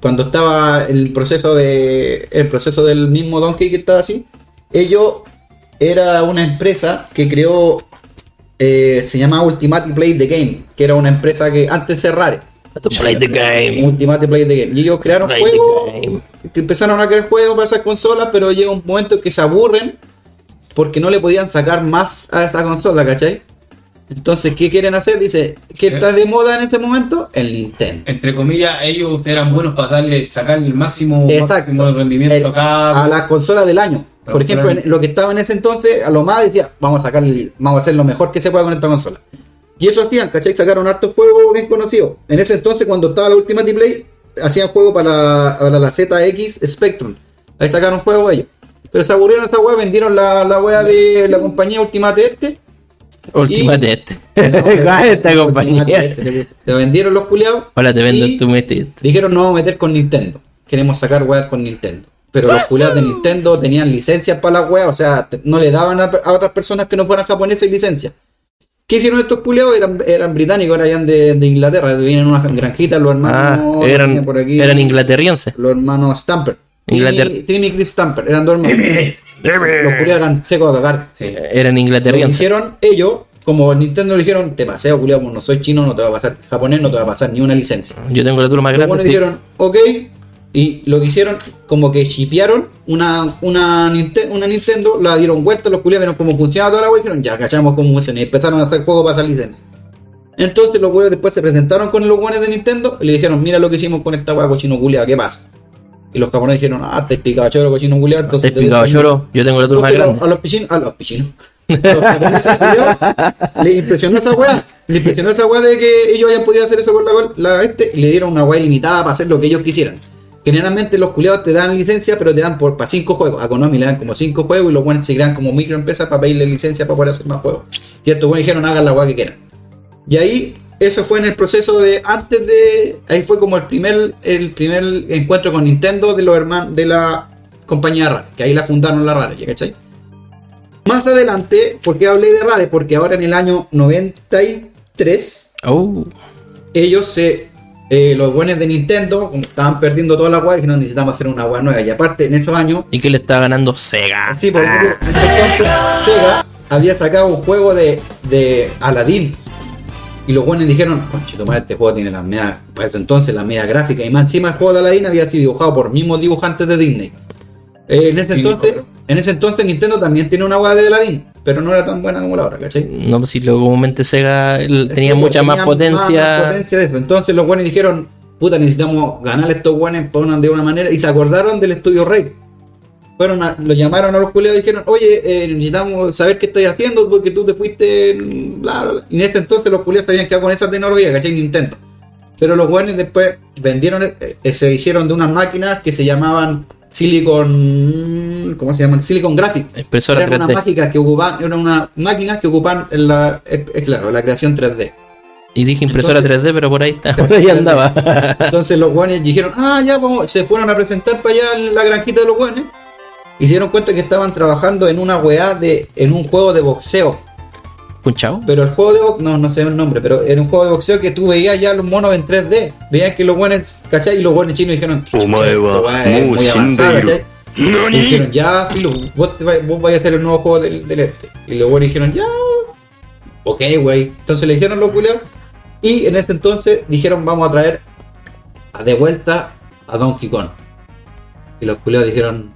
Cuando estaba el proceso de el proceso del mismo Donkey que estaba así, ello era una empresa que creó eh, se llamaba Ultimate Play the Game, que era una empresa que antes de Rare, play the game. Ultimate Play the Game, y ellos crearon Play juegos que empezaron a crear juegos para esas consolas, pero llega un momento en que se aburren porque no le podían sacar más a esa consola, ¿cachai? Entonces, ¿qué quieren hacer? Dice, ¿qué está de moda en ese momento? El Nintendo. Entre comillas, ellos eran buenos para darle, sacarle el máximo, rendimiento El- a cada. A las consolas del año. La Por consola ejemplo, en lo que estaba en ese entonces, a lo más decía, vamos a sacarle, vamos a hacer lo mejor que se pueda con esta consola. Y eso hacían, ¿cachai? Sacaron hartos juegos bien conocidos. En ese entonces, cuando estaba la Ultimate Play, hacían juegos para, para la ZX Spectrum. Ahí sacaron juegos ellos. Pero se aburrieron esa wea, vendieron la, la wea de la compañía Ultimate este. Ultimate este. No, ¿Cuál es esta Ultimate compañía? Le vendieron los culiados. Hola, te vendo tu mete. Dijeron no vamos a meter con Nintendo. Queremos sacar weas con Nintendo. Pero los culiados de Nintendo tenían licencias para las weas, o sea, te- no le daban a, a otras personas que no fueran japonesas licencias. ¿Qué hicieron estos culiados? Eran, eran británicos, eran de, de Inglaterra, vienen unas granjitas, los Ah, hermanos. eran, tenían por aquí, eran inglaterrienses. Los hermanos Stamper. Inglaterra. Y Chris Stamper, eran dos hermanos. Los culiados eran secos a cagar. Sí. Eran Lo que inglaterrienses. hicieron ellos, como Nintendo le dijeron, te paseo, culiado, como no soy chino, no te va a pasar japonés, no te va a pasar ni una licencia. Yo tengo la tula más grande. buenos sí. dijeron, ok, y lo que hicieron, como que shipearon una, una, una Nintendo, la dieron vuelta, los culiados vieron cómo funcionaba toda la wea y dijeron, ya cachamos cómo funciona, y empezaron a hacer juegos para esa licencia. Entonces los weones después se presentaron con los weones de Nintendo y le dijeron, mira lo que hicimos con esta wea cochino culiado, ¿qué pasa? Y los japoneses dijeron, ah, te picado choro cochino culiado, Te entonces he explicado, lloro. Yo tengo la tula más grande. A los pichinos, a los pichinos. a los japoneses, culiao, le impresionó esa weá. Le impresionó esa weá de que ellos hayan podido hacer eso con la, la este y le dieron una weá limitada para hacer lo que ellos quisieran. Generalmente los culiados te dan licencia, pero te dan por para 5 juegos. A Konami le dan como 5 juegos y los buenos se crean como microempresas para pedirle licencia para poder hacer más juegos. Y estos buenos dijeron hagan la weá que quieran. Y ahí, eso fue en el proceso de antes de. Ahí fue como el primer, el primer encuentro con Nintendo de los hermanos de la compañía Rare, que ahí la fundaron la Rare, ¿ya cachai? Más adelante, ¿por qué hablé de Rare? Porque ahora en el año 93, Oh, ellos se. eh, los buenos de Nintendo, como estaban perdiendo toda la weá, dijeron necesitamos hacer una weá nueva. Y aparte, en esos años, ¿y qué le está ganando Sega? Sí, porque en ese entonces Sega había sacado un juego de, de Aladdin. Y los buenos dijeron, conche, toma este juego tiene la media, para ese entonces la media gráfica. Y más encima el juego de Aladdin había sido dibujado por mismos dibujantes de Disney. Eh, en ese entonces, en ese entonces Nintendo también tiene una hueá de Aladdin, pero no era tan buena como la otra, ¿cachai? No, pues si lo comúnmente Sega tenía Sí, mucha más potencia. más potencia de eso. Entonces los buenos dijeron, puta, necesitamos ganar estos buenos por una, de una manera. Y se acordaron del estudio Rey. Fueron a- lo llamaron a los culiados y dijeron, oye, eh, necesitamos saber qué estáis haciendo porque tú te fuiste, en bla, bla, bla". Y en ese entonces los culiados sabían quedado con esa tecnología, ¿cachai? Nintendo. Pero los buenos después vendieron, eh, eh, se hicieron de unas máquinas que se llamaban Silicon, ¿cómo se llaman? Silicon Graphics. Impresora Eran unas 3D. máquinas que ocupan, eran unas máquinas que ocupan en la, eh, claro, la creación 3D. Y dije impresora Entonces- 3D, pero por ahí está. Por ahí 3D. andaba. Entonces los guanes dijeron, ah, ya, vamos, se fueron a presentar para allá en la granjita de los guanes. Y se dieron cuenta que estaban trabajando en una weá de, en un juego de boxeo. ¿Punchao? Pero el juego de boxeo, no, no sé el nombre, pero era un juego de boxeo que tú veías ya los monos en 3D. Veías que los guanes, ¿cachai? Y los guanes chinos dijeron, "Chucha, esta weá es muy avanzada, ¿cachai? Y dijeron, ya, filo, vos, te vais- vos vais a hacer el nuevo juego del, del este. Y los buenos dijeron, ya, ok, güey. Entonces le hicieron los culiados. Y en ese entonces dijeron, vamos a traer a- de vuelta a Donkey Kong. Y los culiados dijeron,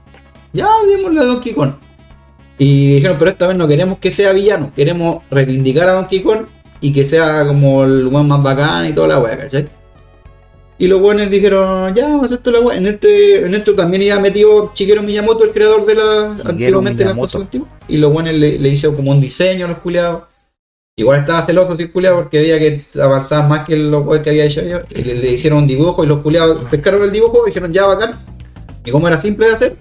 ya, démosle a Donkey Kong. Y dijeron, pero esta vez no queremos que sea villano, queremos reivindicar a Donkey Kong y que sea como el weón más bacán y toda la wea, ¿cachai? Y los buenos dijeron, ya, vamos a hacer la wea. En este, en esto también iba metido Shigeru Miyamoto, el creador de la antiguamente las Miyamoto. cosas antiguas. Y los buenos le, le hicieron como un diseño a los culiados. Igual estaba celoso el culiado porque veía que avanzaba más que los weones que había hecho yo. Y le, le hicieron un dibujo y los culiados pescaron el dibujo y dijeron, ya bacán. Y como era simple de hacer,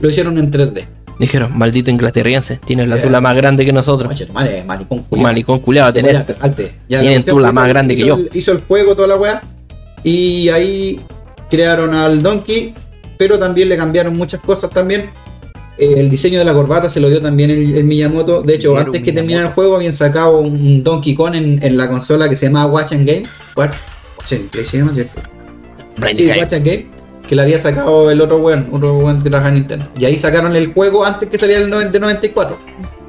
lo hicieron en 3D. Dijeron, maldito inglaterriense, tienes la Eh, tula más grande que nosotros. Tu madre, malicón culiado tenés. Alte. Ya, Tienen tula más grande que yo. hizo el juego, toda la weá. Y ahí crearon al Donkey, pero también le cambiaron muchas cosas también. Eh, El diseño de la corbata se lo dio también el, el Miyamoto. De hecho, antes que terminara el juego, habían sacado un Donkey Kong en, en la consola que se llama Watch and Game. Watch, Watch and se llama, ¿cierto? Sí. Watch and Game. Que le había sacado el otro weón, otro weón que trabaja en Nintendo. Y ahí sacaron el juego antes que saliera el de 94.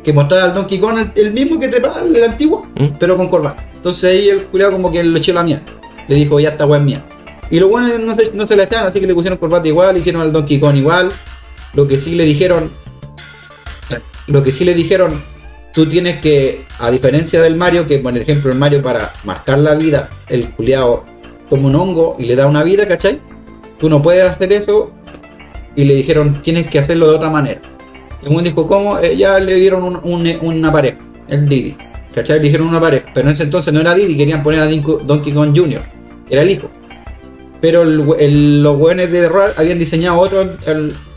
Que mostraba al Donkey Kong el, el mismo que trepaba el antiguo, ¿Mm? pero con corbata. Entonces ahí el culiado como que lo echó la mía. Le dijo, ya esta es mía. Y los buenos no se, no se la echaban, así que le pusieron corbata igual, hicieron al Donkey Kong igual. Lo que sí le dijeron, lo que sí le dijeron, tú tienes que, a diferencia del Mario, que por ejemplo el Mario para marcar la vida, el culiado toma un hongo y le da una vida, ¿cachai? Tú no puedes hacer eso. Y le dijeron, tienes que hacerlo de otra manera. Y un dijo, ¿cómo? Eh, ya le dieron un- un- una pareja, el Didi. ¿Cachai? Le dijeron una pareja. Pero en ese entonces no era Didi, querían poner a Donkey Kong Jr., era el hijo. Pero el los weones de RAR habían diseñado otro,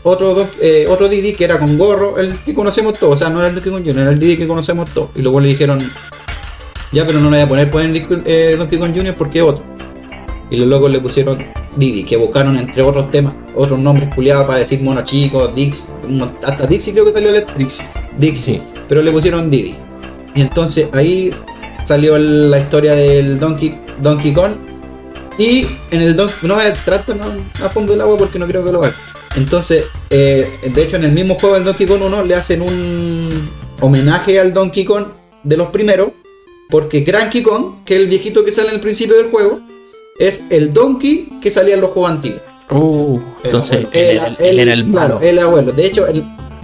otro, eh, otro Didi que era con gorro, el que conocemos todos. O sea, no era el Donkey Kong Jr., era el Didi que conocemos todos. Y luego le dijeron, ya, pero no le voy a poner, poner eh, Donkey Kong Jr. porque es otro. Y los locos le pusieron Didi, que buscaron entre otros temas, otros nombres culiados para decir mono chico, Dix, hasta Dixie creo que salió el Dixie. Dixie, pero le pusieron Didi. Y entonces ahí salió la historia del Donkey, Donkey Kong. Y en el Donkey no trato no, a fondo del agua porque no creo que lo haga. Entonces, eh, de hecho, en el mismo juego del Donkey Kong 1 le hacen un homenaje al Donkey Kong de los primeros. Porque Cranky Kong, que es el viejito que sale en el principio del juego, es el Donkey que salía en los juegos antiguos. Uh, entonces, él, Él, era- él era el claro, el abuelo. De hecho, él-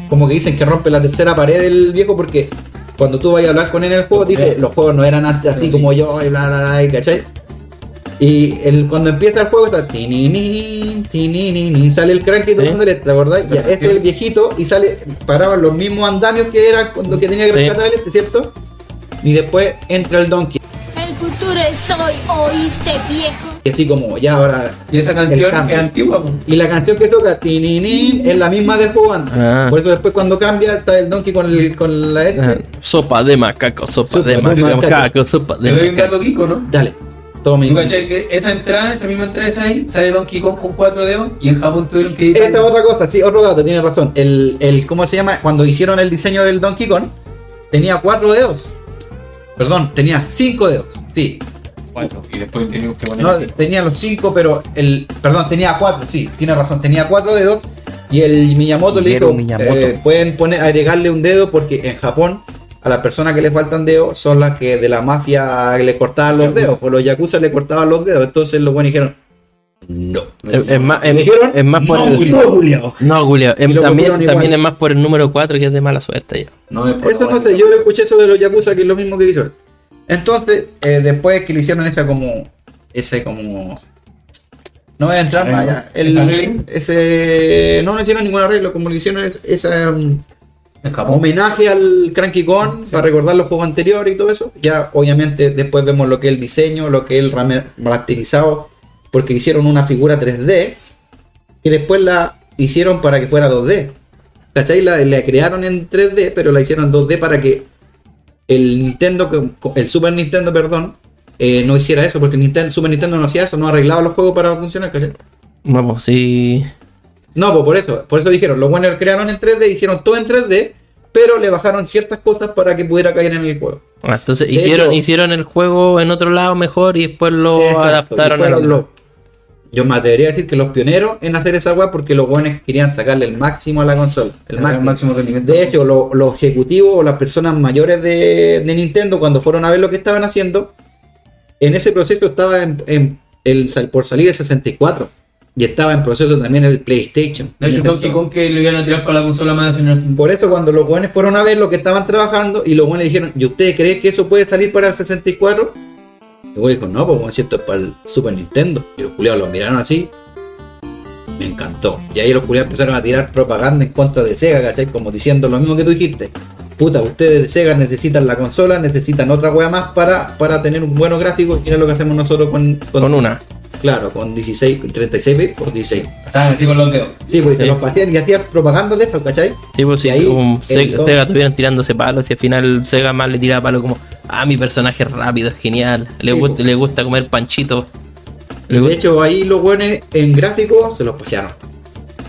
como que dicen que rompe la tercera pared del viejo porque cuando tú vas a hablar con él en el juego, dice, los juegos no eran antes así Sí. como yo, y bla, bla, bla, y ¿cachai? Y el, cuando empieza el juego está tininin, tininin, sale el cranky Sí. tocándole, ¿te acordás? Ya, este es el viejito y sale, paraban los mismos andamios que era cuando que tenía que rescatar el este, ¿cierto? Y después entra el donkey, Es hoy, ¿oíste, viejo? y así como, ya ahora... Y esa canción es antigua. Y la canción que toca, tininin, es la misma juego antes. Ah. Por eso después cuando cambia está el Donkey con, el, con la Ah, este. Sopa de macaco, sopa, Sopa de de macaco, macaco. sopa Te de doy un macaco. dato Kiko, ¿no? Dale, todo mi ¿Tú que esa entrada, esa misma entrada esa ahí, sale Donkey Kong con cuatro dedos y en Japón tuvieron que Esta es otra cosa, sí, otro dato, tiene razón. El, el, ¿cómo se llama? Cuando hicieron el diseño del Donkey Kong, tenía cuatro dedos. Perdón, tenía cinco dedos, sí. cuatro y después teníamos que poner No, tenía los cinco, pero el. Perdón, tenía cuatro, sí, tiene razón, tenía cuatro dedos. Y el Miyamoto le dijo: Miyamoto. eh, pueden poner, agregarle un dedo porque en Japón a las personas que les faltan dedos son las que de la mafia le cortaban los dedos, o los yakuza le cortaban los dedos. Entonces los buenos dijeron: No. Es, es más, es, ¿Dijeron? es más por No, el. Julio. No, Julio. No, Julio. lo también, también es más por el número 4 que es de mala suerte. Ya. No, es por Eso no sé, yo le escuché eso de los Yakuza, que es lo mismo que hizo él. Entonces, eh, después que le hicieron esa como. Ese como. No voy a entrar más allá. El, ¿Arreglo? ese. No le hicieron ningún arreglo, como le hicieron es- ese um, homenaje al Cranky Kong para recordar los juegos anteriores y todo eso. Ya, obviamente, después vemos lo que es el diseño, lo que es el remasterizado, porque hicieron una figura 3D y después la hicieron para que fuera 2D. ¿Cachai? La, la crearon en 3D, pero la hicieron en 2D para que el Nintendo, el Super Nintendo, perdón, eh, no hiciera eso, porque Nintendo, Super Nintendo no hacía eso, no arreglaba los juegos para funcionar, ¿cachai? No, pues sí. No, pues por eso, por eso dijeron, los buenos crearon en 3D, hicieron todo en 3D, pero le bajaron ciertas cosas para que pudiera caer en el juego. Ah, entonces De hicieron, hecho- hicieron el juego en otro lado mejor y después lo Exacto, adaptaron y a lo Yo me atrevería a decir que los pioneros en hacer esa weá porque los buenos querían sacarle el máximo a la consola. El El máximo. rendimiento. De hecho, lo- los ejecutivos o las personas mayores de, de Nintendo, cuando fueron a ver lo que estaban haciendo, en ese proceso estaba en, en el, sal- por salir el 64. Y estaba en proceso también el PlayStation. De En hecho, ese Donkey entonces. Kong que lo iban a tirar para la consola más de generación. Por eso cuando los buenos fueron a ver lo que estaban trabajando y los buenos dijeron, ¿y ustedes creen que eso puede salir para el 64? Y el güey dijo, no, pues si esto es para el Super Nintendo. Y los culiados los miraron así. Me encantó. Y ahí los culiados empezaron a tirar propaganda en contra de Sega, ¿cachai? Como diciendo lo mismo que tú dijiste. Puta, ustedes de Sega necesitan la consola, necesitan otra wea más para, para tener un buenos gráfico. Y es lo que hacemos nosotros con, con, Con una. Claro, con 16, 36 bits o 16. Estaban así con los dedos. Sí, pues se los pasean y hacían propaganda de eso, ¿cachai? Sí, pues Y sí, ahí, como el Se- Don- Sega estuvieron tirándose palos y al final Sega más le tiraba palo como, ah, mi personaje es rápido, es genial, le, Sí, gusta, pues. le gusta comer panchito. Y de hecho ahí los buenos en gráficos se los pasearon.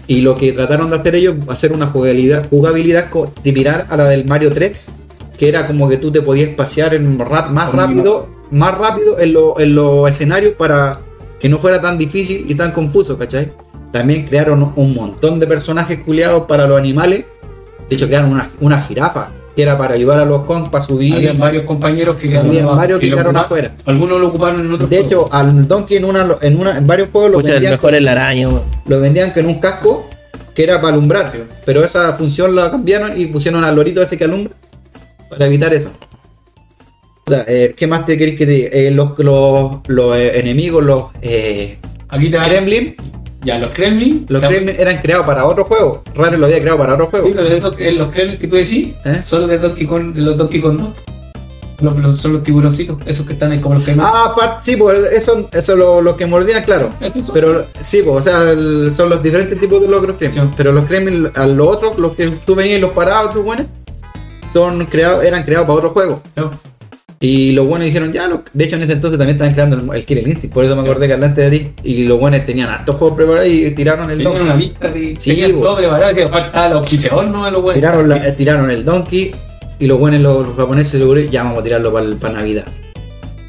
Y lo que trataron de hacer ellos, hacer una jugabilidad, jugabilidad similar a la del Mario 3, que era como que tú te podías pasear en más rápido, más rápido en, lo- en los escenarios para que no fuera tan difícil y tan confuso, ¿cachai? También crearon un montón de personajes culiados para los animales. De hecho, crearon una, una jirafa, que era para ayudar a los cons para subir. Había varios compañeros que quedaron varios que quedaron afuera. Algunos lo ocuparon en otros De hecho, al Donkey en, una, en, una, en varios juegos lo Pucha, vendían mejor el araña, lo vendían con un casco que era para alumbrar, pero esa función la cambiaron y pusieron al lorito ese que alumbra para evitar eso. Eh, ¿Qué más te querés que te diga? Eh, los, los, los, eh, enemigos, los eh, Aquí te. Gremlin, Ya, los Kremlin. los te- Gremlin eran creados para otro juego. Raro lo había creado para otro juego. Sí, pero esos, los Kremlin que tú decís ¿Eh? son los de Donkey Kong, de los Donkey Kong 2. Los, los- son los tiburoncitos, esos que están ahí como los Kremlin. Ah, aparte, sí, pues eso, eso lo, los que mordían, claro. Pero sí, pues, o sea, el- son los diferentes tipos de logros Kremlin. Sí. Pero los Kremlin, a los otros, los que tú venías y los parados, tus buenos, son creados, eran creados para otro juego. No. Y los buenos dijeron, ya, lo- de hecho en ese entonces también estaban creando el, Killer Instinct, por eso me acordé que hablante de ti. Y los buenos tenían hartos juegos preparados y tiraron el Tenían Donkey. una lista de. Sí, tenían bo. todo preparado, decía, faltaba el auspiciador, no a los buenos. Tiraron, la- eh, tiraron el Donkey y los buenos, los, los japoneses, ya vamos a tirarlo para Navidad.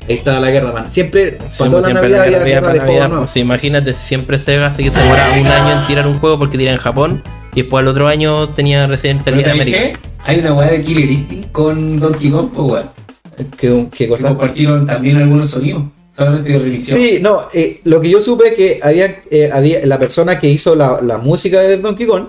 Ahí está la guerra, man. Siempre, para Siempre, toda la siempre Navidad la había guerra guerra de para Navidad, nuevos. pues, imagínate, si siempre Sega se demoraba un año en tirar un juego porque tira en Japón y después al otro año tenía en ¿sabes América. qué? Hay una weá de Killer Instinct con Donkey Kong, pues weón. ¿Qué, qué Que compartieron también algunos sonidos, solamente de revisión. Sí, no, eh, lo que yo supe es que había, eh, había la persona que hizo la, la música de Donkey Kong,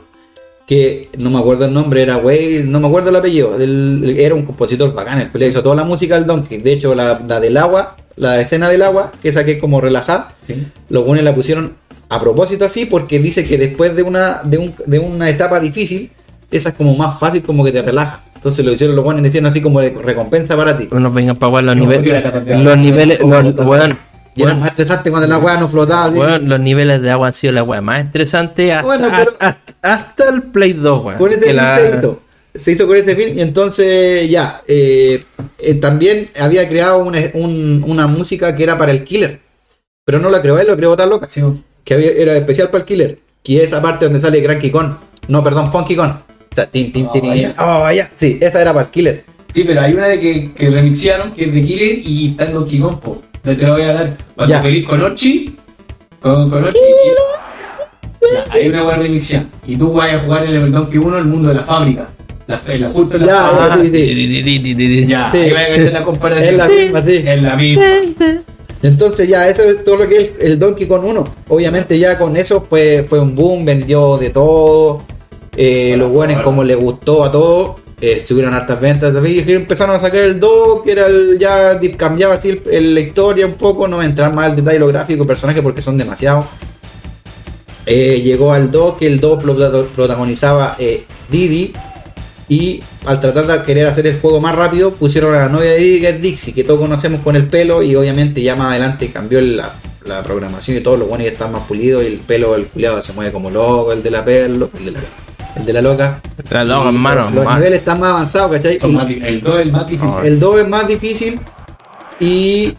que no me acuerdo el nombre, era güey, no me acuerdo el apellido, del- era un compositor bacán, el que hizo toda la música del Donkey, de hecho la, la del agua, la escena del agua, que esa que es como relajada, Sí. los buenos la pusieron a propósito así porque dice que después de una, de, un- de una etapa difícil, esa es como más fácil como que te relaja. Entonces lo hicieron los buenos y decían así como de recompensa para ti. No nos vengan para los No, niveles. Los niveles, los, weón, Y era más estresante cuando la weá no flotaba. los niveles de agua han sido la weá más estresante hasta, Bueno, pero- hasta, hasta el Play 2, weón. Con ese la- se hizo. Se hizo con ese fin y entonces ya. eh, eh, también había creado una, un- una música que era para el killer. Pero no la creó él, lo creó otra loca. Sí. Que había- era especial para el killer. Que es esa parte donde sale Cranky Con. No, perdón, Funky Con. O sea, tin, tin, Oh, tin, ya. oh, ya. Sí, esa era para el killer. Sí, pero hay una de que, que que es de Killer y está en Donkey Kong, po. Te te voy a dar. Cuando Ya. feliz con Orchi, con, con Orchi. y- hay una buena remixia. Y tú vas a jugar en el Donkey 1 el mundo de la fábrica. La, la, justo en la Ya, fábrica. Sí, sí. Ya, Sí. ahí va a ver la comparación. Es la misma, sí. Es la misma. Entonces ya, eso es todo lo que es el, el Donkey Kong 1. Obviamente ya con eso fue, fue un boom, vendió de todo. Eh, los buenos como le gustó a todos. Eh, subieron hartas ventas también y empezaron a sacar el 2, que era el, ya cambiaba así el- el- la historia un poco, no a entrar más al detalle lo gráfico, personajes porque son demasiados. Eh, llegó al 2, que el 2 lo protagonizaba eh, Didi. Y al tratar de querer hacer el juego más rápido, pusieron a la novia de Didi, que es Dixie, que todos conocemos con el pelo. Y obviamente ya más adelante cambió la, la programación y todo. Lo bueno ya está más pulido. Y el pelo del culiado se mueve como loco, el de la perlo, el de la, el de la loca. La loca, hermano. Los, los man. niveles están más avanzados, ¿cachai? Son Y- más di- el 2 es más difícil. el 2 es más difícil y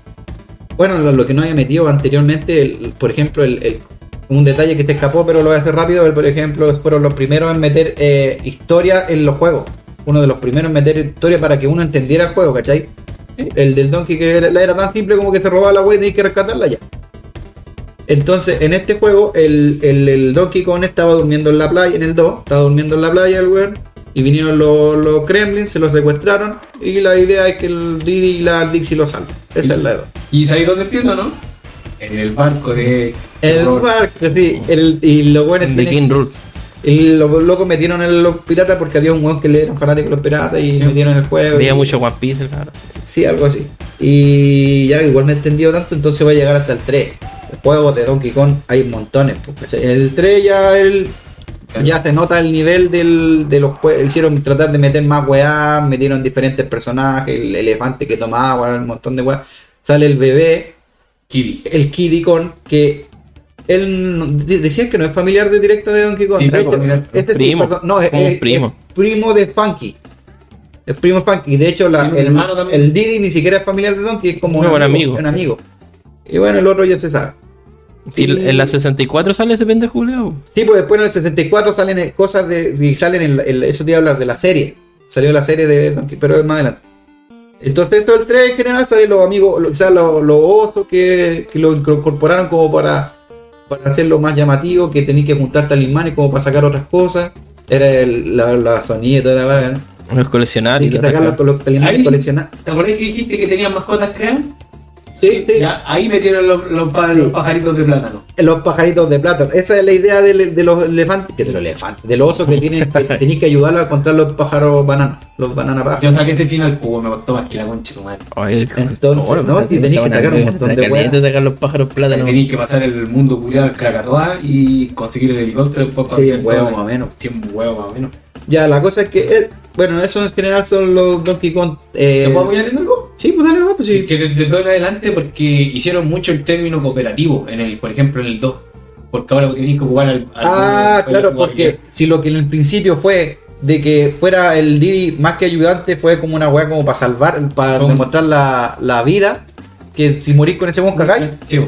bueno, lo, lo que no había metido anteriormente, el- por ejemplo, el, el- un detalle que se escapó, pero lo voy a hacer rápido, el- por ejemplo, fueron los primeros en meter eh, historia en los juegos. Uno de los primeros en meter historia para que uno entendiera el juego, ¿cachai? El del Donkey que era, era tan simple como que se robaba la wea y tenía que rescatarla ya. Entonces, en este juego, el, el, el Donkey Kong estaba durmiendo en la playa, en el 2, estaba durmiendo en la playa el weón, y vinieron los, los Kremlins, se lo secuestraron, y la idea es que el Didi y la Dixie lo salven. Esa es la de dos. ¿Y sabéis dónde empieza, no? En el barco de. El barco, sí. El, y los buenos The King Rules. Y los locos metieron en los piratas porque había un weón que le eran fanáticos de los piratas y Sí. metieron el juego. Había y- mucho One Piece, claro. Sí, algo así. Y ya igual me he entendido tanto, entonces va a llegar hasta el 3. Juegos de Donkey Kong hay montones. En el 3 ya el, ya se nota el nivel del, de los juegos. Hicieron tratar de meter más weá, metieron diferentes personajes, el elefante que toma agua, un montón de weá. Sale el bebé, Kiddy. el Kiddy Kong, que él no- de- decían que no es familiar de directo de Donkey Kong. Sí, De sí, hecho, familiar. este sí, Primo, no, es, un es- primo. es primo de Funky. Es primo de Funky. De hecho, la- Primo, el, el Diddy ni siquiera es familiar de Donkey, es como Muy buen amigo. Un amigo. Y bueno, el otro ya se sabe. Sí. en la 64 sale ese pendejo, Julio. Sí, pues después en el 64 salen eh, cosas de. y salen en, en eso te iba a hablar de la serie. Salió la serie de Donkey, pero es más adelante. Entonces, esto del 3 en general salen los amigos, lo- quizás los, los osos que, que lo incorporaron como para, para hacerlo más llamativo, que tenías que juntar talismanes como para sacar otras cosas. Era el- la, la sonida y toda la ¿no? Los coleccionarios. Tenías que sacar los, los talismanes coleccionar. ¿Te acordás que dijiste que tenían mascotas creadas? Sí, sí. Ya, ahí metieron los, los, pa- los pajaritos de plátano. Los pajaritos de plata. Esa es la idea de, de los elefantes, que de los elefantes, de los osos que tienen que tenéis que ayudarlos a encontrar los pájaros bananos, los bananas pájaros. Yo saqué ese final, pues me costó más que la concha tu madre. Ay, el- Entonces, no, sí, tenéis que sacar un montón de weas. sacar los pájaros plátanos. Tenéis que pasar el mundo culiado al Krakatoa y conseguir el helicóptero después para Sí, hacer huevo más o menos. 100 huevos más o menos. Ya, la cosa es que, eh, bueno, eso en general son los Donkey Kong. Eh, ¿Te puedo apoyar en algo? Sí, pues dale, no, pues sí. Que desde todo en adelante, porque hicieron mucho el término cooperativo, en el, por ejemplo en el 2. Porque ahora tenéis que ocupar al. al- Ah, al- claro, al- porque si lo que en el principio fue de que fuera el Didi más que ayudante, fue como una weá como para salvar, para demostrar la, la vida, que si morís con ese monca cagáis. Sí,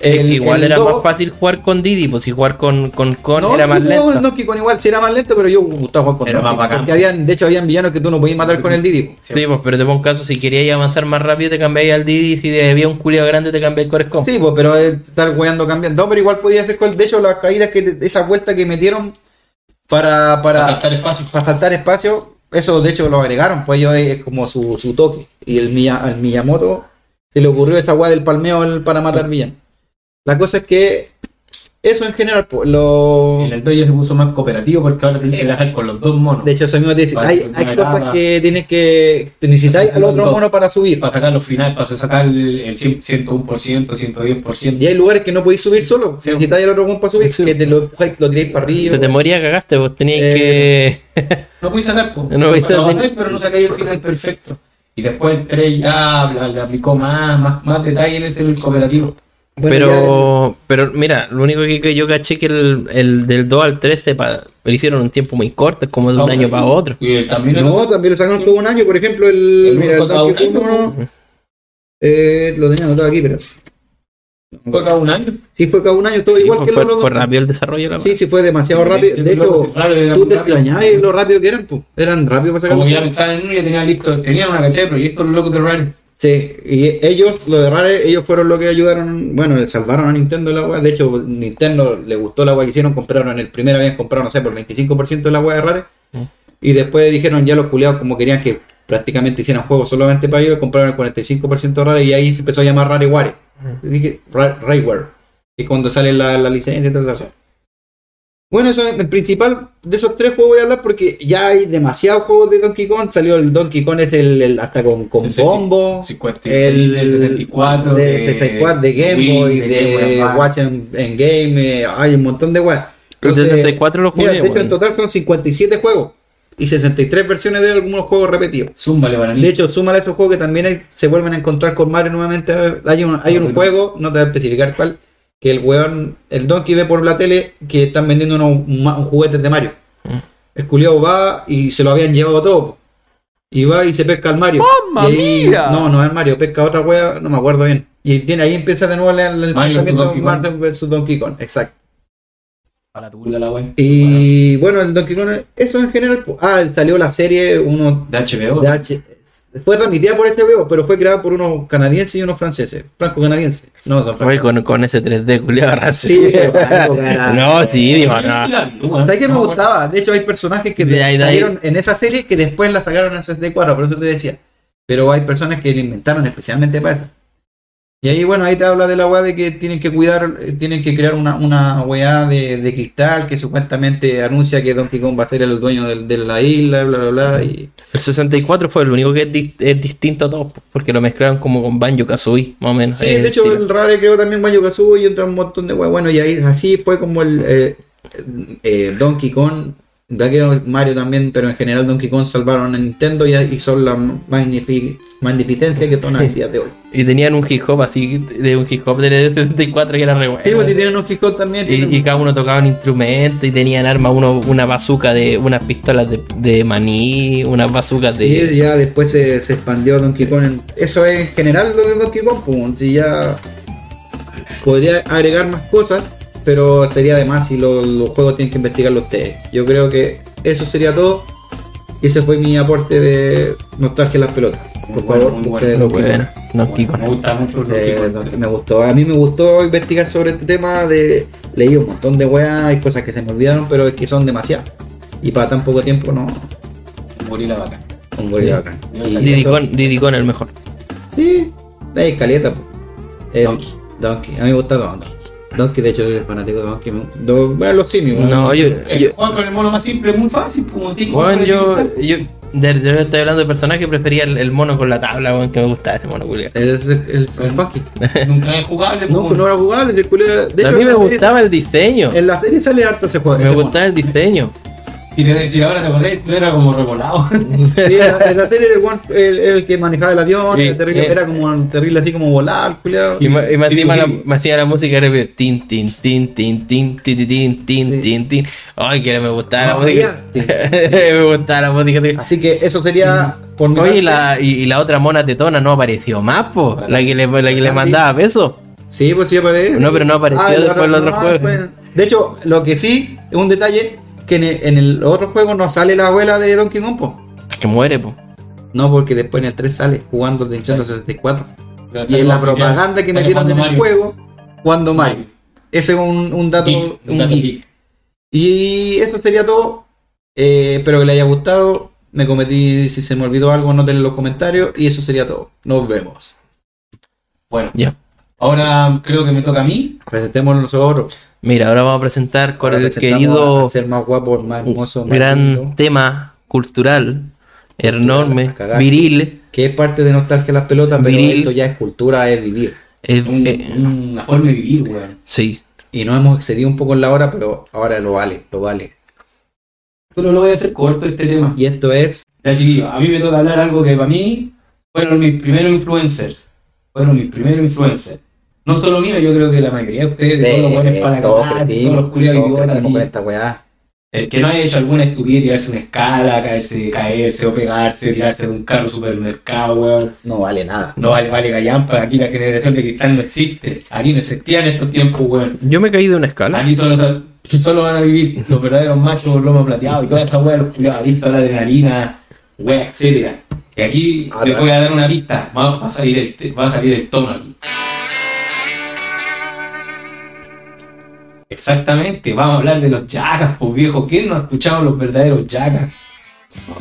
Es El- que igual el era dos- más fácil jugar con Didi, pues si jugar con, con Con No, era más no, lento. el Donkey Kong igual sí era más lento, pero yo gustaba jugar con Era Donkey, más bacán. Porque habían, de hecho, habían villanos que tú no podías matar con el Didi. Sí, pues, pero te pongo un caso, si querías avanzar más rápido te cambiabas al Didi, si había un culiado grande te cambiabas con Scorpion. Sí, pues, pero es estar weando cambiando. No, pero igual podía hacer con. De hecho, las caídas que. Esa vuelta que metieron para. para Para saltar espacio. para saltar espacio, eso de hecho lo agregaron, pues ellos es como su, su toque. Y el, Miyamoto se le ocurrió esa weá del palmeo el- para matar villanos. La cosa es que eso en general, pues, lo... En el 2 ya se puso más cooperativo porque ahora tenés que viajar con los dos monos. De hecho, eso mismo te dice, hay, hay cosas que tienes que... te necesitáis al otro Dos. mono para subir. Para sacar los finales, para sacar el, el 100, 101%, 110%. Y hay lugares que no podéis subir solo. Sí. Necesitáis al otro mono para subir, Sí. que te lo, lo tiráis para arriba. Se te moría, cagaste, vos tenías Eh, que... No podéis sacar, pues. No podéis Lo sacar. pero no sacáis el final perfecto. Y después el 3 ya le aplicó más, más, más detalle en ese cooperativo. Bueno, pero, pero mira, lo único que, que yo caché que el, el del 2 al 3 se pa- lo hicieron un tiempo muy corto, es como de un año para otro. Y el también ya- No, también lo sacaron todo un año. Por ejemplo, el... El mira, el fue Donkey un Kong año, uno, eh, lo tenía anotado aquí, pero... fue cada un año. Sí, fue cada un año, todo Sí, igual pues que fue, los fue rápido el desarrollo de la Sí, sí, fue demasiado rápido. Sí, De sí, hecho, tú te rápido. extrañabas lo rápido que eran, pues. Eran rápidos para Como sacarlo. que ya pensaban en uno y ya tenía listo, tenían una cachada de proyectos los locos de Rare. Sí, y ellos, lo de Rare, ellos fueron los que ayudaron, bueno, le salvaron a Nintendo la weá. De hecho, Nintendo le gustó la weá que hicieron, compraron en el primer habían comprado, no sé, por 25% de la weá de Rare. Mm. Y después dijeron ya los culiados como querían que prácticamente hicieran juegos solamente para ellos, compraron el 45% de Rare y ahí se empezó a llamar Rareware. Dije Ra- Rareware. Y cuando sale la, la licencia y todo eso. Bueno, eso en principal de esos tres juegos voy a hablar porque ya hay demasiados juegos de Donkey Kong. Salió el Donkey Kong, es el, el- hasta con, con 60, bombo. 50, El de 64, de, de 64, de Game Wii, Boy, de de. Watch en, en Game, eh, hay un montón de weas. El Entonces, 64 lo mira, jugué, de hecho, en total son 57 juegos y 63 versiones de algunos juegos repetidos. Zúmbale para mí. De hecho, súmale a esos juegos que también hay- se vuelven a encontrar con Mario nuevamente. Hay un, hay un Ah, juego, no te voy a especificar cuál, que el weón, el Donkey ve por la tele que están vendiendo unos juguetes de Mario. Mm. El culiao va y se lo habían llevado todo. Y va y se pesca al Mario. ¡Mamma y ahí, mía! no, no es Mario, pesca otra wea, no me acuerdo bien. Y tiene, ahí empieza de nuevo el, el Mario enfrentamiento versus Donkey. Mario versus Donkey Kong, exacto. Para la tula la wea. Y bueno, el Donkey Kong, eso en general. Ah, salió la serie, uno De HBO. de H. Fue transmitida por HBO, pero fue creada por unos canadienses y unos franceses. Franco-canadienses. No, son franceses. con, con ese 3D, culiado, Sí, franco. No, sí, digo, no. ¿Sabes qué me gustaba? De hecho, hay personajes que De ahí, de ahí. salieron en esa serie que después la sacaron en 64, por eso te decía. Pero hay personas que lo inventaron especialmente para eso. Y ahí, bueno, ahí te habla de la weá de que tienen que cuidar, eh, tienen que crear una, una weá de, de cristal que supuestamente anuncia que Donkey Kong va a ser el dueño del- de la isla, bla, bla, bla. Y, El 64 fue el único que es, es distinto a todos, porque lo mezclaron como con Banjo Kazooie, más o menos. sí, de hecho, estilo. el Rare creó también Banjo Kazooie y otro un montón de weá. Bueno, y ahí así fue como el eh, eh, Donkey Kong. Ya que Mario también, pero en general Donkey Kong salvaron a Nintendo y, y son la magnifi- magnificencia que son a días de hoy. Y tenían un hip hop así, de un hip hop del 64 que era re bueno. Sí, pues y tienen unos Kikos también. Y, y cada uno tocaba un instrumento y tenían armas, uno, una bazooka de unas pistolas de, de maní, unas bazookas Sí, de... ya después se, se expandió Donkey Kong. en- Eso es en general lo de Donkey Kong. Pues, si ya podría agregar más cosas, pero sería de más si lo- los juegos tienen que investigarlo ustedes. Yo creo que eso sería todo. Y ese fue mi aporte de nostalgia en las pelotas. Por bueno, favor, busquen bueno. Bueno, Kong. Me gusta mucho Eh, me gustó, a mí me gustó investigar sobre este tema de leí un montón de weas, hay cosas que se me olvidaron, pero es que son demasiadas. Y para tan poco tiempo no, Gorila bacán. un gorila bacán. Diddy Kong el mejor. Sí, hay caleta. Donkey. Donkey. A mí me gusta Donkey. Donkey, de hecho, soy fanático de Donkey. do- bueno, los simios. No, yo... Yo con el mono más simple, muy fácil, como te digo. bueno, yo, yo, de, yo estoy hablando de personaje, prefería el, el mono con la tabla, weón, que me gustaba ese mono culiao. Es el, el, el Funky. Nunca es jugable, No, pues no era jugable. el culero- De a mí me serie- gustaba el diseño. En la serie sale harto ese juego. Me ese gustaba el diseño. Si, te- si ahora te acordás, él era como revolado. Sí, en, la, en la serie era el, one- el- el que manejaba el avión. Sí, era, terrible, eh. era como terrible, así como volar, culiao. Y, ma- y más Sí, encima sí. la, más encima la música era de tin tin tin tin tin tin tin tin tin tin. Ay, que me gustaba la música. me gustaba la música. Así que eso sería por mi Oye, y la, y, y la otra mona tetona no apareció más, po. La que le, la que le mandaba peso. Sí, pues sí aparece. No, pero no apareció Ah, después en los otros no, juegos. después- De hecho, lo que sí es un detalle que en el, en el otro juego no sale la abuela de Donkey Kong. po. Que muere, po. No, porque después en el 3 sale jugando de Nintendo 64. Y en la propaganda que metieron en el juego, jugando Mario. Ese es un, un dato, un geek. Y esto sería todo. Eh, espero que les haya gustado. Me cometí, si se me olvidó algo, noten en los comentarios. Y eso sería todo. Nos vemos. Bueno, Ya. Ahora creo que me toca a mí. Presentémonos nosotros. Mira, ahora vamos a presentar con Ahora el querido ser más guapo, más hermoso, más gran lindo, tema cultural, enorme, cagar. viril. que es parte de nostalgia las pelotas, pero Viril. esto ya es cultura, es vivir. Un- eh, una forma de vivir, weón. sí, Y nos hemos excedido un poco en la hora, pero ahora lo vale, lo vale. Pero lo voy a hacer corto este tema. Y esto es Ya chiquillos, a mí me toca hablar algo que para mí fueron mis primeros influencers. Fueron mis primeros influencers. No solo mío, yo creo que la mayoría de ustedes, de todos los buenos para todos cagar, todos los culiados todos idiotas, crecimos así. con esta weá. El que no haya hecho alguna estupidez, tirarse una escala, caerse, caerse o pegarse, tirarse de un carro supermercado, weón. No vale nada. No vale, vale gallampa, aquí la generación de cristal no existe. Aquí no existía en estos tiempos, weón. yo me caí de una escala. Aquí solo, solo van a vivir los verdaderos machos, lomo plateado y toda esa weá, los culiados adictos a la adrenalina, weá, etcétera. Y aquí Ah, les voy a dar una pista, va, a salir el, va a salir el tono aquí. Exactamente, vamos a hablar de los yagas, pues viejo. ¿Quién no ha escuchado los verdaderos yagas?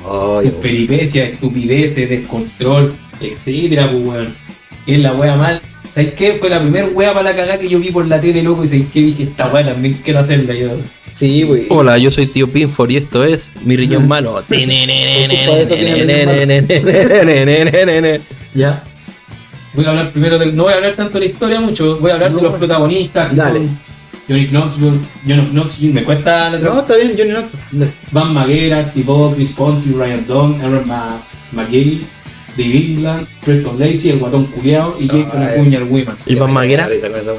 Ay, Peripecias, estupideces, descontrol, etcétera, pues weón. Es la wea mal. ¿Sabes qué? Fue la primera wea para la cagada que yo vi por la tele, loco, y ¿sabes qué? Dije, esta wea también quiero hacerla yo. Sí, güey. Hola, yo soy Tío Pinford y esto es Mi Riñón Malo. Ya. Voy a hablar primero del. No voy a hablar tanto de la historia mucho, voy a hablar de los protagonistas. que Dale. Johnny Knoxville, Johnny Knoxville, me cuesta la No, está bien, Johnny Knox. Van Maguera, Thibaut, Chris Ponti, Ryan Dunn, Aaron Ma McGill, Dave England, Preston Lacey, el guatón culiao y Jason Ah, Acuña, el Wiman. ¿Y Van Maguera?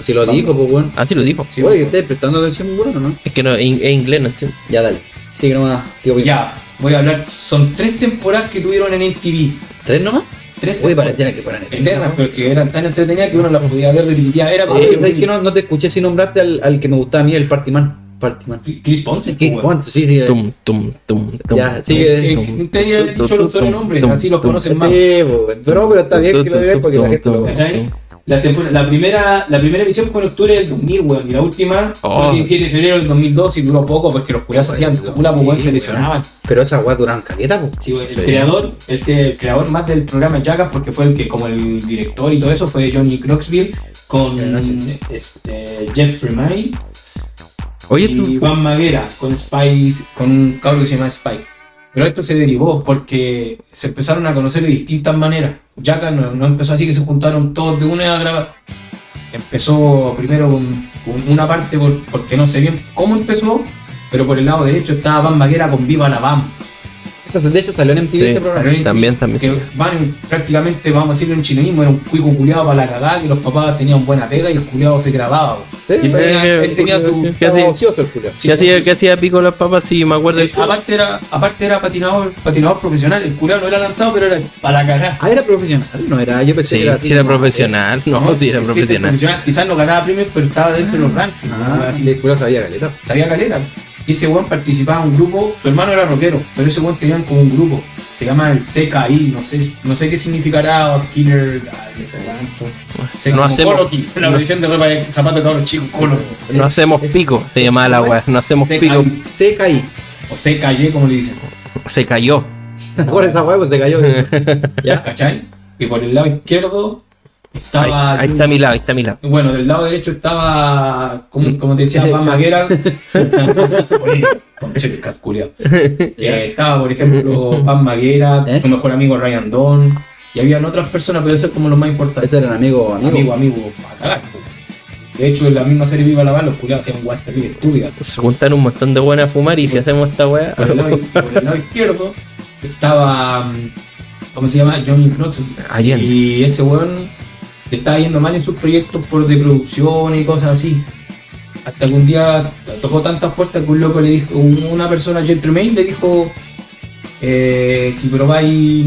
Si lo dijo, pues bueno. Ah, sí lo dijo. Sí, Oye, ¿estás prestando atención, bueno, no? Es que no, en, en inglés no estoy. Ya, dale. Sigue nomás, tío. Pim. Ya, voy a hablar. Son tres temporadas que tuvieron en MTV. ¿Tres nomás? Tres Uy, tiene que poner Eternas, pero que eran tan entretenidas que uno las podía ver repetidas. Era ¿sabes que no, no te escuché si nombraste al, al que me gustaba a mí, el Partyman? Partyman. Chris. ¿Qué? pues, ¿Cuánto? Sí, sí. Tum, tum, tum, tum, Ya, sigue. Tenía dicho los sobrenombres, así los conocen Sí, más. pues, pero, pero está bien que lo digas porque la gente lo ¿Cachai? La, primera la primera emisión fue en octubre del 2000, weón. Y la última Oh. fue el 17 de febrero del 2002 y duró poco porque los curados hacían pues, weón, se lesionaban. Pero esas weas duran caleta, po. Sí, weón, Sí. El creador, el, que- el creador más del programa Jackass, porque fue el que, como el director y todo eso, fue Johnny Knoxville con este, Jeff Tremaine Oye, y tú- Van Maguera con Spice, con un cabro que se llama Spike. Pero esto se derivó porque se empezaron a conocer de distintas maneras. Jackass no, no empezó así que se juntaron todos de una a grabar. Empezó primero con, una parte por- porque no sé bien cómo empezó, pero por el lado derecho estaba Van Maguera con Viva la Bam. Entonces, de hecho, salió en MTV Sí. ese programa. Pero También, también, Que sí. van prácticamente, vamos a decirlo en chilenismo, era un cuico culiado para la cagada, que los papás tenían buena pega y el culiado se grababa. Sí, Y él tenía, eh, él tenía su... ¿Qué hacía? ocioso el ¿Qué hacía, qué hacía Pico los papas? Sí, me acuerdo. Sí, aparte era, aparte era patinador, patinador profesional, el culiado no era lanzado, pero era para la cagada. Ah, era profesional, no era, yo pensé Sí, que era sí era profesional. No, sí era profesional. Quizás no ganaba premios, pero estaba dentro de los rankings. Ah, ¿no? así el culo sabía caleta. sabía caleta. Y ese weón participaba en un grupo, su hermano era rockero, pero ese weón tenían como un grupo. Se llama el CKI, no sé, no sé qué significará Killer, ah, no sé cuánto. Se No hacemos- Colo la versión de ropa de zapato de cabros chicos, Colo. No hacemos pico, se llamaba la weá. No hacemos pico. CKI, o CKY, como le dicen. Se cayó. Por esa hueá, pues se cayó. ya. ¿Cachai? Y por el lado izquierdo estaba. ahí está mi lado, ahí está mi lado. Bueno, del lado derecho estaba, como, como te decía, Paz Maguera. De casculiao. Eh, estaba, por ejemplo, Paz Maguera, ¿Eh? su mejor amigo Ryan Don. Y habían otras personas, pero eso es como lo más importante. Ese era un amigo, amigo. amigo, amigo, a cagar. De hecho, en la misma serie Viva la Bala, los culiados hacían guas terrible estúpidas. Se juntan un montón de buenas a fumar y si hacemos esta weá. Por el lado, por el lado izquierdo estaba, mm, ¿cómo se llama? Johnny Knoxville. Allende. Y ese weón le estaba yendo mal en sus proyectos por de producción y cosas así. Hasta que un día tocó tantas puertas que un loco le dijo, un- una persona, Gentleman, le dijo, eh, si probáis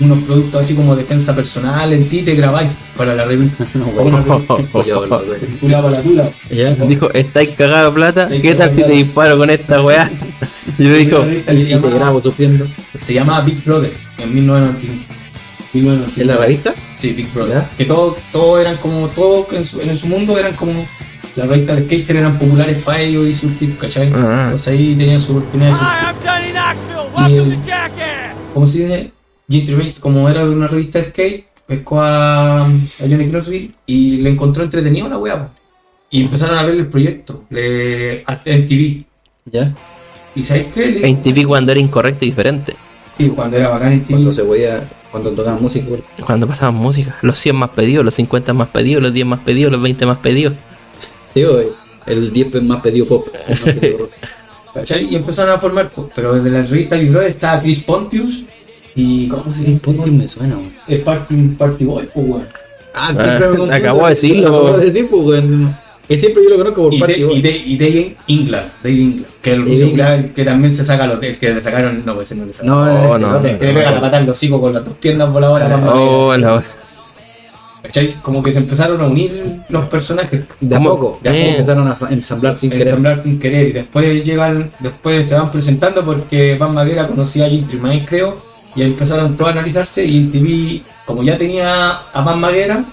unos productos así como defensa personal en ti, te grabáis para la revista. No. Tula para la tula. Ya. Dijo, estáis cagado plata, ¿qué tal si te disparo con esta weá? Y le dijo, Y se te grabo sufriendo. se llamaba Big Brother en 1991. 1991. ¿En la revista? Sí, Big Brother. ¿Ya? Que todos todo eran como, todos en su, en su mundo eran como, las revistas de skater eran populares para ellos y sus tipos, ¿cachai? Ah. Entonces ahí tenían su oportunidad ¿Cómo se dice? Gentleman, como era de una revista de skate, pescó a, a Johnny Knoxville y le encontró entretenido la weá. Y empezaron a ver el proyecto, le, hasta en TV. Ya. ¿Y sabes qué? Le- en TV cuando era incorrecto y diferente. Sí, cuando era bacán en TV. Cuando se veía, cuando tocaban música, güey. Cuando pasaban música, los 100 más pedidos, los 50 más pedidos, los 10 más pedidos, los 20 más pedidos. Sí, güey. El 10 fue más pedido pop. más pedido. Y empezaron a formar, pues, pero desde la revista Big Brother estaba Chris Pontius y ¿cómo se? ¿por qué me suena, güey? El Party, Party Boy, pues, weón. Ah, Ah, siempre me confundo. acabó de decirlo, Acabo de decir, pues, güey. Que siempre yo lo conozco por Y, Party de, Boy. y, de, y Dave England, Dave England, que el ruso England. que, también se saca los que le sacaron, no, pues ese no le sacaron. No, Oh, no. El que le pega la pata en los hocico con las dos piernas voladoras. más Oh, la ¿Cachai? Como que se empezaron a unir los personajes. De a poco. De a Eh. poco empezaron a ensamblar sin querer. ensamblar sin querer y después llegan, después se van presentando porque Van Maguera conocía a Gentry Mind creo y empezaron todos a analizarse y el TV como ya tenía a Van Maguera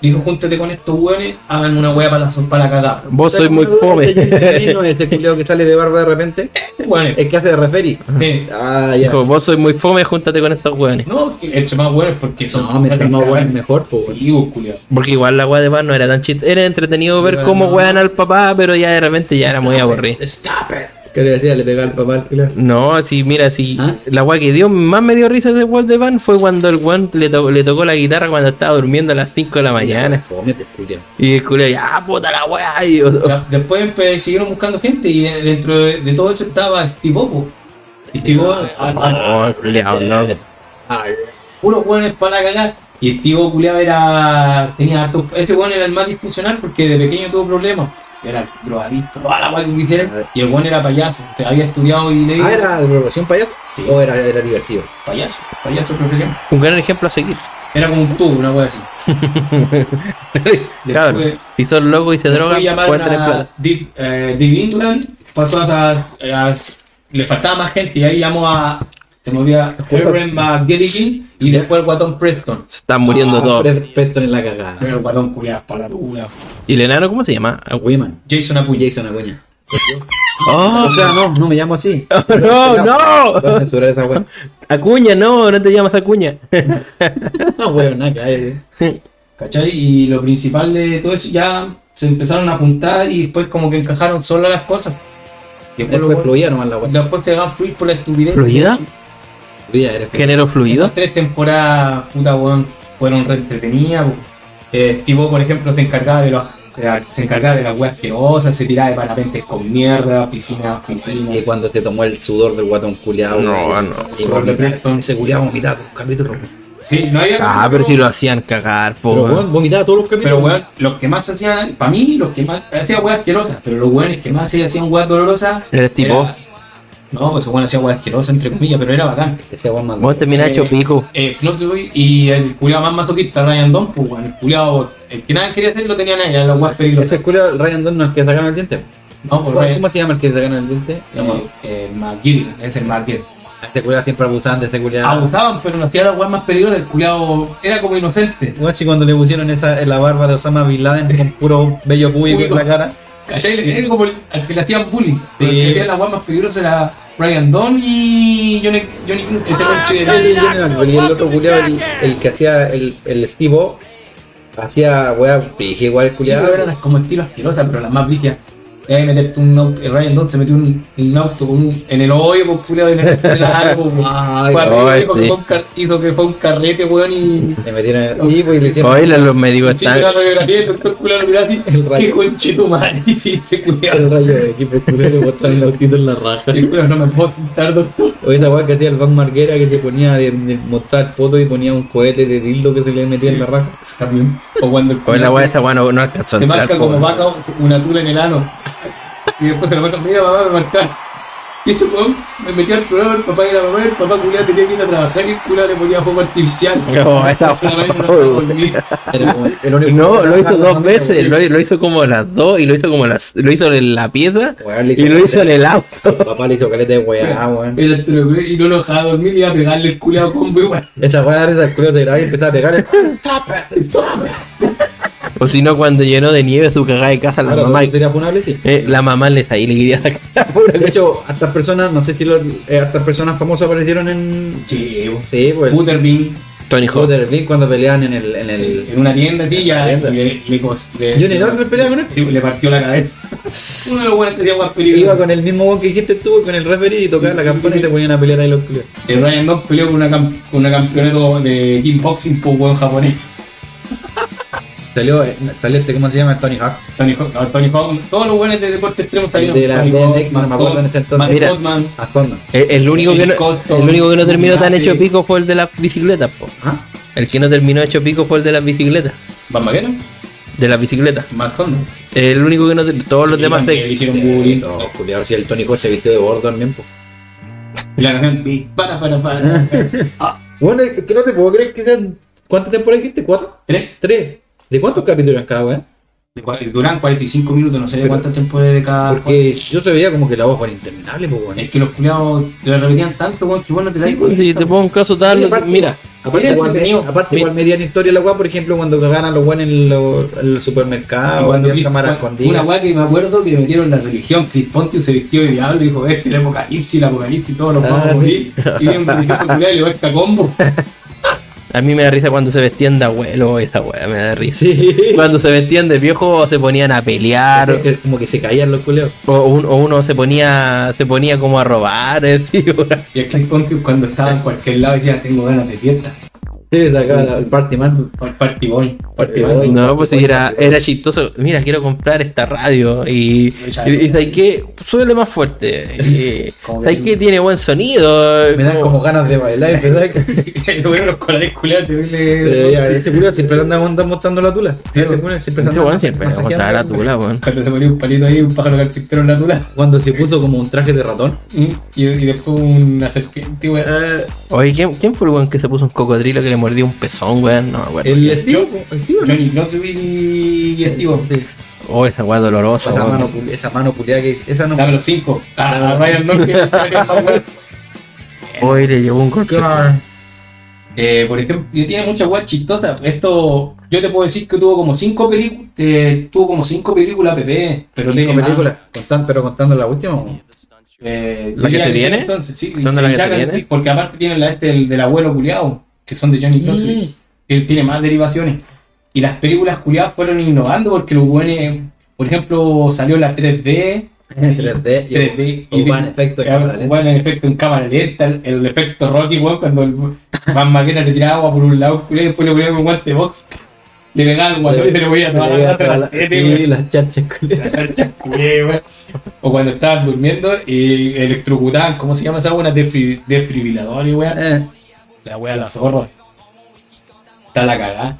dijo júntate con estos hueones hagan una hueá para la, para la cagada Vos sois muy fome. es ese culiao que sale de barba de repente. Hueones, El que hace de referi. sí. Ah, ya. Dijo, vos sois muy fome, júntate con estos weones. no, que hecho más hueones porque son No, mientras más bueno es mejor. Porque igual la weá de Van no era tan chit. Era entretenido ver cómo no. wean al papá, pero ya de repente ya era muy aburrido. Stop it. ¿Qué le decía? Le pegaba al papá al. No, sí, mira, sí. ¿Ah? La weá que dio más me dio risa de Walt de Van fue cuando el weón le, to- le tocó la guitarra cuando estaba durmiendo a las 5 de la mañana. Fome, pues. Y el culo, ya puta la weá. Después empe- siguieron buscando gente y dentro de, de todo eso estaba Steve Opo. Steve Opo, a- a- Oh, culiao, no. puros hueones para la cagada. Y Steve culiado era. tenía harto. Ese hueón era el más disfuncional porque de pequeño tuvo problemas. Era drogadicto, toda la hueá que quisieran. Y el hueón era payaso. Te había estudiado y leído. Ah, ¿era de profesión payaso? Sí. ¿O era, era divertido? payaso, payaso profesión. Un gran ejemplo a seguir. Era como un tubo, una hueá así. Claro, Después- si son locos y se drogan, llamaron pueden tener a plata. Dick, eh, Dick England, pasó a, a- Le faltaba más gente y ahí llamó a. Se movía Herbert McGilligan Y después el guatón Preston. Se están muriendo Ah, todos. Pre- Preston en la cagada. Pero el guatón culiado para la luna. ¿Y el enano cómo se llama? Wiman. Jason Acuña. Jason Acuña. ¡Oh! O sea, no, no me llamo así. ¡No, no! Esa. Acuña, no, no te llamas Acuña. No, weón, nada que hay. Sí. ¿Cachai? Y lo principal de todo eso ya se empezaron a juntar y después como que encajaron solas las cosas. Y después, Después los fluía nomás la weá. después se van a fluir por la estupidez. ¿Fluida? Fluía, eres Género fluido. Esas tres temporadas, puta weón, fueron re entretenidas. Eh, Steve O, por ejemplo, se encargaba de los. Se, se encargaba de las weas asquerosas, se tiraba de parapentes con mierda, piscina, piscina. Y cuando se tomó el sudor del guatón culiado. No, no. Y de Preston. ese culiado vomitaba todos los capítulos. Sí, no había. Ah, pero si lo hacían cagar, po. Pero weón. vomitaba todos los capítulos. Pero weón, los que más hacían, para mí, los que más hacían weas asquerosas, pero los weones que más hacían weas dolorosas. Eres tipo. era- No, pues bueno hacía weas asquerosas, entre comillas, pero era bacán. Ese weón más. Vos terminás hecho pico. Eh, Knoxville y el culiado más masoquista, Ryan Don, pues weón, el culiado, el que nadie quería hacer lo tenían ahí, eran las weas peligrosas. Ese culiado, Ryan Dunn, no es que sacaron el diente. No, pues ¿Cómo, Ryan, cómo se llama el que sacaron el diente? No, eh, eh, McGill, es el McGill. Ese culiado siempre abusaban de ese culiado. Abusaban, pero no hacía las weas más peligrosas, el culiado era como inocente. Si cuando le pusieron esa en la barba de Osama Bin Laden con puro bello público en la cara. ¿Cachai? Era como el, al que le hacían bullying. Sí. El que hacía las weas más peligrosas era Ryan Don y Johnny, Johnny de- Él y Johnny Knoxville, y el otro culiado, el, el que hacía el, el Steve O, hacía weá, dije igual el Sí, culiado. pero eran como estilo asquerosas, pero las más brígidas. De meterte un auto, el Ryan Don se metió un, un auto con un, en el hoyo, por fuera de la, porque sí. fue un car- hizo que fue un carrete, weón, y. Le metieron el tipo y le hicieron. Oye, los médicos están. la radiografía, el doctor culano lo miró así. El rayo. ¿Qué conchito madre hiciste, El culiado? rayo de equipo culiado le botaron el autito en la raja. El culiao, no me puedo sentar, doctor. O esa weá que hacía el Van Marguera que se ponía de, de mostrar fotos y ponía un cohete de dildo que se le metía Sí. en la raja. También. O cuando el Oye, la weá esta weá no, no alcanzó se marca como vaca una tula en el ano. Y después se lo marca, mira mamá, me marcar. Y weón me metía al programa, el papá y la mamá, el papá culiado tenía que ir a trabajar y el culiado le ponía fuego artificial. No, estaba No, lo hizo dos veces, lo, lo hizo como las dos y lo hizo como las, lo hizo en la piedra weón, y lo hizo en el auto. El papá le hizo caleta de weá, weón. Y no lo dejaba dormir y iba a pegarle el culiado combo igual. Esa weá era el culo de grave y empezaba a pegar. O si no, cuando llenó de nieve su cagada de casa, la Claro, mamá, sería funable, sí. eh, la mamá les ahí le quería sacar la pura De hecho, hartas personas, no sé si los, eh, hartas personas famosas aparecieron en. Sí, Sí, pues. Butterbean Tony Hawk. Joder, Bean cuando peleaban en el. En el... en una tienda así ya le, le, le- Johnny peleaba con él. Sí, le partió la cabeza. Uno de los buenos que hacía más Iba peligrosas. con el mismo que dijiste tú, con el referee y tocaba la campana y se ponían a pelear ahí los culiados. El Ryan Dog peleó con una, con una campeonato de kickboxing por buen japonés. Salió, eh, salió este, ¿cómo se llama? Tony Hawk. Tony Hawk, no, Tony Hawk, todos los buenos de deporte extremo salieron. de la BMX, no me acuerdo en ese entonces. Mira. El, el único que no, El costo, el único que no terminó tan hecho pico fue el de las bicicletas, po. ¿Ah? El que no terminó hecho pico fue el de las bicicletas. Van Maguera, De las bicicletas. Condon. El único que no ter- todos los Sí, demás le hicieron bullying. culiados. Si el Tony Hawk se vistió de gordo también, pues. Y la canción, "Big para, para, para. Ah, Bueno, que no te puedo creer que sean. ¿Cuántas temporadas dijiste? ¿Cuatro? Tres. ¿Tres? ¿De cuántos capítulos en cada weá? Duran 45 minutos, no sé de Pero- cuántas temporadas de cada. Porque yo se veía como que la voz era interminable, pues, weón. Es que los culiados te la repetían tanto, weón, que bueno te la Sí, pues, si te pongo un caso tal, Sí, aparte- mira, Aparte, igual, entretenido. aparte Mi- igual medían historia la weá, por ejemplo, cuando cagaban a los weones en, los- en el supermercado, cuando Chris- cámaras cua- Una weá que me acuerdo que metieron la religión, Chris Pontius se vistió de diablo y dijo, este es el apocalipsis, el apocalipsis, todos nos Ah, vamos a sí. morir. Y bien un religioso culiado y le va esta combo. a mí me da risa cuando se vestían de abuelo, esa weá me da risa. Sí. Cuando se vestían de viejo se ponían a pelear, Es que como que se caían los culeos. o, un- o uno se ponía se ponía como a robar, es decir, Y el Pontius cuando estaba en cualquier lado decía, tengo ganas de fiesta. Sí, sacaba el party man. El party boy. Party boy. No, pues sí, era, era chistoso. Mira, quiero comprar esta radio. Y, y, y ¿sabes qué? Suele más fuerte. Y, ¿Sabes que- qué? Tiene buen sonido. Me dan como ganas de bailar, ¿verdad? Tuvieron los colores culiados Eh, ese culiao siempre le anda mostrando la tula. Sí, ese culiao siempre Este anda weón siempre la tula. weón. Cuando se ponía un palito ahí, un pájaro carpintero en la tula. Cuando se puso como un traje de ratón. Y, y después una serpiente, weón. Oye, ¿quién, quién fue el weón que se puso un cocodrilo que le mordió un pezón, weón? No me acuerdo. El Steve. Steve, ¿no? Johnny Knoxville y Steve. Sí. Oh, esa weá dolorosa, Esa mano, esa mano culiada que esa no. Dame los cinco. Ah, Ryan Norton. Hoy le llevó un golpe. Eh, por ejemplo, tiene muchas weas chistosas. Esto, yo te puedo decir que tuvo como cinco películas, tuvo como cinco películas PP, pero Cinco películas, contan- pero contando la última. Eh, ¿La que se viene? Entonces, sí, ¿Dónde la que se viene? sí, porque aparte tiene la este del, del abuelo culiao, que son de Johnny Knoxville. que tiene más derivaciones. Y las películas culiadas fueron innovando porque los buenos, por ejemplo, salió la 3D. 3D y 3D un buen efecto eh, efecto en cámara lenta, el, el efecto Rocky, weón, cuando el Van Maquena le tiraba agua por un lado, y después le ponía un guante box, le pegaba el guatón y se le ponía toda la grasa a la tete. Sí, las charchas culiadas. O cuando estaban durmiendo y electrocutaban, ¿cómo se llama esa buena? Desfibrilador y weón. La wea la zorra. Está la cagada.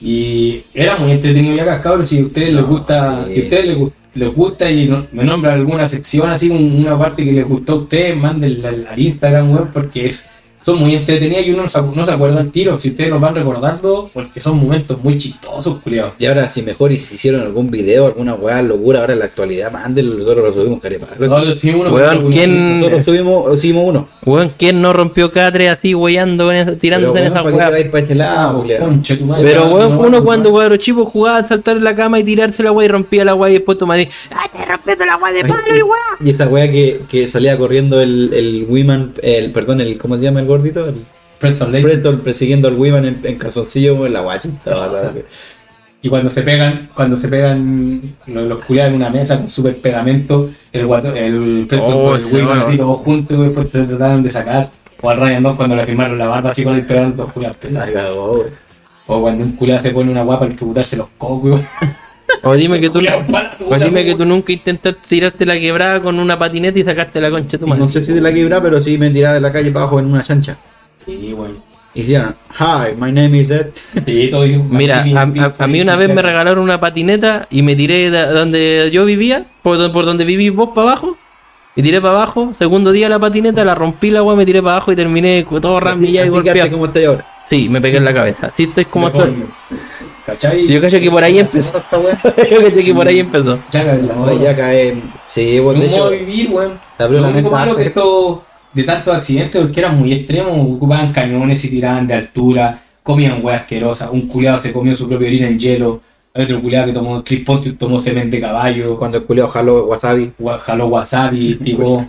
Y era muy entretenido ya cascabros. Si a ustedes les gusta, sí. si a ustedes les, les gusta y no- me nombran alguna sección así, un- una parte que les gustó a ustedes, mándenla al, al Instagram, weón, porque es, son muy entretenidas y uno no se, acu- no se acuerda al tiro. Si ustedes los van recordando, porque son momentos muy chistosos, culiados. Y ahora, si mejor y si hicieron algún video, alguna weá locura, ahora en la actualidad, mándenlo, nosotros lo subimos, carepa. Nosotros tenemos uno Weón, que- ¿quién- Nosotros subimos, subimos uno. Weón, ¿quién no rompió catre así, weyando, con esa- tirándose Pero, en esa weón, ¿para qué te weá? madre. Pero No, weón, no, uno no, cuando cuadro chivo jugaba a saltar en la cama y tirarse la weá y rompía la weá y después tomaba y ¡Ah, te rompiendo la agua de palo y weá! Y esa weá que, que salía corriendo el, el Wiman, el, perdón, el, ¿cómo se llama el gordito? El Preston Lacey. Preston persiguiendo al Wiman en, en calzoncillo, en la guacha. estaba la- Y cuando se pegan, cuando se pegan los, los culiados en una mesa con super pegamento, el guato, el Preston Oh, con el bueno. así todos juntos y después se trataron de sacar. O al Ryan 2 cuando le firmaron la barba así con el pegamento los culiados pesados. O cuando un culiado se pone una guapa para electrocutarse los cocos. O dime que tú, o dime que tú nunca intentaste tirarte la quebrada con una patineta y sacarte la concha de tu madre. No sé si de la quebra, pero sí me tiraba de la calle para abajo en una chancha. Sí, bueno. Y decían, hi, my name is Ed. Sí, Mira, a, a- a mí una vez me regalaron una patineta y me tiré de donde yo vivía, por, por donde vivís vos para abajo, y tiré para abajo. Segundo día la patineta, la rompí la weá, me tiré para abajo y terminé todo ramillado y golpeado. como estoy ahora. Sí, me pegué en la cabeza. Así estoy como estoy. ¿Cachai? Yo cacho que por ahí empezó. Yo cacho que por ahí empezó. Ya, la No, zorra. ya cae. Sí, vos, un de hecho, vivir, weón. te abrió la mente. malo que esto, de tantos accidentes, porque eran muy extremos, ocupaban cañones y tiraban de altura, comían weas asquerosas. Un culiado se comió su propia orina en hielo. Hay otro culiado que tomó, Chris Pontius tomó semen de caballo, Cuando el culiao jaló wasabi. jaló wasabi, tipo.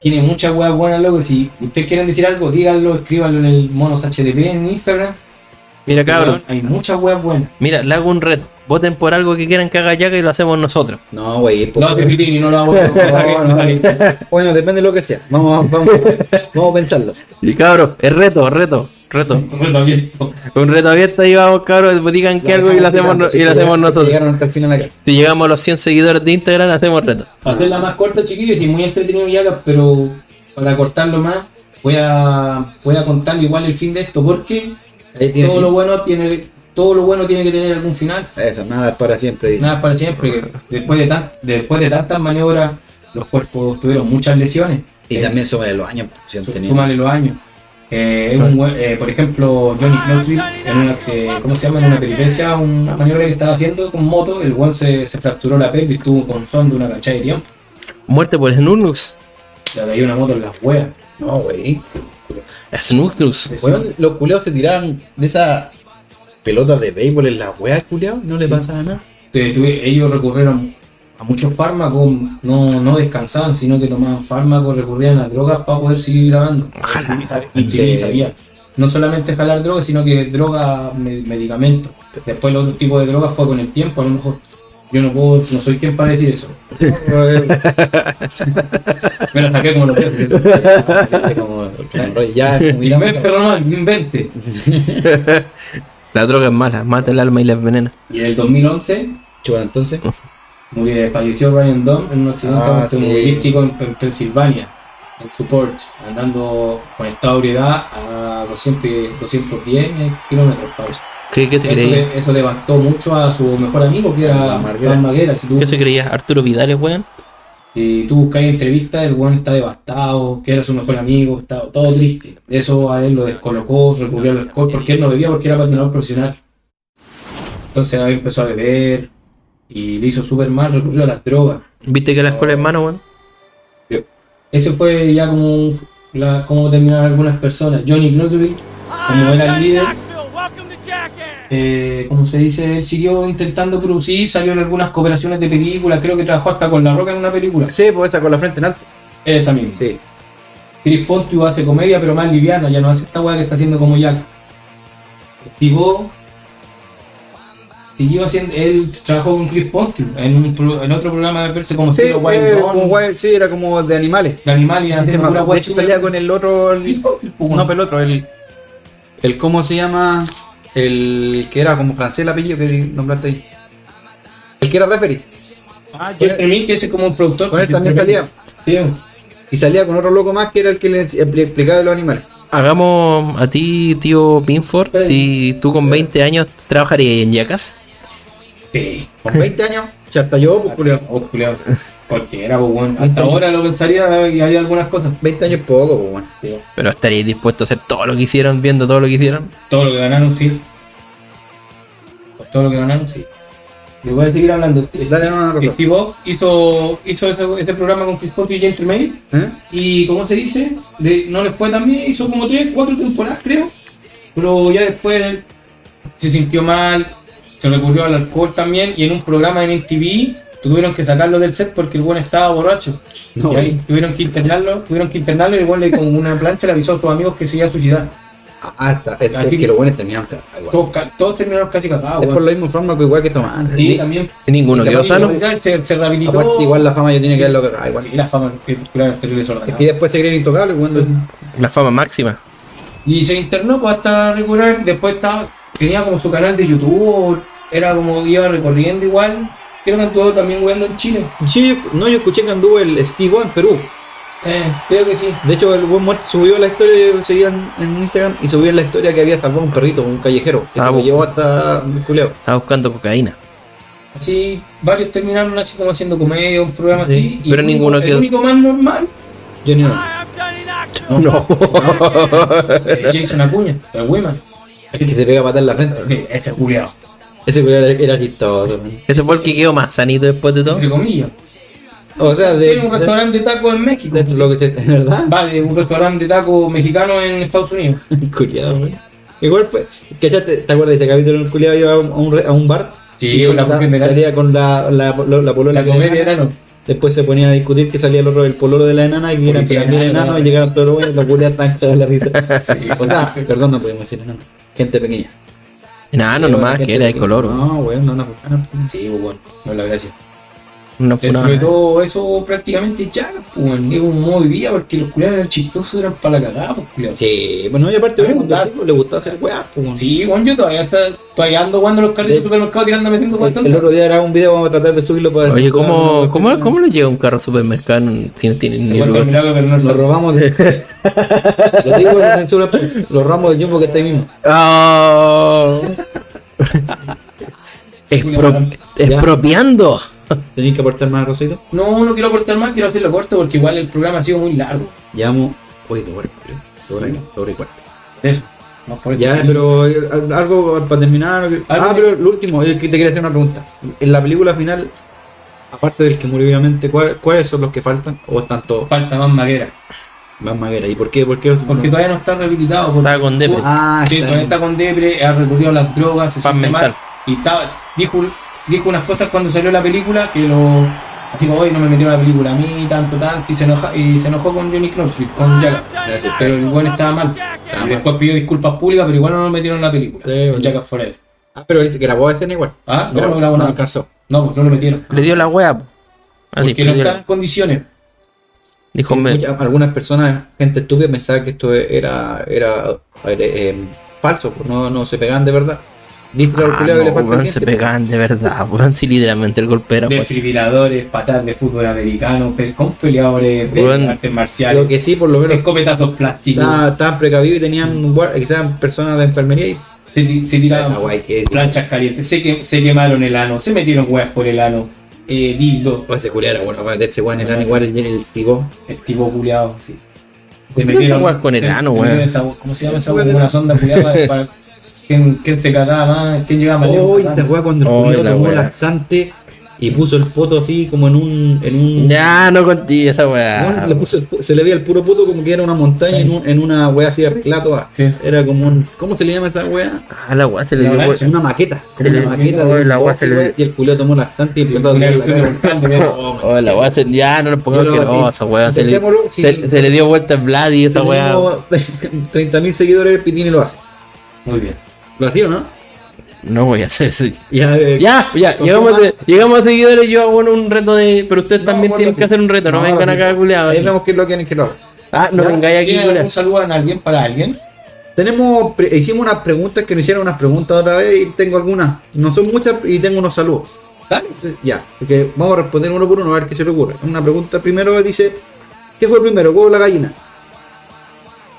Tiene muchas weas buenas, loco. Si ustedes quieren decir algo, díganlo, escríbanlo en el Monos HDP en Instagram. Mira, cabrón. Hay muchas weas buenas. Mira, le hago un reto. Voten por algo que quieran que haga ya y lo hacemos nosotros. No, güey. Poco- hace Pitini, no lo hago. me saqué- me no, saqué. Bueno, depende de lo que sea. Vamos, a- vamos, vamos a pensarlo. Y cabrón, es reto, reto, reto. Bueno, abierto. Un reto abierto ahí vamos, cabros. Después digan que algo y lo hacemos, no- y lo hacemos nosotros. Llegaron hasta el final acá. Si llegamos a los 100 seguidores de Instagram, hacemos reto. Para hacerla más corta, chiquillos, y muy entretenido ya, pero para cortarlo más, voy a, voy a contarle igual el fin de esto, porque Ahí tiene todo lo bueno tiene, todo lo bueno tiene que tener algún final. Eso, nada es para siempre. dice. Nada es para siempre. que Después de tan, después de tantas maniobras, los cuerpos tuvieron muchas lesiones. Y Eh, también sobre los años. si han tenido. Súmale los años. Eh, un eh, por ejemplo, Johnny Knoxville, en una, ¿cómo se llama? En una peripecia, una maniobra que estaba haciendo con moto, el one se, se fracturó la pelvis, tuvo con son de una cachada de tiempo. Muerte por Snugnux. Le cayó una moto en las huevas. No, güey. Bueno, los culeados se tiraban de esas pelotas de béisbol en las weas, culeados. No le pasaba nada. Ellos recurrieron a muchos fármacos, no, no descansaban, sino que tomaban fármacos, recurrían a drogas para poder seguir grabando. Ojalá. Y Sí. sabía. No solamente jalar drogas, sino que droga, me- medicamentos. Después el otro tipo de drogas fue con el tiempo, a lo mejor. Yo no puedo, no soy quien para decir eso. Me la saqué como lo pienso. como, ya, como Invente, Ronald, invente. La droga es mala, mata el alma y la envenena. Y en el 2011 Bueno, entonces. Murió, falleció Ryan Dunn en un accidente Ah, automovilístico en, en Pensilvania, en su Porsche, andando con estado de ebriedad a 200, 210 kilómetros. ¿Qué, qué se Eso, creía? le- eso devastó mucho a su mejor amigo, que era Marguera. Juan Maguera. Si tú, ¿Qué se creía? ¿Arturo Vidal es weón? si tú buscas entrevistas, el weón está devastado, que era su mejor amigo, está todo triste. Eso a él lo descolocó, recurrió al alcohol, porque él no bebía porque era patinador profesional. Entonces ahí empezó a beber y le hizo súper mal, recurrió a las drogas. ¿Viste que la escuela es mano, weón? Ese fue ya como, la, como terminaron algunas personas. Johnny Knoxville como era el líder, eh, como se dice, él siguió intentando producir, salió en algunas cooperaciones de películas, creo que trabajó hasta con La Roca en una película. Sí, pues esa con la frente en alto. Esa misma. Sí. Chris Pontius hace comedia, pero más liviana, ya no hace esta weá que está haciendo como Jack. O siguió haciendo, él trabajó con Chris Pontius en, un pro- en otro programa de verse como Sí, estilo Wild como Wild- sí, era como de animales. de animales, Sí, haciendo de hecho salía con el otro, el- Chris Pontius, pues, no, pero el otro, el, el cómo se llama, el que era como francés el apellido que nombraste ahí. El que era referee. Ah, Jeff Lemire, que ese es como un productor. Con él también salía. Sí, Y salía con otro loco más que era el que le expli- explicaba de los animales. Hagamos a ti, tío Pinford, si tú con 20 años trabajarías en Yacas. sí. Con 20 años, ya hasta yo, pues culiao. Oh, culiao. Cualquiera, pues bueno. Hasta ahora lo pensaría y haría algunas cosas. 20 años poco, pues bueno. Pero estaríais dispuesto a hacer todo lo que hicieron, viendo todo lo que hicieron. Todo lo que ganaron, sí. Por todo lo que ganaron, sí. Le voy a seguir hablando. Dale, no, no, no. Steve O hizo, hizo ese, ese programa con Chris Pontius y Gentleman. ¿Eh? Y, ¿cómo se dice? De- no le fue tan bien. Hizo como 3, 4 temporadas, creo. Pero ya después se sintió mal. Se recurrió al alcohol también. Y en un programa en MTV tuvieron que sacarlo del set porque el buen estaba borracho. No, y ahí tuvieron que internarlo. Tuvieron que internarlo y el buen le con una plancha le avisó a sus amigos que se iba a suicidar. Ah, está. Es, Así es que, que- los buenos terminaron cagados. Todos, ca- todos terminaron casi cagados. Es por weón. lo mismo fármaco igual que tomaban. Sí, también. Ninguno quedó sano. Se, se rehabilitó. Aparte, igual la fama ya tiene que ver lo que igual. Sí, la fama que claro, es terrible que después se creen intocables cuando. La fama máxima. Y se internó pues, hasta recuperar. Después estaba, tenía como su canal de YouTube. Era como iba recorriendo igual. Creo que anduvo también jugando en Chile. Sí, yo- no, yo escuché que anduvo el Steve en Perú. Eh, creo que sí. De hecho, el buen muerto subió la historia, yo lo seguía en, en Instagram y subió la historia que había salvado un perrito, un callejero, que Ah, se lo llevó hasta el culeo. Estaba buscando cocaína. Así, varios terminaron así como haciendo comedia, un programa Sí, así. y pero el ninguno único, quedó. El único más normal, Johnny no. No. eh, Jason Acuña, el Wiman. Es que se pega patar en la frente. Ese culiao, Ese culeo era, era chistoso. Ese fue el que quedó más sanito después de todo. entre comillas. O sea, de, Tiene un de- restaurante de tacos en México. de lo que se. ¿Es verdad? Vale, un restaurante de tacos mexicano en Estados Unidos. Culiado, güey. Igual, pues, que ya te, ¿te acuerdas de ese capítulo en el culiado iba a un, a un re- a un bar? Sí, y con la salía- de la- con la, la, la, la polola La comedia no. Después se ponía a discutir que salía el otro, el pololo de la enana y que eran también enano, enanos ¿no? y llegaron todos los buenos y los culiados estaban cagados de la risa. Sí. O sea, perdón, no podemos decir enano. Gente pequeña. Enano Sí, nomás, que era de color. No, güey, no, no, no. Sí, bueno, no la gracia. De todo eso prácticamente ya, pues bueno, es un modo de vida porque los culiados eran chistosos, eran para la cagada, pues culiados. Sí, bueno, y aparte, chico le gustaba hacer weá, pues. Sí, bueno, yo todavía, está, todavía ando jugando los carritos De- de supermercado tirándome haciendo El, el bastante. otro día era un video, vamos a tratar de subirlo para. Oye, ¿cómo, para- cómo, cómo le llega un carro supermercado si no tiene ni el lugar? milagro, pero no Lo robamos de. Lo digo de censura, lo robamos del jumbo que está ahí mismo. Oh. Expro- expropiando. Tenéis que aportar más, Rosito. No, no quiero aportar más, quiero hacerlo corto porque igual el programa ha sido muy largo. Llevamos. Oye, de hora, creo. Y cuarto. Eso. Más por eso. Ya, pero eh, algo para terminar. Ah, pero lo último, yo te quería hacer una pregunta. En la película final, aparte del que murió, obviamente, ¿cuál- ¿cuáles son los que faltan? ¿O están todos? Falta más maguera. Más Maguera. ¿Y por qué? ¿Por qué? Porque no? todavía no está rehabilitado. porque- Estaba con depre. Ah, Sí, está todavía está con depre, ha recurrido a las drogas, se mal. mental. Y estaba, dijo, dijo unas cosas cuando salió la película que lo. Así como hoy no me metieron la película a mí, tanto, tanto, y se, enoja, y se enojó con Johnny Knoxville, con. Gracias. Pero el buen estaba mal. Y después pidió disculpas públicas, pero igual no lo metieron en la película. Sí. Jackass Forever. Ah, pero dice que grabó escena igual. Ah, no, Grabó- no grabó no nada. alcanzó. No, pues no lo metieron. Le dio la wea. Porque no está en condiciones. Dijo, me- Muchas- algunas personas, gente estúpida, pensaban que esto era, era eh, eh, falso, pues no, no se pegaban de verdad. Dice Ah, le no, falta el weón, se pues. pegaban de verdad, weón. Si literalmente el golpe era. Desfibriladores, patadas de fútbol americano, con peleadores de artes Lo marciales, que sí, por lo menos, escopetazos plásticos. estaban, precavidos y tenían quizás personas de enfermería y Se, se tiraban guay que planchas calientes, se, que, se quemaron el ano, se metieron huevas por el ano, eh, dildo, o ese culiao era bueno para meterse weón en el ano igual el el Stigo. estivo culiado, sí. ¿Por qué no juegas con el se- ano, se weón? metieron ¿Cómo se llama esa hueá? Una sonda culiada para- ¿quién, quién se cagaba más, quién llegaba más lejos. Oh, esta weá cuando el Oh, culiao la tomó weá. laxante y puso el poto así como en un. En un Ya, no contigo esa Bueno, weá. le puso el pu- se le veía el puro poto como que era una montaña en, un- en una wea así arreglada toda. Sí. Era como un. ¿Cómo se le llama esa wea? Ah, la weá se le La dio lancha. Una maqueta. Como Se le- una maqueta oh, de la wea se le- y el culio tomó laxante y Sí, empezó a una doler la cara. de volcán, Oh, la weá se, ya no nos pongamos Yo lo- asquerosos, weón. Se le, Intentémoslo, si- se, se le dio vuelta en Vlad y esa weá. tenemos 30.000 seguidores, el Pitini lo hace. Muy bien. ¿Lo hacía no? No voy a hacer eso. Ya, eh, Ya, ya, llegamos, a- llegamos a seguidores. Yo hago un reto de. Pero ustedes No, también tienen que hacer un reto. No, No, vengan acá, culiados. Ahí vemos qué es lo que quieren que lo haga. Ah, no vengáis aquí, ¿Tienen culiados. algún saludo a alguien para alguien? Tenemos, pre- hicimos unas preguntas que nos hicieron unas preguntas otra vez y tengo algunas. No son muchas y tengo unos saludos. Dale. Entonces, Ya, porque vamos a responder uno por uno a ver qué se le ocurre. Una pregunta primero dice: ¿Qué fue primero, huevo o la gallina?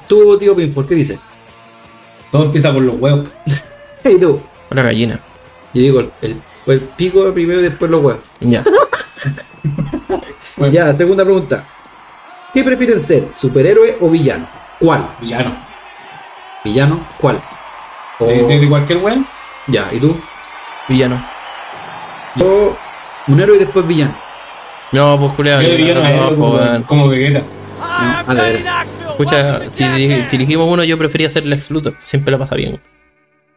Tú, tío Pinford, ¿qué dice? Todo empieza por los huevos. Hey, tú. La gallina. Yo digo, el, el pico primero y después los huevos. Ya. Bueno, Ya, segunda pregunta. ¿Qué prefieren ser, superhéroe o villano? ¿Cuál? Villano. ¿Villano? ¿Cuál? O- De, de- de cualquier weón. Ya, ¿y tú? Villano. Yo, un héroe y después villano. No, pues culiado. Yo de villano no, él, pues, como, como Vegeta. A ver, Escucha, si, di- si elegimos uno, yo prefería ser Lex Luthor. Siempre la pasa bien.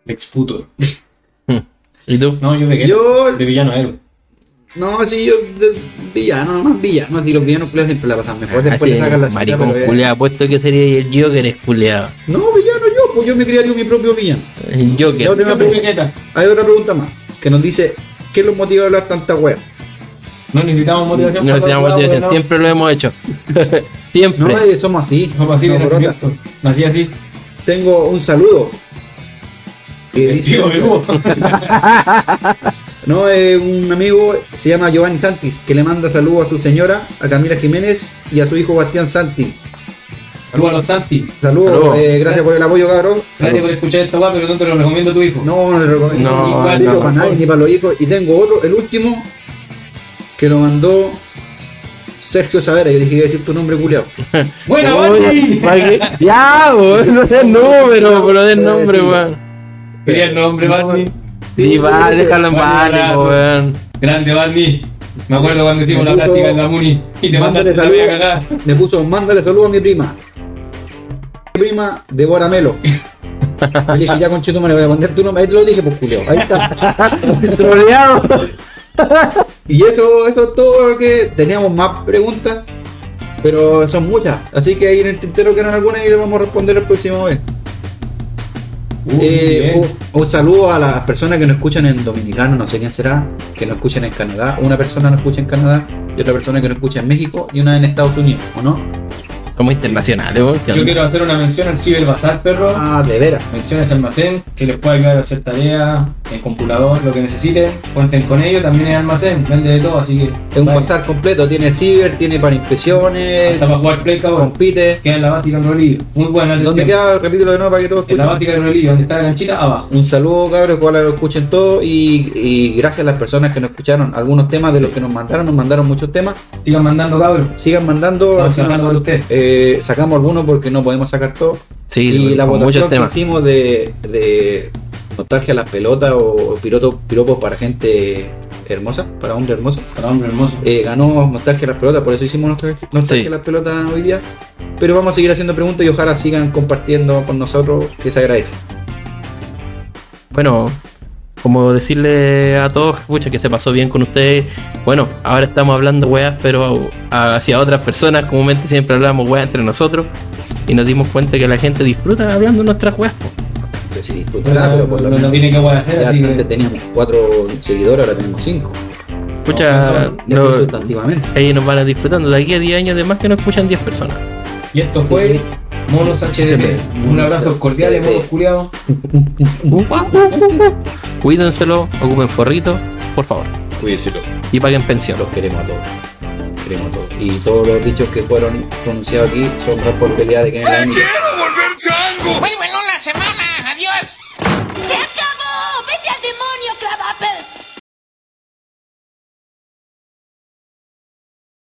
Lex Puto. ¿Y tú? No, yo Vegeta. yo, De villano a héroe. no, sí, yo, de, villano, nomás villano. Si los villanos culiados siempre la pasan mejor. Después le sacan la maricón culiado. Puesto que sería el Joker, es culiado. No, villano yo, pues yo me crearía mi propio villano. El Joker. última Yo pregunta. Hay otra pregunta más, que nos dice, ¿qué los motiva a hablar tanta wea? No necesitamos motivación. No necesitamos motivación, Siempre lo hemos hecho. No, Siempre. eh, somos así. No, no, así de no, nacimiento. Nací así. Tengo un saludo. Que El dice, tío Perú. no, es un amigo, se llama Giovanni Santis, que le manda saludos a su señora, a Camila Jiménez y a su hijo Bastián Santi. Saludos a los Santi. Saludos, Saludos. eh, gracias por el apoyo, cabrón. Gracias por escuchar esta guapa, pero no te lo recomiendo a tu hijo. No, no le recomiendo No, ni no, para nadie, ni para los hijos. Y tengo otro, el último, que lo mandó Sergio Savera. Yo dije que iba a decir tu nombre, culiao. ¡Buena, Oye, Barney! ¿para qué? Ya, weón, no des número, pero des nombre, weón. Quería el nombre, Barney. Sí, va, déjalo en Barney, weón. Grande, Barney. Me acuerdo cuando hicimos la práctica en la Muni y te mandaste la cagada. Me puso, mándale saludos a mi prima. Mi prima, Devora Melo. Yo dije, ya conchito me le voy a poner tu nombre. Ahí te lo dije, pues culiao. Ahí está. Troleado. Y eso, eso es todo lo que teníamos más preguntas, pero son muchas. Así que ahí en el tintero quedan algunas y le vamos a responder el próximo vez. Uh, Eh, un, un saludo a las personas que nos escuchan en Dominicano, no sé quién será, que nos escuchan en Canadá. Una persona nos escucha en Canadá y otra persona que nos escucha en México y una en Estados Unidos, ¿o no? Somos internacionales, weón. ¿qué Yo onda? quiero hacer una mención al Ciberbazar, perro. Ah, de veras. Ese almacén que les puede ayudar a hacer tareas, el computador, lo que necesiten. Cuenten con ellos, también es almacén, vende de todo, así que. Es un bazar completo, tiene ciber, tiene para impresiones, Hasta para jugar Play, cabrón. compite. Queda en la básica en Rolillo. Muy buena atención. ¿Dónde queda? Repítelo de nuevo para que todos En la escuchen. básica de Rolillo, donde está la canchita, abajo. Un saludo, cabros, ojalá lo escuchen todo y, y gracias a las personas que nos escucharon algunos temas de los que nos mandaron, nos mandaron muchos temas. Sigan mandando, cabros. Sigan mandando, Estamos trabajando por ustedes. eh, sacamos algunos porque no podemos sacar todo. Sí, y la votación que hicimos de, de nostalgia a las pelotas o pirotos, piropos para gente hermosa, para hombre hermoso. Para hombre hermoso. Eh, ganó nostalgia a las pelotas, por eso hicimos nostalgia, nostalgia Sí. a las pelotas hoy día. Pero vamos a seguir haciendo preguntas y ojalá sigan compartiendo con nosotros, que se agradece. Bueno, como decirle a todos, pucha, que se pasó bien con ustedes. Bueno, ahora estamos hablando weas, pero hacia otras personas, comúnmente siempre hablamos weas entre nosotros. Y nos dimos cuenta que la gente disfruta hablando nuestras weas. Que si disfrutará, pero por lo No, no menos tiene que hacer, ya así antes que. teníamos cuatro seguidores, ahora tenemos cinco. Ya no- ellos nos van a disfrutando. De aquí a 10 años de más que nos escuchan 10 personas. Y esto fue Monos HDP. Un abrazo cordial, monos culiados. Cuídenselo, ocupen forrito, por favor. Cuídenselo. Y paguen pensión. Los queremos a todos. Queremos a todos. Y todos los dichos que fueron pronunciados aquí son responsabilidad de quien la emite. Muy bueno la semana. Adiós. ¡Se acabó! ¡Vete al demonio, Clavapel!